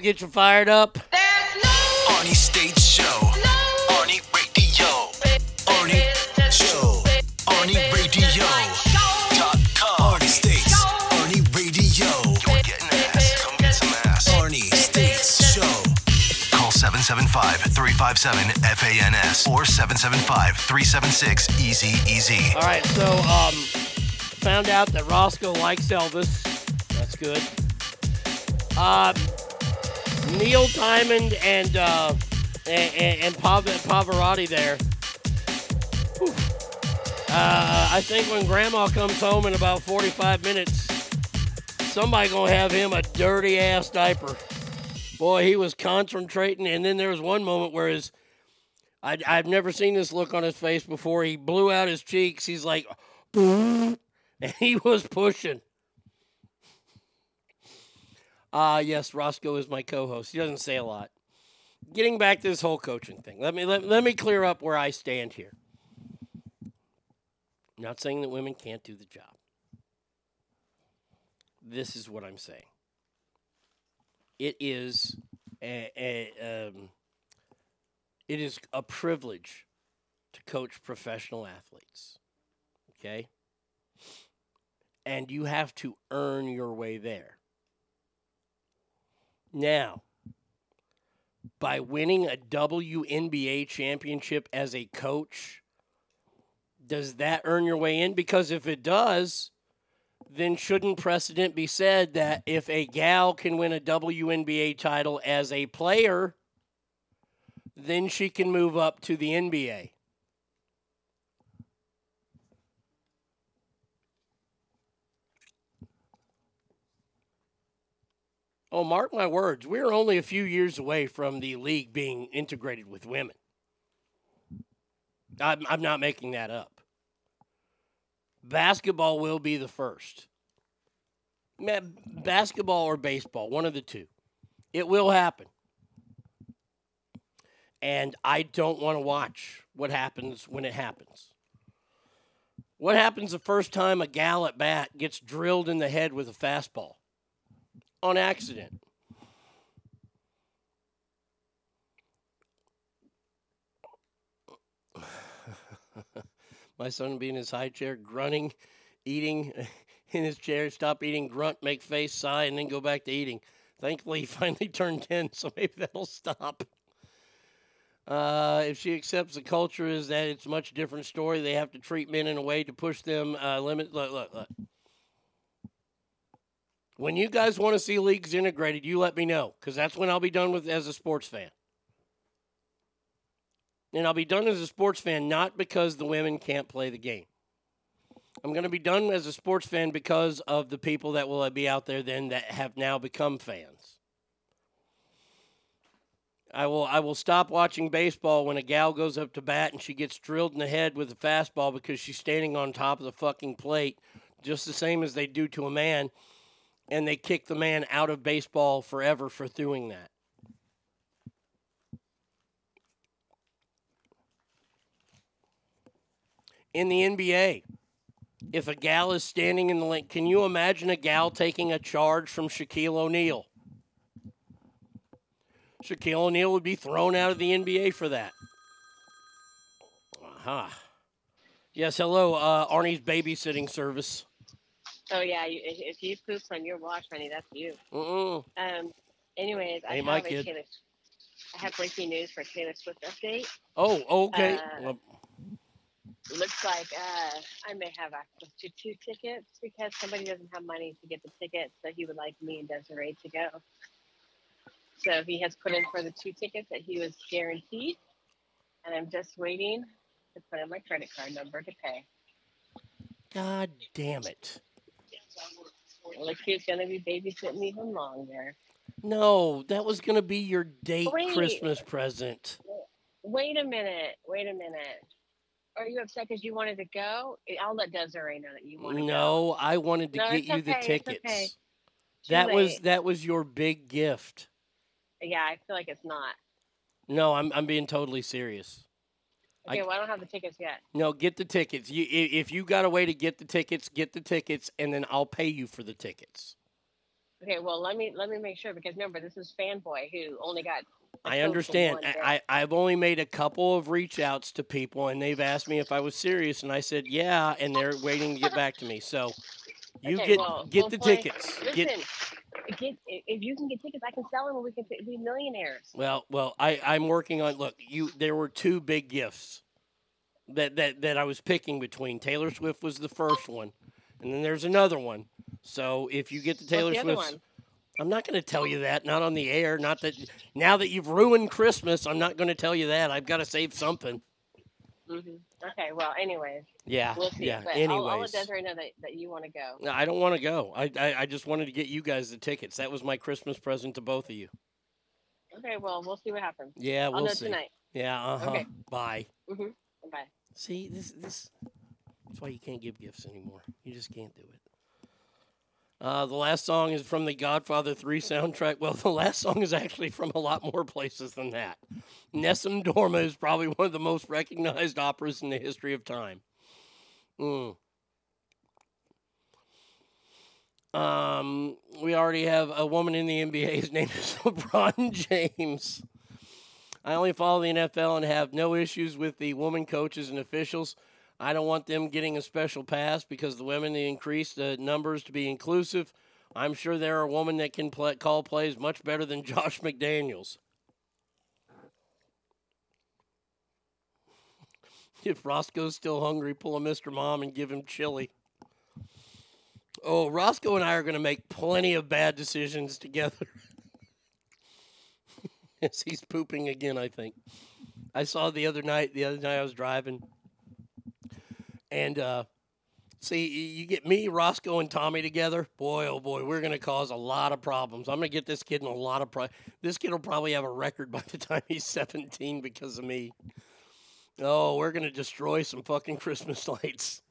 Get you fired up, Arnie State Show. Arnie Radio. Arnie Show. Arnie Radio. Dot com. Arnie States. Arnie Radio. You're getting ass. Come get some ass. Arnie States Show. Call 775 357 FANS or 775 376 Easy Easy. All right, so um, found out that Roscoe likes Elvis. That's good. Uh, Neil Diamond and uh, and, and, Pav- Pavarotti there. Uh, I think when Grandma comes home in about 45 minutes, somebody gonna have him a dirty ass diaper. Boy, he was concentrating, and then there was one moment where his I, I've never seen this look on his face before. He blew out his cheeks. He's like, *laughs* and he was pushing. Ah, yes, Roscoe is my co-host. He doesn't say a lot. Getting back to this whole coaching thing, let me let, let me clear up where I stand here. Not saying that women can't do the job. This is what I'm saying. It is a, a um, it is a privilege to coach professional athletes. Okay? And you have to earn your way there. Now, by winning a WNBA championship as a coach, does that earn your way in? Because if it does, then shouldn't precedent be said that if a gal can win a WNBA title as a player, then she can move up to the NBA? Oh, mark my words, we're only a few years away from the league being integrated with women. I'm, I'm not making that up. Basketball will be the first. Basketball or baseball, one of the two. It will happen. And I don't want to watch what happens when it happens. What happens the first time a gal at bat gets drilled in the head with a fastball? On accident. *laughs* My son be in his high chair, grunting, eating *laughs* in his chair, stop eating, grunt, make face, sigh, and then go back to eating. Thankfully, he *laughs* finally turned 10, so maybe that'll stop. Uh, if she accepts the culture is that it's much different story. They have to treat men in a way to push them uh, limit. Look, look, look. When you guys want to see leagues integrated, you let me know because that's when I'll be done with as a sports fan. And I'll be done as a sports fan not because the women can't play the game. I'm going to be done as a sports fan because of the people that will be out there then that have now become fans. I will I will stop watching baseball when a gal goes up to bat and she gets drilled in the head with a fastball because she's standing on top of the fucking plate just the same as they do to a man and they kick the man out of baseball forever for doing that. In the NBA, if a gal is standing in the lane, can you imagine a gal taking a charge from Shaquille O'Neal? Shaquille O'Neal would be thrown out of the NBA for that. Aha. Uh-huh. Yes, hello, uh, Arnie's babysitting service. Oh yeah, you, if you poop on your watch, honey, that's you. Mm-mm. Um. Anyways, I Hey, have a kid. Taylor. I have breaking news for Taylor Swift update. Oh, okay. Uh, Looks like uh, I may have access to two tickets because somebody doesn't have money to get the tickets, so he would like me and Desiree to go. So he has put in for the two tickets that he was guaranteed, and I'm just waiting to put in my credit card number to pay. God damn it. Like he's gonna be babysitting even longer. No, that was to be your date Wait. Christmas present. Wait a minute. Wait a minute. Are you upset because you wanted to go? I'll let Desiree know that you want to go. No, I wanted to No, get you the okay, it's tickets. okay. That was that was your big gift. Yeah, I feel like it's not. No, I'm I'm being totally serious. I- Okay, well, I don't have the tickets yet. No, get the tickets. You, if you got a way to get the tickets, get the tickets, and then I'll pay you for the tickets. Okay, well, let me let me make sure because remember, this is Fanboy who only got. I understand. I, I, I've only made a couple of reach outs to people, and they've asked me if I was serious, and I said yeah, and they're waiting to get back to me. So you Okay, get well, get we'll the play- tickets. Listen, Get get if you can get tickets, I can sell them, and we can be millionaires. well, well. I, I'm working on. Look, you. There were two big gifts that that that I was picking between. Taylor Swift was the first one, and then there's another one. So if you get the Taylor Swift? I'm not going to tell you that. Not on the air. Not that now that you've ruined Christmas, I'm not going to tell you that. I've got to save something. hmm Okay, well, anyways. Yeah, We'll see. yeah, But I'll, I'll let anyways. Desiree know that, that you want to go. No, I don't want to go. I, I I just wanted to get you guys the tickets. That was my Christmas present to both of you. Okay, well, we'll see what happens. Yeah, I'll we'll know see. tonight. Yeah. Uh huh. Okay. Bye. hmm Bye. See this this. That's why you can't give gifts anymore. You just can't do it. Uh, the last song is from the Godfather 3 soundtrack. Well, *laughs* the last song is actually from a lot more places than that. Nessun Dorma is probably one of the most recognized operas in the history of time. Mm. Um, we already have a woman in the NBA. His name is *laughs* LeBron James. I only follow the NFL and have no issues with the woman coaches and officials. I don't want them getting a special pass because the women they increase the numbers to be inclusive. I'm sure there are women that can play, call plays much better than *laughs* Josh McDaniels. If Roscoe's still hungry, pull a Mr. Mom and give him chili. Oh, Roscoe and I are going to make plenty of bad decisions together. *laughs* yes, he's pooping again, I think. I saw the other night, the other night I was driving. And uh, see, you get me, Roscoe, and Tommy together. Boy, oh boy, we're going to cause a lot of problems. I'm going to get this kid in a lot of pro- This kid will probably have a record *laughs* by the time he's 17 because of me. Oh, we're going to destroy some fucking Christmas *laughs* lights.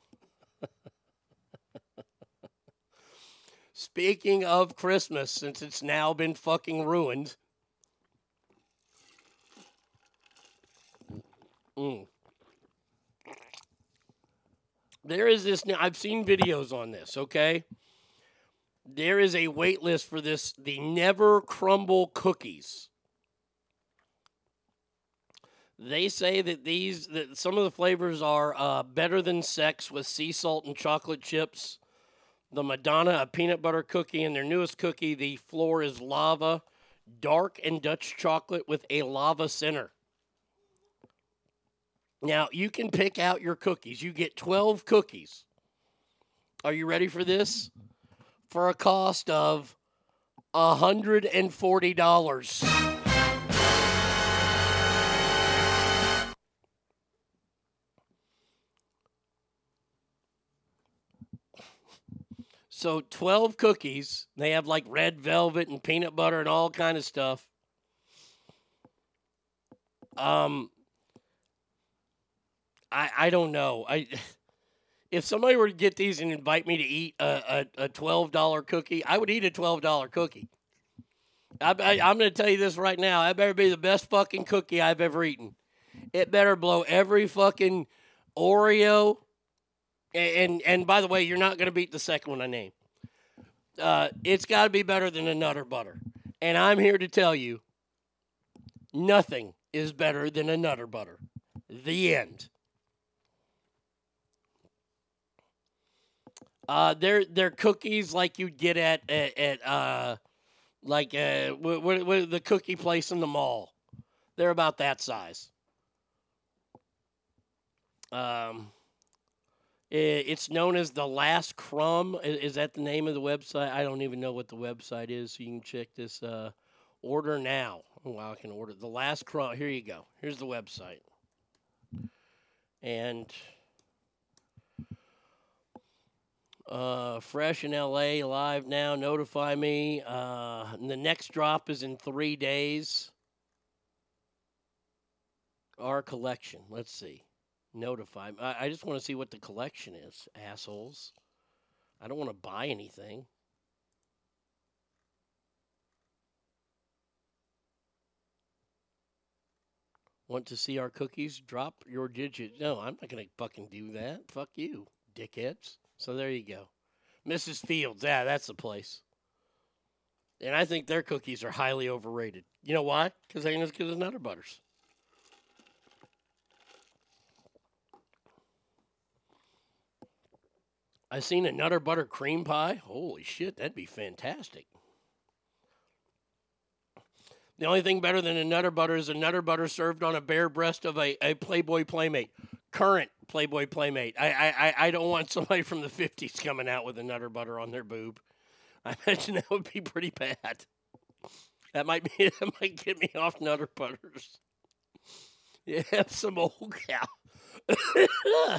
Speaking of Christmas, since it's now been fucking ruined. Mm. There is this now. I've seen videos on this, okay? There is a wait list for this, the Never Crumble cookies. They say that these, that some of the flavors are uh, better than sex with sea salt and chocolate chips. The Madonna, a peanut butter cookie, and their newest cookie, the floor is lava, dark and Dutch chocolate with a lava center. Now, you can pick out your cookies. You get 12 cookies. Are you ready for this? For a cost of $140. So 12 cookies. They have like red velvet and peanut butter and all kind of stuff. Um I I don't know. I *laughs* if somebody were to get these and invite me to eat a, a, a $12 cookie, I would eat a $12 cookie. I, I, I'm going to tell you this right now. That better be the best fucking cookie I've ever eaten. It better blow every fucking Oreo. And, and, and by the way, you're not going to beat the second one I named. Uh, it's got to be better than a Nutter Butter. And I'm here to tell you nothing is better than a Nutter Butter. The end. Uh, they're they're cookies like you'd get at at, at uh, like uh, the cookie place in the mall. They're about that size. Um, i- it's known as the Last Crumb. I- Is that the name of the website? I don't even know what the website is, so you can check this. Uh, order now. Oh, wow, I can order the Last Crumb. Here you go. Here's the website. And uh, fresh in LA, live now. Notify me. Uh, the next drop is in three days. Our collection. Let's see. Notify. I, I just want to see what the collection is, assholes. I don't want to buy anything. Want to see our cookies? Drop your digit. No, I'm not going to fucking do that. Fuck you, dickheads. So there you go. Mrs. Fields. Yeah, that's the place. And I think their cookies are highly overrated. You know why? Because they ain't as good as Nutter Butters. I seen a Nutter Butter cream pie. Holy shit, that'd be fantastic. The only thing better than a Nutter Butter is a Nutter Butter served on a bare breast of a, a Playboy Playmate. Current Playboy Playmate. I, I, I- don't want somebody from the 50s coming out with a Nutter Butter on their boob. I *laughs* imagine that would be pretty bad. That might be *laughs* that might get me off Nutter Butters. Yeah, *laughs* some old cow. *coughs*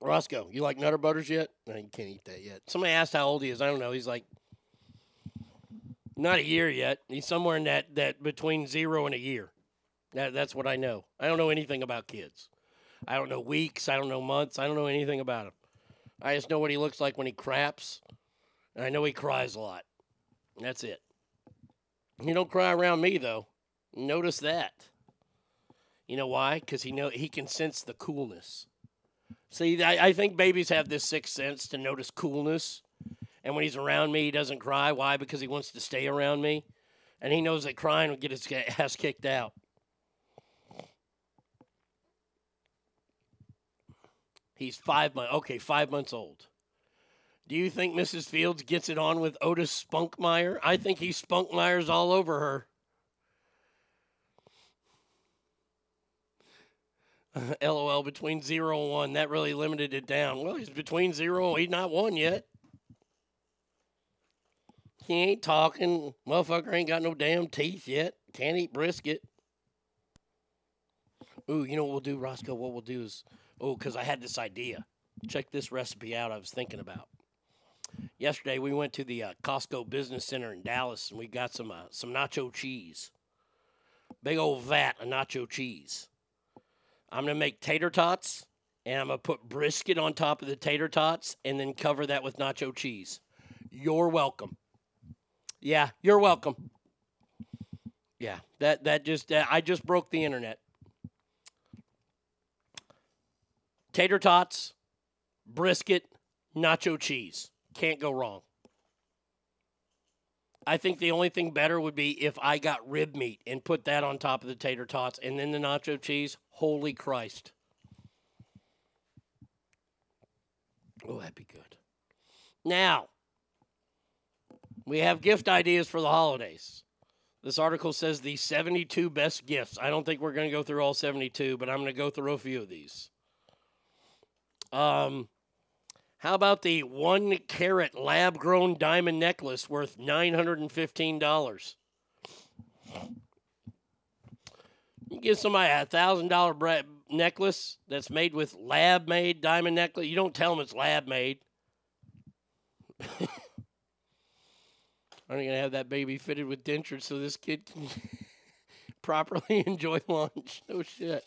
Roscoe, you like Nutter Butters yet? No, you can't eat that yet. Somebody asked how old he is. I don't know. He's like not a year yet. He's somewhere in that, that between zero and a year. That, that's what I know. I don't know anything about kids. I don't know weeks. I don't know months. I don't know anything about him. I just know what he looks like when he craps. And I know he cries a lot. That's it. He don't cry around me though. Notice that. You know why? Because he know he can sense the coolness. See, I, I think babies have this sixth sense to notice coolness. And when he's around me, he doesn't cry. Why? Because he wants to stay around me. And he knows that crying will get his *laughs* ass kicked out. He's five months. Okay, five months old. Do you think Mrs. Fields gets it on with Otis Spunkmeyer? I think he Spunkmeyers all over her. *laughs* LOL between zero and one. That really limited it down. Well, he's between zero. He's not one yet. He ain't talking. Motherfucker ain't got no damn teeth yet. Can't eat brisket. Ooh, you know what we'll do, Roscoe? What we'll do is, oh, because I had this idea. Check this recipe out I was thinking about. Yesterday, we went to the uh, Costco Business Center in Dallas and we got some, uh, some nacho cheese. Big old vat of nacho cheese. I'm going to make tater tots and I'm going to put brisket on top of the tater tots and then cover that with nacho cheese. You're welcome. Yeah, you're welcome. Yeah, that that just uh, I just broke the internet. Tater tots, brisket, nacho cheese. Can't go wrong. I think the only thing better would be if I got rib meat and put that on top of the tater tots and then the nacho cheese. Holy Christ. Oh, that'd be good. Now, we have gift ideas for the holidays. This article says the 72 best gifts. I don't think we're going to go through all 72, but I'm going to go through a few of these. Um, how about the one carat lab grown diamond necklace worth $915? You give somebody a thousand dollar necklace that's made with lab made diamond necklace. You don't tell them it's lab made. *laughs* You gonna have that baby fitted with dentures so this kid can *laughs* properly *laughs* enjoy lunch? No shit.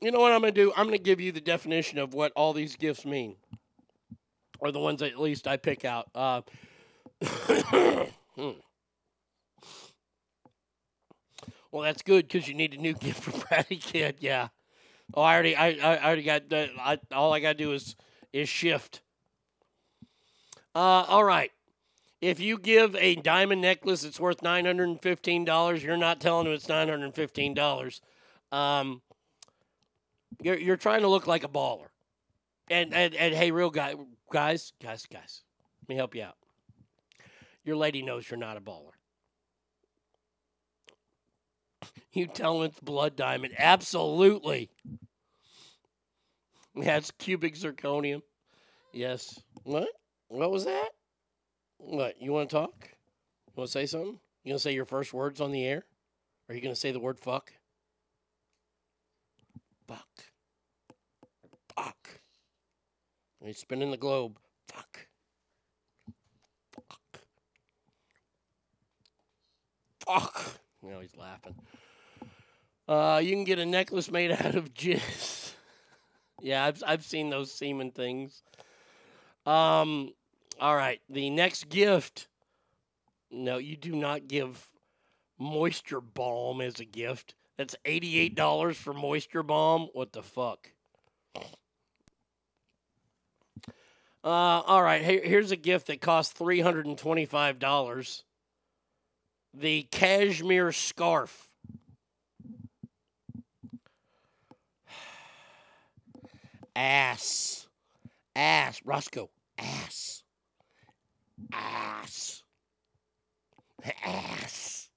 You know what I'm gonna do? I'm gonna give you the definition of what all these gifts mean, or the ones at least I pick out. Uh, *coughs* hmm. Well, that's good because you need a new *laughs* gift for Bratty Kid. Yeah. Oh, I already, I, I already got. The, I, all I got to do is is shift. Uh, all right. If you give a diamond necklace that's worth nine hundred and fifteen dollars, you're not telling them it's nine hundred and fifteen dollars. Um, you're you're trying to look like a baller. And and and hey, real guy, guys, guys, guys, let me help you out. Your lady knows you're not a baller. *laughs* You tell them it's blood diamond. Absolutely. That's cubic zirconium. Yes. What? What was that? What? You want to talk? You want to say something? You going to say your first words on the air? Are you going to say the word? Fuck. Fuck. And he's spinning the globe. Fuck. Fuck. Fuck. Now he's laughing. Uh, you can get a necklace made out of jizz. *laughs* yeah, I've I've seen those semen things. Um, all right. The next gift No, you do not give Moisture Balm as a gift. That's $88 for Moisture Balm. What the fuck? Uh, all right, here, here's a gift that costs $325. The cashmere scarf. Ass. Ass. Roscoe. Ass. Ass. Ass.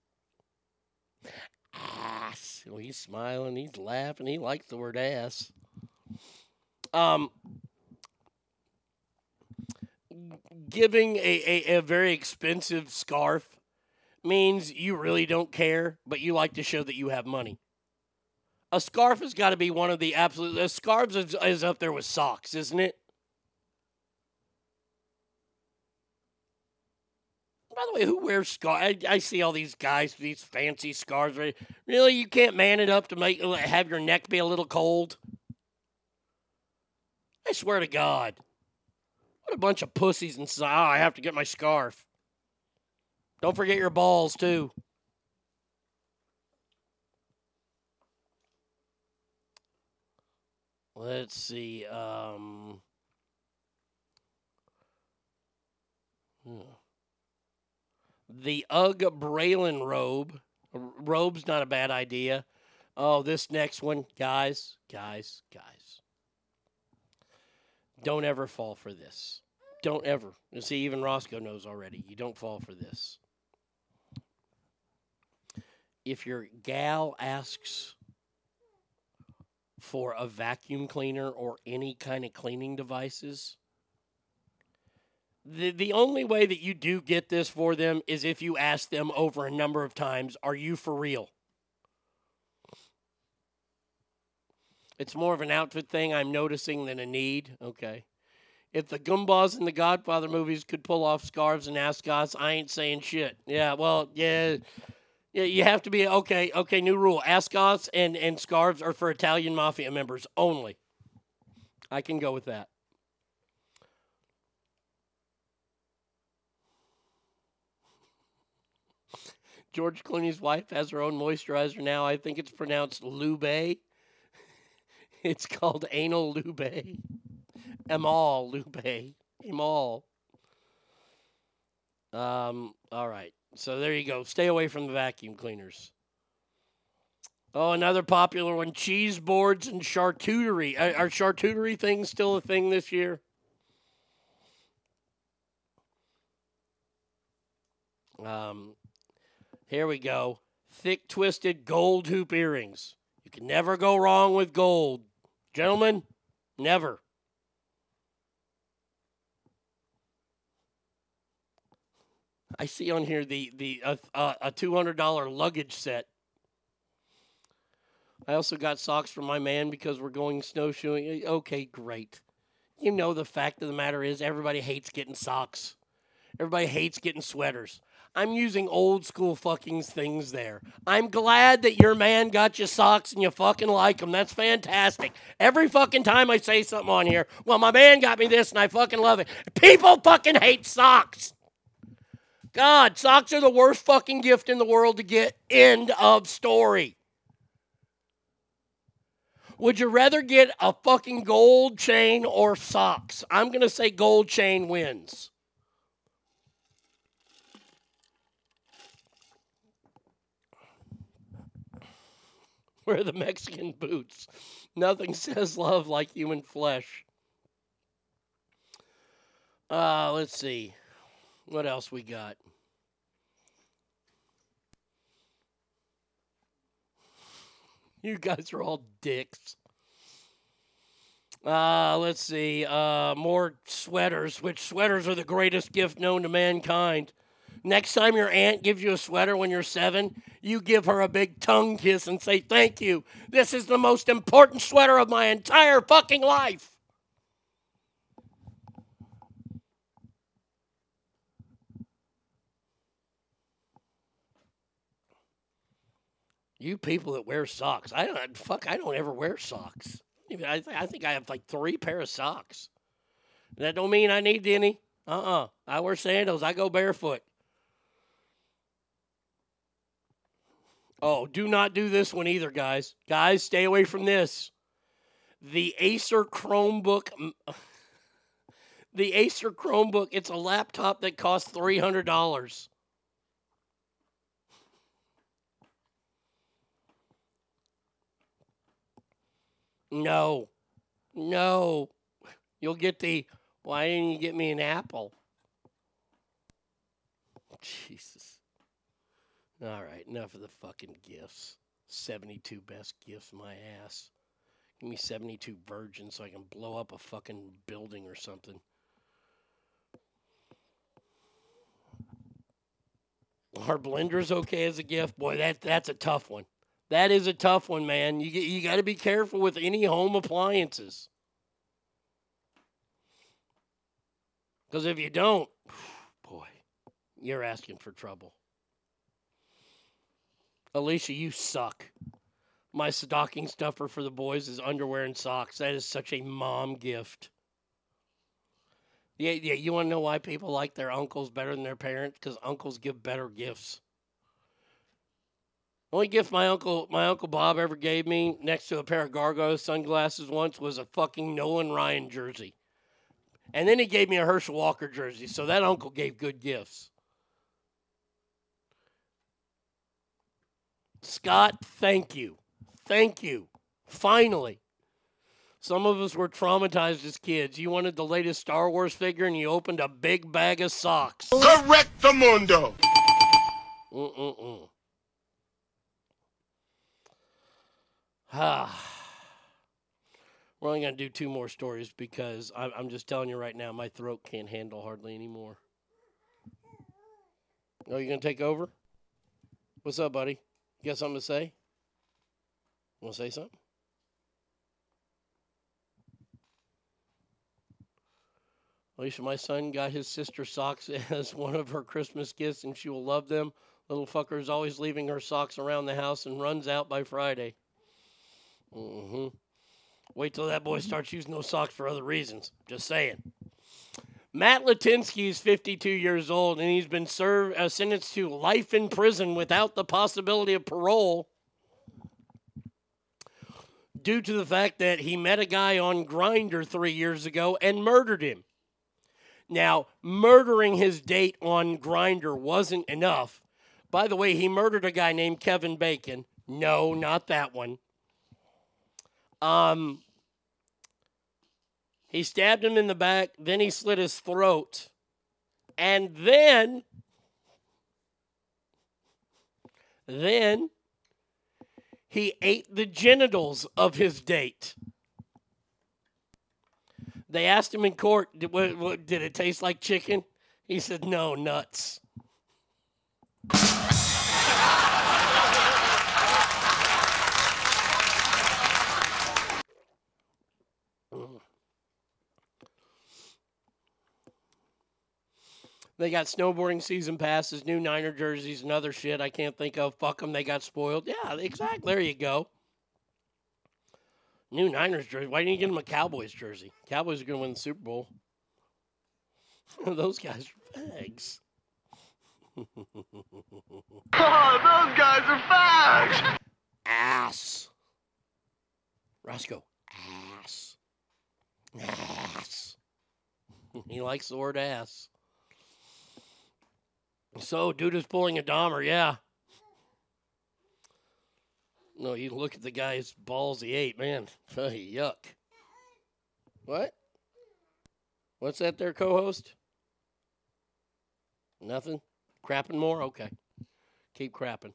Ass. Well, he's smiling, he's laughing, he likes the word ass. Um, giving a, a, a very expensive scarf means you really don't care, but you like to show that you have money. A scarf has got to be one of the absolute. A scarves is, is up there with socks, isn't it? By the way, who wears scarves? I, I see all these guys with these fancy scarves. Really, you can't man it up to make have your neck be a little cold. I swear to God, what a bunch of pussies and say, oh, I have to get my scarf. Don't forget your balls too. Let's see. Um, hmm. The Ugg Braylon robe. Robe's not a bad idea. Oh, this next one, guys, guys, guys. Don't ever fall for this. Don't ever. You see, even Roscoe knows already. You don't fall for this. If your gal asks for a vacuum cleaner or any kind of cleaning devices, the, the only way that you do get this for them is if you ask them over a number of times, Are you for real? It's more of an outfit thing I'm noticing than a need. Okay. If the Goombas in the Godfather movies could pull off scarves and ascots, I ain't saying shit. Yeah, well, yeah. Yeah, you have to be okay. Okay, new rule: ascots and and scarves are for Italian mafia members only. I can go with that. George Clooney's wife has her own moisturizer now. I think it's pronounced Lube. *laughs* It's called anal lube. Emal lube. Emal. Um, all right. So there you go. Stay away from the vacuum cleaners. Oh, another popular one cheese boards and charcuterie. Are charcuterie things still a thing this year? Um, here we go. Thick twisted gold hoop earrings. You can never go wrong with gold. Gentlemen, never. I see on here the the uh, a two hundred dollar luggage set. I also got socks for my man because we're going snowshoeing. Okay, great. You know the fact of the matter is everybody hates getting socks. Everybody hates getting sweaters. I'm using old school fucking things there. I'm glad that your man got you socks and you fucking like them. That's fantastic. Every fucking time I say something on here, well, my man got me this and I fucking love it. People fucking hate socks. God, socks are the worst fucking gift in the world to get. End of story. Would you rather get a fucking gold chain or socks? I'm going to say gold chain wins. *laughs* Wear the Mexican boots. Nothing says love like human flesh. Uh, let's see. What else we got? You guys are all dicks. Uh, let's see. Uh, more sweaters, which sweaters are the greatest gift known to mankind. Next time your aunt gives you a sweater when you're seven, you give her a big tongue kiss and say, Thank you. This is the most important sweater of my entire fucking life. You people that wear socks, I don't fuck. I don't ever wear socks. I, th- I think I have like three pair of socks. That don't mean I need any. Uh uh-uh. uh I wear sandals. I go barefoot. Oh, do not do this one either, guys. Guys, stay away from this. The Acer Chromebook. *laughs* the Acer Chromebook. It's a laptop that costs three hundred dollars. No. No. You'll get the, why didn't you get me an Apple? Jesus. All right, enough of the fucking gifts. 72 best gifts, my ass. Give me 72 virgins so I can blow up a fucking building or something. Are blenders okay as a gift? Boy, that that's a tough one. That is a tough one, man. You you got to be careful with any home appliances. Because if you don't, *sighs* boy, you're asking for trouble. Alicia, you suck. My stocking stuffer for the boys is underwear and socks. That is such a mom gift. Yeah, yeah. You want to know why people like their uncles better than their parents? Because uncles give better gifts. Only gift my uncle my uncle Bob ever gave me next to a pair of Gargo sunglasses once was a fucking Nolan Ryan jersey. And then he gave me a Herschel Walker jersey. So that uncle gave good gifts. Scott, thank you. Thank you. Finally. Some of us were traumatized as kids. You wanted the latest Star Wars figure and you opened a big bag of socks. Correct the mundo. Mm-mm-mm. Ah. *sighs* We're only going to do two more stories because I'm, just telling you right now, my throat can't handle hardly anymore. Oh, you going to take over? What's up, buddy? You got something to say? Want to say something? Alicia, my son got his sister socks *laughs* as one of her Christmas gifts, and she will love them. Little fucker is always leaving her socks around the house and runs out by Friday. Hmm Wait till that boy starts using those socks for other reasons. Just saying. Matt Latunski is 52 years old, and he's been served uh, sentenced to life in prison without the possibility of parole due to the fact that he met a guy on Grindr three years ago and murdered him. Now, murdering his date on Grindr wasn't enough. By the way, he murdered a guy named Kevin Bacon. No, not that one. Um, he stabbed him in the back, then he slit his throat, and then, then he ate the genitals of his date. They asked him in court, did, what, what, did it taste like chicken? He said, no, nuts. They got snowboarding season passes, new Niner jerseys, and other shit I can't think of. Fuck them, they got spoiled. Yeah, exactly. There you go. New Niners jersey. Why didn't you get them a Cowboys jersey? Cowboys are going to win the Super Bowl. *laughs* Those guys are fags. *laughs* Oh, those guys are fags. Ass. Roscoe. Ass. Ass. *laughs* he likes the word ass. So, dude is pulling a Dahmer, yeah. No, you look at the guy's balls he ate, man. *laughs* yuck. What? What's that there, co host? Nothing? Crapping more? Okay. Keep crapping.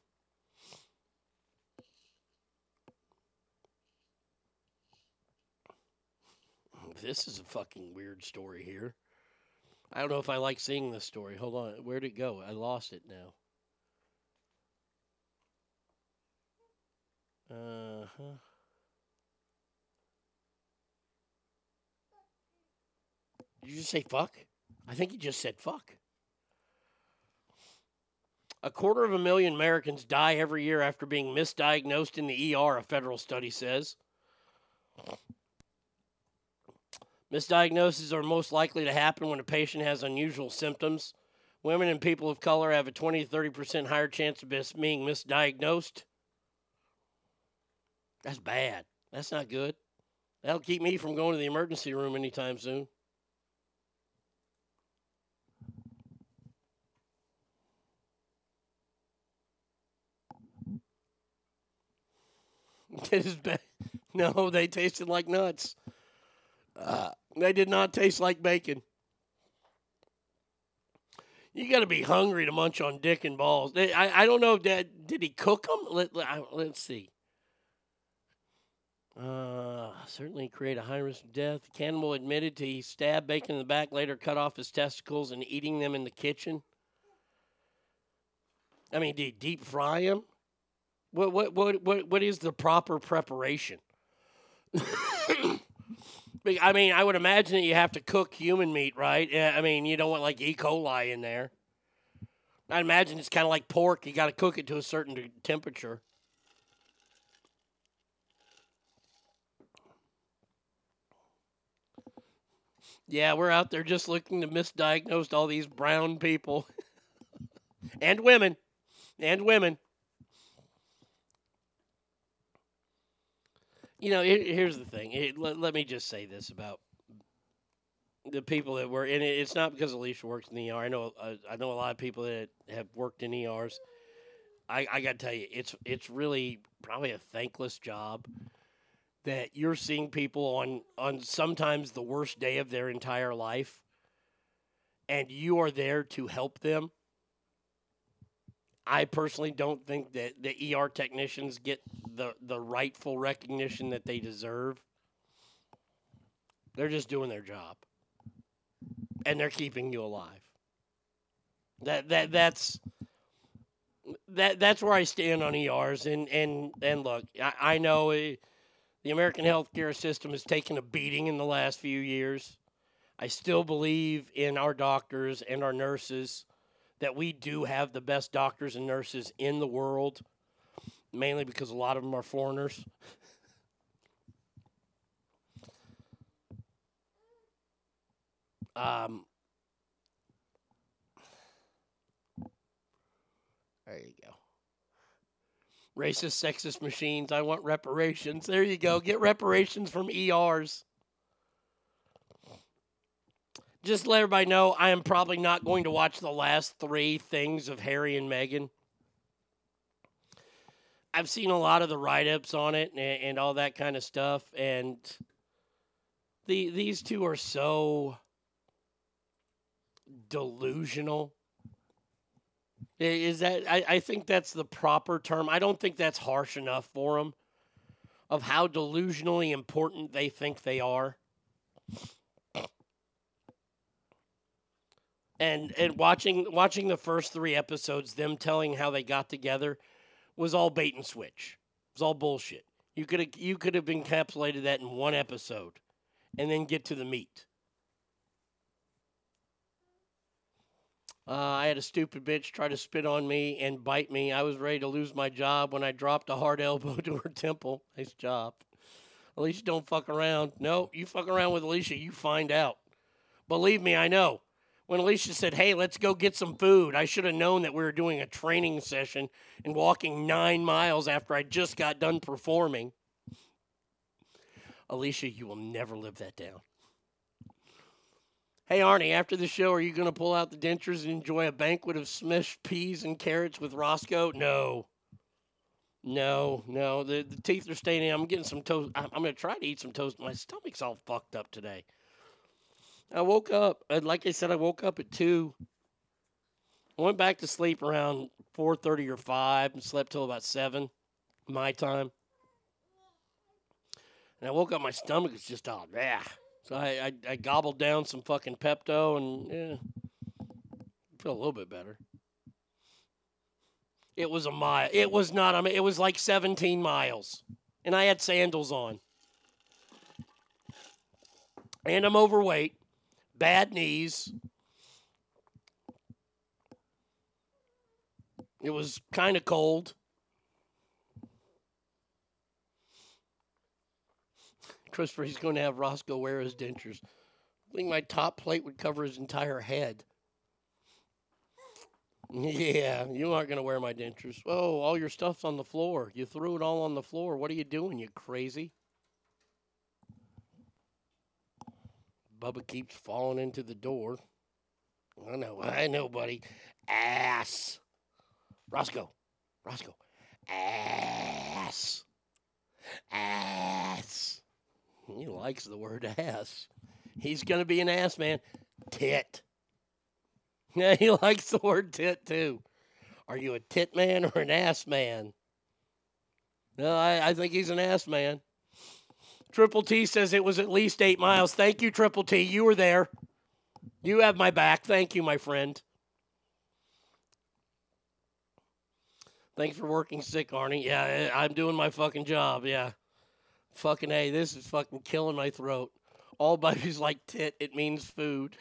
This is a fucking weird story here. I don't know if I like seeing this story. Hold on. Where'd it go? I lost it now. Uh huh. Did you just say fuck? I think you just said fuck. A quarter of a million Americans die every year after being misdiagnosed in the ER, a federal study says. Misdiagnoses are most likely to happen when a patient has unusual symptoms. Women and people of color have a 20 to 30% higher chance of being misdiagnosed. That's bad. That's not good. That'll keep me from going to the emergency room anytime soon. *laughs* It is bad. *laughs* No, they tasted like nuts. Uh, they did not taste like bacon. You got to be hungry to munch on dick and balls. They- I, I don't know that did he cook them. Let, let, let's see. Uh, certainly create a high risk of death. Cannibal admitted to he stabbed bacon in the back, later cut off his testicles and eating them in the kitchen. I mean, did he deep fry them? What what what what what is the proper preparation? I mean, I would imagine that you have to cook human meat, right? I mean, you don't want like E. coli in there. I imagine it's kind of like pork. You got to cook it to a certain temperature. Yeah, we're out there just looking to misdiagnose all these brown people *laughs* and women and women. You know, here- here's the thing. It, let, let me just say this about the people that were in it. It's not because Alicia works in the ER. I know uh, I know a lot of people that have worked in ERs. I, I got to tell you, it's it's really probably a thankless job that you're seeing people on on sometimes the worst day of their entire life, and you are there to help them. I personally don't think that the ER technicians get the, the rightful recognition that they deserve. They're just doing their job. And they're keeping you alive. That that that's that that's where I stand on ERs and and and look, I, I know eh, the American healthcare system has taken a beating in the last few years. I still believe in our doctors and our nurses that we do have the best doctors and nurses in the world, mainly because a lot of them are foreigners. Um, there you go. Racist, sexist machines. I want reparations. There you go. Get reparations from ERs. Just let everybody know I am probably not going to watch the last three things of Harry and Meghan. I've seen a lot of the write ups on it and, and all that kind of stuff. And the these two are so delusional. Is that I, I think that's the proper term. I don't think that's harsh enough for them of how delusionally important they think they are. And and watching watching the first three episodes, them telling how they got together was all bait and switch. It was all bullshit. You could have you could have encapsulated that in one episode and then get to the meat. Uh, I had a stupid bitch try to spit on me and bite me. I was ready to lose my job when I dropped a hard *laughs* elbow to her temple. Nice job. Alicia, don't fuck around. No, you fuck around with Alicia, you find out. Believe me, I know. When Alicia said, hey, let's go get some food, I should have known that we were doing a training session and walking nine miles after I just got done performing. Alicia, you will never live that down. Hey, Arnie, after the show, are you going to pull out the dentures and enjoy a banquet of smashed peas and carrots with Roscoe? No. No, no. The, the teeth are staying in. I'm getting some toast. I'm going to try to eat some toast. My stomach's all fucked up today. I woke up, uh, like I said, I woke up at 2. I went back to sleep around 4.30 or 5 and slept till about 7, my time. And I woke up, my stomach was just all, yeah. So I, I, I gobbled down some fucking Pepto and yeah, feel a little bit better. It was a mile. It was not. I mean, it was like 17 miles, and I had sandals on, and I'm overweight, bad knees. It was kind of cold. Christopher, he's going to have Roscoe wear his dentures. I think my top plate would cover his entire head. Yeah, you aren't going to wear my dentures. Oh, all your stuff's on the floor. You threw it all on the floor. What are you doing, you crazy? Bubba keeps falling into the door. I know, I know, buddy. Ass. Roscoe. Roscoe. Ass. Ass. He likes the word ass. He's going to be an ass man. Tit. *laughs* Yeah, he likes the word tit too. Are you a tit man or an ass man? No, I, I think he's an ass man. Triple T says it was at least eight miles. Thank you, Triple T. You were there. You have my back. Thank you, my friend. Thanks for working sick, Arnie. Yeah, I- I'm doing my fucking job. Yeah. Fucking A, this is fucking killing my throat. All *laughs* babies like tit, it means food.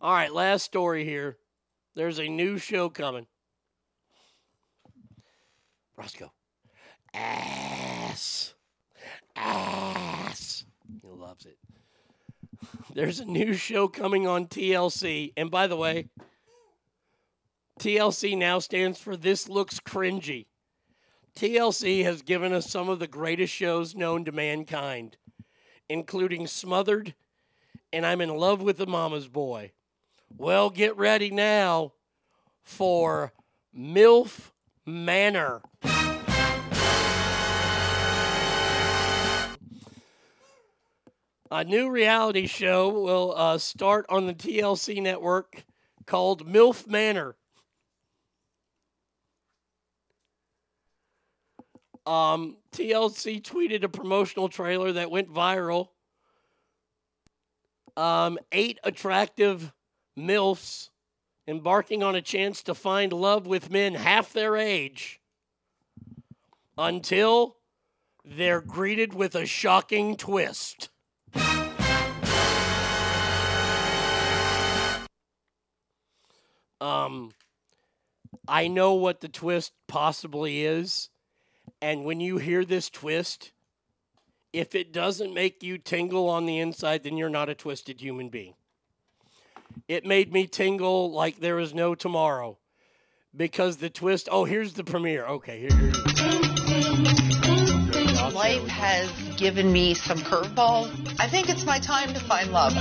All right, last story here. There's a new show coming. Roscoe. Ass. Ass. He loves it. *laughs* There's a new show coming on TLC. And by the way, TLC now stands for This Looks Cringy. TLC has given us some of the greatest shows known to mankind, including Smothered and I'm in Love with the Mama's Boy. Well, get ready now for MILF Manor. A new reality show will uh, start on the TLC network called MILF Manor. Um, TLC tweeted a promotional trailer that went viral. Um, eight attractive MILFs embarking on a chance to find love with men half their age until they're greeted with a shocking twist. Um, I know what the twist possibly is. And when you hear this twist, if it doesn't make you tingle on the inside, then you're not a twisted human being. It made me tingle like there is no tomorrow because the twist. Oh, here's the premiere. Okay, here, here. Life has given me some curveballs. I think it's my time to find love.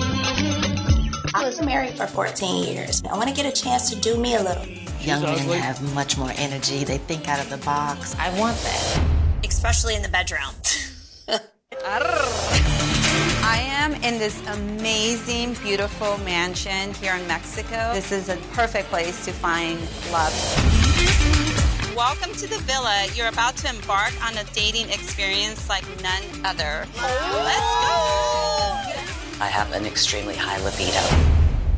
I was married for 14 years. I want to get a chance to do me a little. Young men have much more energy. They think out of the box. I want that. Especially in the bedroom. *laughs* I am in this amazing, beautiful mansion here in Mexico. This is a perfect place to find love. Welcome to the villa. You're about to embark on a dating experience like none other. Let's go! I have an extremely high libido.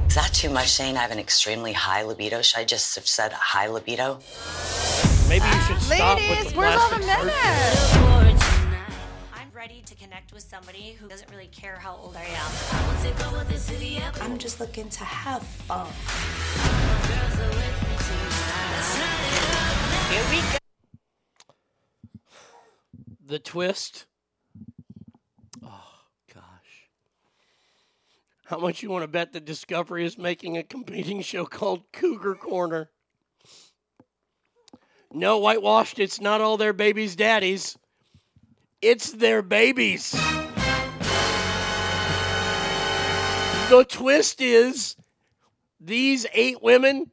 Is that too much saying I have an extremely high libido? Should I just have said high libido? Maybe you should stop with Ladies, the where's all the plastic minutes? I'm ready to connect with somebody who doesn't really care how old I am. I'm just looking to have fun. Here we go. The twist. Oh gosh. How much you want to bet that Discovery is making a competing show called Cougar Corner? No, whitewashed. It's not all their babies' daddies. It's their babies. The twist is these eight women,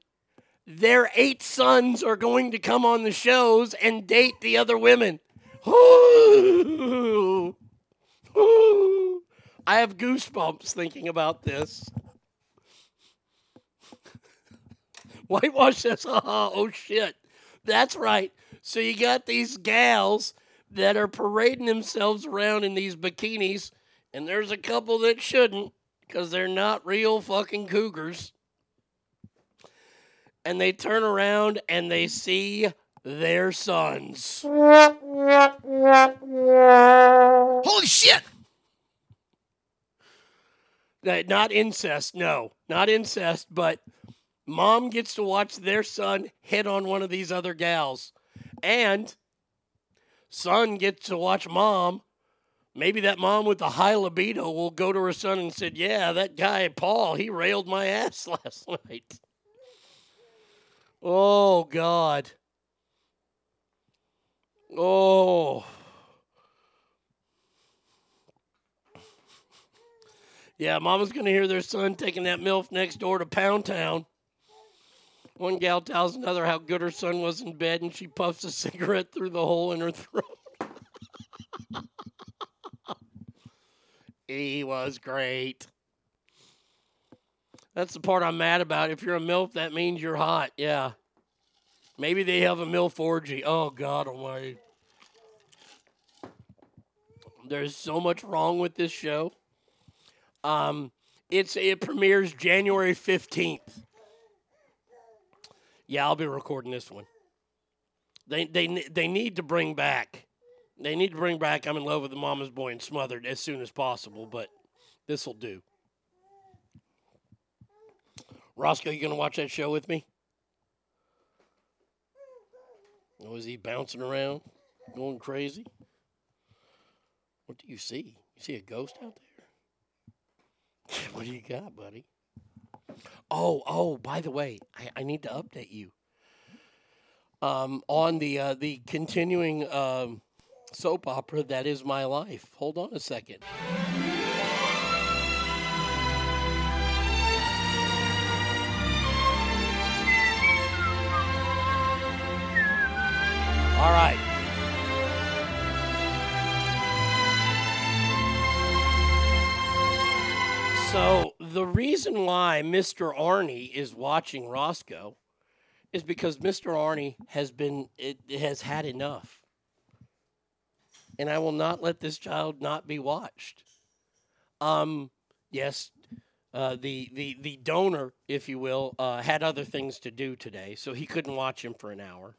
their eight sons are going to come on the shows and date the other women. *laughs* Ooh. Ooh. I have goosebumps thinking about this. *laughs* Whitewash says, oh, oh shit. That's right. So you got these gals that are parading themselves around in these bikinis, and there's a couple that shouldn't because they're not real fucking cougars. And they turn around and they see their sons. *laughs* Holy shit! Uh, Not incest, no. Not incest, but mom gets to watch their son hit on one of these other gals. And son gets to watch mom Maybe that mom with the high libido will go to her son and said, "Yeah, that guy Paul, he railed my *laughs* ass last night." Oh God. Oh. Yeah, mama's gonna hear their son taking that MILF next door to Pound Town. One gal tells another how good her son was in bed, and she puffs a *laughs* cigarette through the hole in her throat. he was great. That's the part I'm mad about. If you're a MILF, that means you're hot. Yeah. Maybe they have a MILF orgy. Oh, God almighty. There's so much wrong with this show. Um, it's it premieres January 15th. Yeah, I'll be recording this one. They they they need to bring back. They need to bring back I'm in love with the mama's boy and smothered as soon as possible, but this will do. Roscoe, you gonna watch that show with me? Oh, is he bouncing around, going crazy? What do you see? You see a ghost out there? *laughs* what do you got, buddy? Oh, oh, by the way, I, I need to update you. Um, on the uh, the continuing um, soap opera that is my life. Hold on a second. All right. So the reason why Mr. Arnie is watching Roscoe is because Mr. Arnie has been it, has had enough. And I will not let this child not be watched. Um yes, uh, the, the the donor, if you will, uh, had other things to do today, so he couldn't watch him for an hour.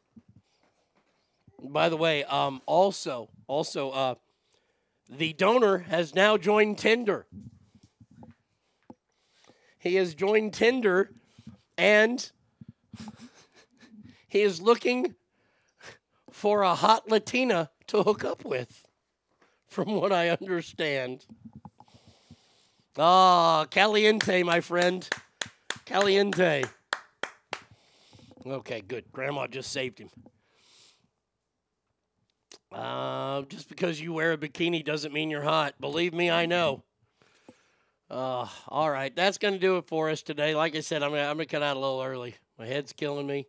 By the way, um, also also uh, the donor has now joined Tinder. He has joined Tinder and he is looking for a hot Latina to hook up with, from what I understand. Ah, caliente, my friend. Caliente. Okay, good. Grandma just saved him. Uh, just because you wear a bikini doesn't mean you're hot. Believe me, I know. Uh, all right, that's going to do it for us today. Like I said, I'm going I'm to cut out a little early. My head's killing me.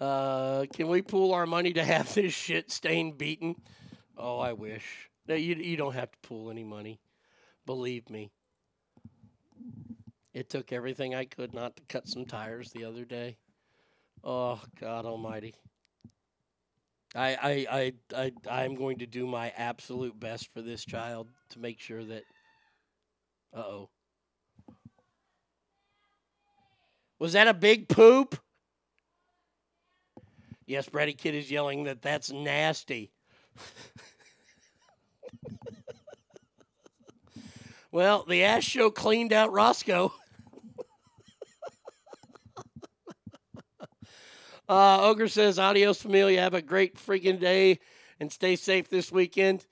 Uh, can we pool our money to have *laughs* this shit stain beaten? Oh, I wish. No, you, you don't have to pool any money. Believe me. It took everything I could not to cut some tires the other day. Oh, God almighty. I, I, I, I, I'm going to do my absolute best for this child to make sure that uh oh. Was that a big poop? Yes, Brady Kid is yelling that that's nasty. *laughs* well, the ass show cleaned out Roscoe. *laughs* uh, Ogre says, Adios, familia. Have a great freaking day and stay safe this weekend.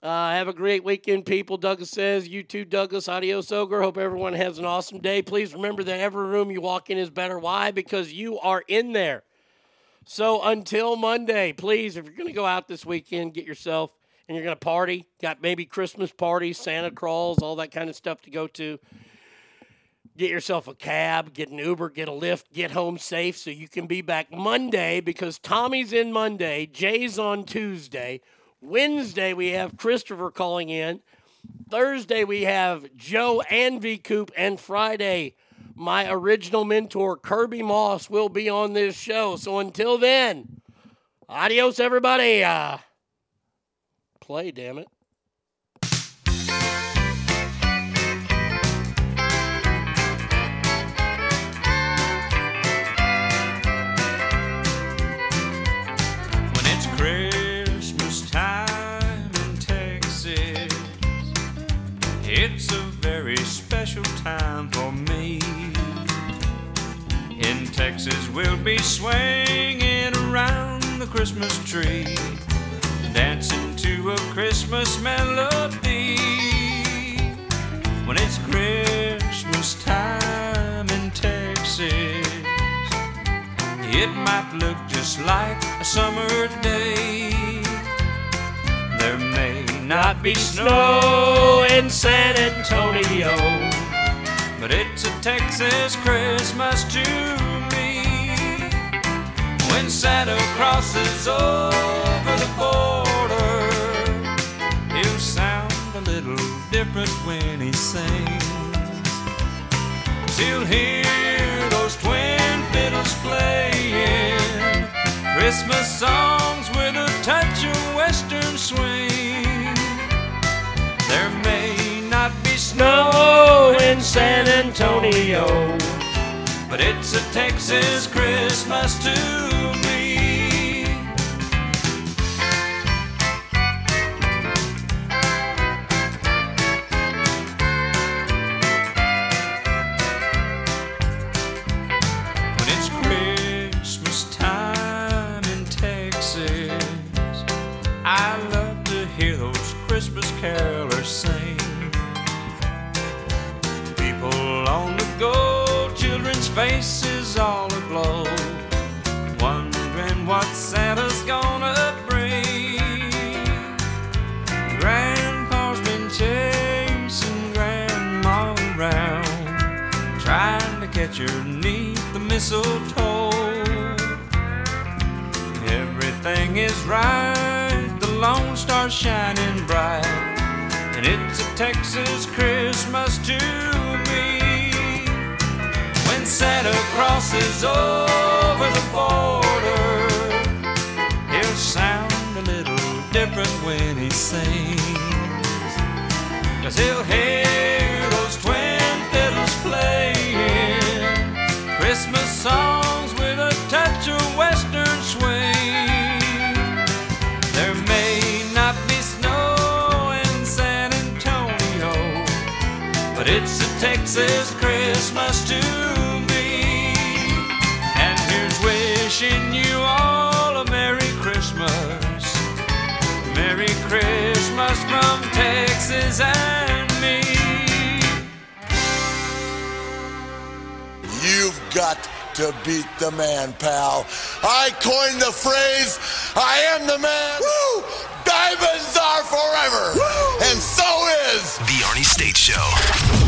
Uh, have a great weekend, people. Douglas says, You too, Douglas. Adios, Ogre. Hope everyone has an awesome day. Please remember that every room you walk in is better. Why? Because you are in there. So until Monday, please, if you're going to go out this weekend, get yourself and you're going to party, got maybe Christmas parties, Santa crawls, all that kind of stuff to go to. Get yourself a cab, get an Uber, get a Lyft, get home safe so you can be back Monday because Tommy's in Monday, Jay's on Tuesday. Wednesday, we have Christopher calling in. Thursday, we have Joe and V Coop. And Friday, my original mentor, Kirby Moss, will be on this show. So until then, adios, everybody. Uh, play, damn it. Special time for me. In Texas, we'll be swinging around the Christmas tree, dancing to a Christmas melody. When it's Christmas time in Texas, it might look just like a summer day. There may not be snow in San Antonio, but it's a Texas Christmas to me. When Santa crosses over the border, he'll sound a little different when he sings. He'll hear those twin fiddles playing Christmas songs with a touch of western swing. Snow in San Antonio, but it's a Texas Christmas to faces all aglow, wondering what Santa's gonna bring. Grandpa's been chasing Grandma around, trying to catch her neath the mistletoe. Everything is right, the Lone Star's shining bright, and it's a Texas Christmas to me. When Santa crosses over the border, he'll sound a little different when he sings. Cause he'll hear those twin fiddles playing Christmas songs with a touch of western swing. There may not be snow in San Antonio, but it's a Texas Christmas to wishing you all a Merry Christmas. Merry Christmas from Texas and me. You've got to beat the man, pal. I coined the phrase, I am the man. Woo! Diamonds are forever. And so is The Arnie State Show.